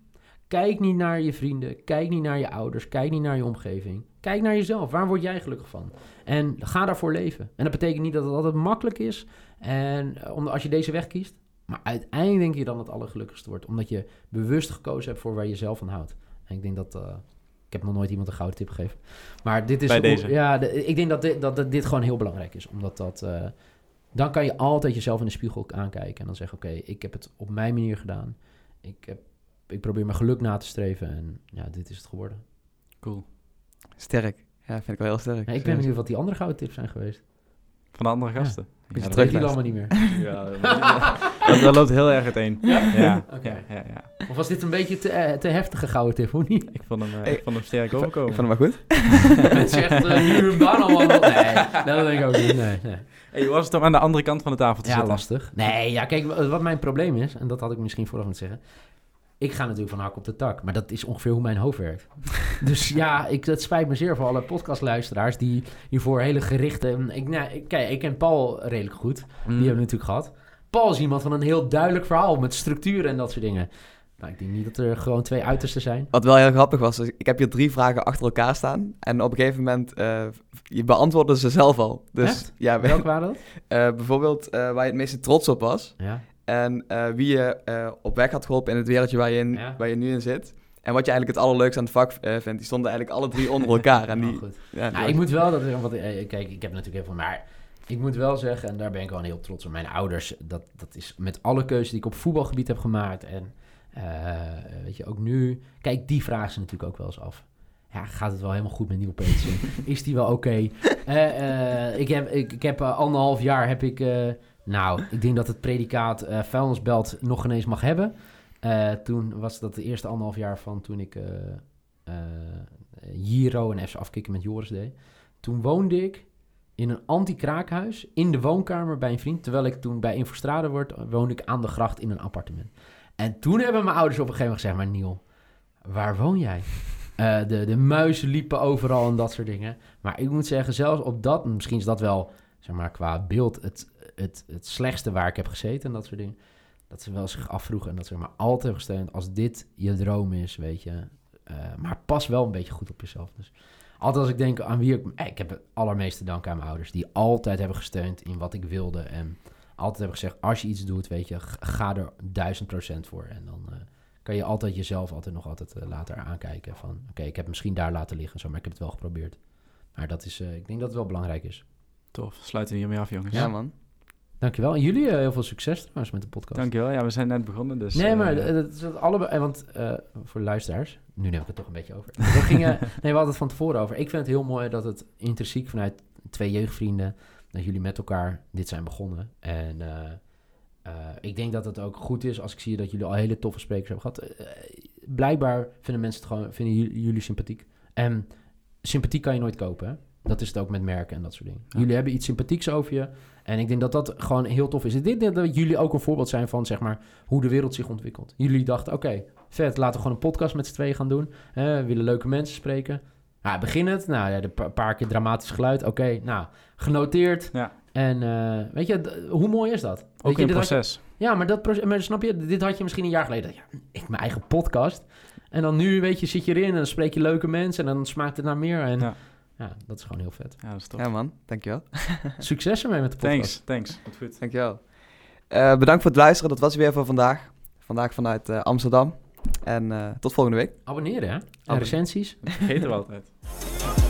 [SPEAKER 2] Kijk niet naar je vrienden, kijk niet naar je ouders, kijk niet naar je omgeving. Kijk naar jezelf. Waar word jij gelukkig van? En ga daarvoor leven. En dat betekent niet dat het altijd makkelijk is. En als je deze weg kiest. Maar uiteindelijk denk je dan dat het allergelukkigste wordt. Omdat je bewust gekozen hebt voor waar je zelf van houdt. En ik denk dat... Uh, ik heb nog nooit iemand een gouden tip gegeven. Maar dit is...
[SPEAKER 1] Bij deze.
[SPEAKER 2] Ja, de, ik denk dat dit, dat, dat dit gewoon heel belangrijk is. Omdat dat... Uh, dan kan je altijd jezelf in de spiegel aankijken. En dan zeggen, oké, okay, ik heb het op mijn manier gedaan. Ik, heb, ik probeer mijn geluk na te streven. En ja, dit is het geworden.
[SPEAKER 1] Cool.
[SPEAKER 3] Sterk. Ja, vind ik wel heel sterk.
[SPEAKER 2] Ja, ik ben benieuwd wat die andere gouden tips zijn geweest.
[SPEAKER 1] Van de andere gasten.
[SPEAKER 2] Ja, ja dat weet allemaal niet meer.
[SPEAKER 1] ja, dat, dat, loopt heel erg uiteen.
[SPEAKER 2] Ja?
[SPEAKER 1] Ja.
[SPEAKER 2] Okay. ja, ja, ja. Of was dit een beetje te, uh, te heftige gouden tip, hoe niet?
[SPEAKER 1] Ik vond hem, uh, ik vond hem sterk overkomen.
[SPEAKER 3] Ik vond hem maar goed.
[SPEAKER 2] Het zegt, uh, nu hem daar allemaal Nee, dat denk ik ook niet. Nee, nee.
[SPEAKER 1] Hey, was het om aan de andere kant van de tafel te
[SPEAKER 2] ja,
[SPEAKER 1] zitten?
[SPEAKER 2] lastig. Nee, ja, kijk, wat mijn probleem is, en dat had ik misschien vooraf moeten zeggen. Ik ga natuurlijk van hak op de tak, maar dat is ongeveer hoe mijn hoofd werkt. dus ja, ik, het spijt me zeer voor alle podcastluisteraars die hiervoor hele gerichte... Ik, nou, kijk, ik ken Paul redelijk goed. Mm. Die hebben we natuurlijk gehad. Paul is iemand van een heel duidelijk verhaal met structuur en dat soort dingen. Nou, ik denk niet dat er gewoon twee uitersten zijn.
[SPEAKER 3] Wat wel heel grappig was, ik heb hier drie vragen achter elkaar staan. En op een gegeven moment, uh, je beantwoordde ze zelf al. Dus,
[SPEAKER 2] Echt?
[SPEAKER 3] Ja,
[SPEAKER 2] Welk waren dat?
[SPEAKER 3] Uh, bijvoorbeeld uh, waar je het meeste trots op was.
[SPEAKER 2] Ja.
[SPEAKER 3] En uh, wie je uh, op weg had geholpen in het wereldje waar je, in, ja. waar je nu in zit. En wat je eigenlijk het allerleukste aan het vak uh, vindt. Die stonden eigenlijk alle drie onder elkaar. En die,
[SPEAKER 2] oh, ja, nou, ik moet wel dat wat, kijk, ik heb natuurlijk veel, maar ik moet wel zeggen, en daar ben ik wel heel trots op. Mijn ouders, dat, dat is met alle keuzes die ik op voetbalgebied heb gemaakt. En weet je, ook nu, kijk, die vragen ze natuurlijk ook wel eens af. Ja, gaat het wel helemaal goed met Nieuw Petersen? is die wel oké? Okay? ik heb, ik, ik heb anderhalf jaar heb ik nou, ik denk dat het predicaat uh, vuilnisbelt nog ineens mag hebben. Uh, toen was dat de eerste anderhalf jaar van toen ik uh, Giro en FC afkicken met Joris deed. Toen woonde ik in een anti-kraakhuis in de woonkamer bij een vriend. Terwijl ik toen bij Infostrade word, woonde ik aan de gracht in een appartement. En toen hebben mijn ouders op een gegeven moment gezegd, maar Niel, waar woon jij? Uh, de, de muizen liepen overal en dat soort dingen. Maar ik moet zeggen, zelfs op dat, misschien is dat wel, zeg maar, qua beeld het, het, het slechtste waar ik heb gezeten en dat soort dingen. Dat ze wel zich afvroegen en dat ze maar altijd hebben gesteund. Als dit je droom is, weet je. Uh, maar pas wel een beetje goed op jezelf. Dus altijd als ik denk aan wie ik... Eh, ik heb het allermeeste dank aan mijn ouders. Die altijd hebben gesteund in wat ik wilde. En altijd hebben gezegd, als je iets doet, weet je, ga er duizend procent voor. En dan uh, kan je altijd jezelf altijd nog altijd uh, later aankijken van... Oké, ik heb misschien daar laten liggen, zo, maar ik heb het wel geprobeerd. Maar dat is, ik denk dat het wel belangrijk is.
[SPEAKER 1] Tof, sluiten we hiermee af, jongens.
[SPEAKER 3] Ja, man.
[SPEAKER 2] Dankjewel. En jullie uh, heel veel succes trouwens met de podcast.
[SPEAKER 1] Dankjewel. Ja, we zijn net begonnen, dus...
[SPEAKER 2] Nee, maar uh, dat is allebei... Want uh, voor de luisteraars, nu neem ik het toch een beetje over. We, gingen, nee, we hadden het van tevoren over. Ik vind het heel mooi dat het intrinsiek vanuit twee jeugdvrienden... dat jullie met elkaar dit zijn begonnen. En ik denk dat het ook goed is als ik zie dat jullie al hele toffe sprekers hebben gehad. blijkbaar vinden mensen het gewoon... vinden jullie sympathiek. En sympathie kan je nooit kopen, hè? Dat is het ook met merken en dat soort dingen. Jullie hebben iets sympathieks over je. En ik denk dat dat gewoon heel tof is. Ik denk dat jullie ook een voorbeeld zijn van zeg maar, hoe de wereld zich ontwikkelt. Jullie dachten, oké, vet, laten we gewoon een podcast met z'n tweeën gaan doen. we willen leuke mensen spreken. Ja, begin het. Nou ja, een paar keer dramatisch geluid. Oké, nou, genoteerd. Ja. En uh, weet je, hoe mooi is dat?
[SPEAKER 1] Ook een proces.
[SPEAKER 2] ja, maar dat proces, maar snap je, dit had je misschien een jaar geleden. Ja, ik mijn eigen podcast. En dan nu, weet je, zit je erin en dan spreek je leuke mensen en dan smaakt het naar meer. En ja. Ja, dat is gewoon heel vet.
[SPEAKER 1] Ja, dat is top.
[SPEAKER 3] Ja, man. Dankjewel.
[SPEAKER 2] Succes ermee met de
[SPEAKER 1] podcast. Thanks, thanks. Goed, goed.
[SPEAKER 3] Dankjewel. Uh, bedankt voor het luisteren. Dat was weer voor vandaag. Vandaag vanuit uh, Amsterdam. En uh, tot volgende week.
[SPEAKER 2] Abonneren, hè? En recensies.
[SPEAKER 1] Vergeten we altijd.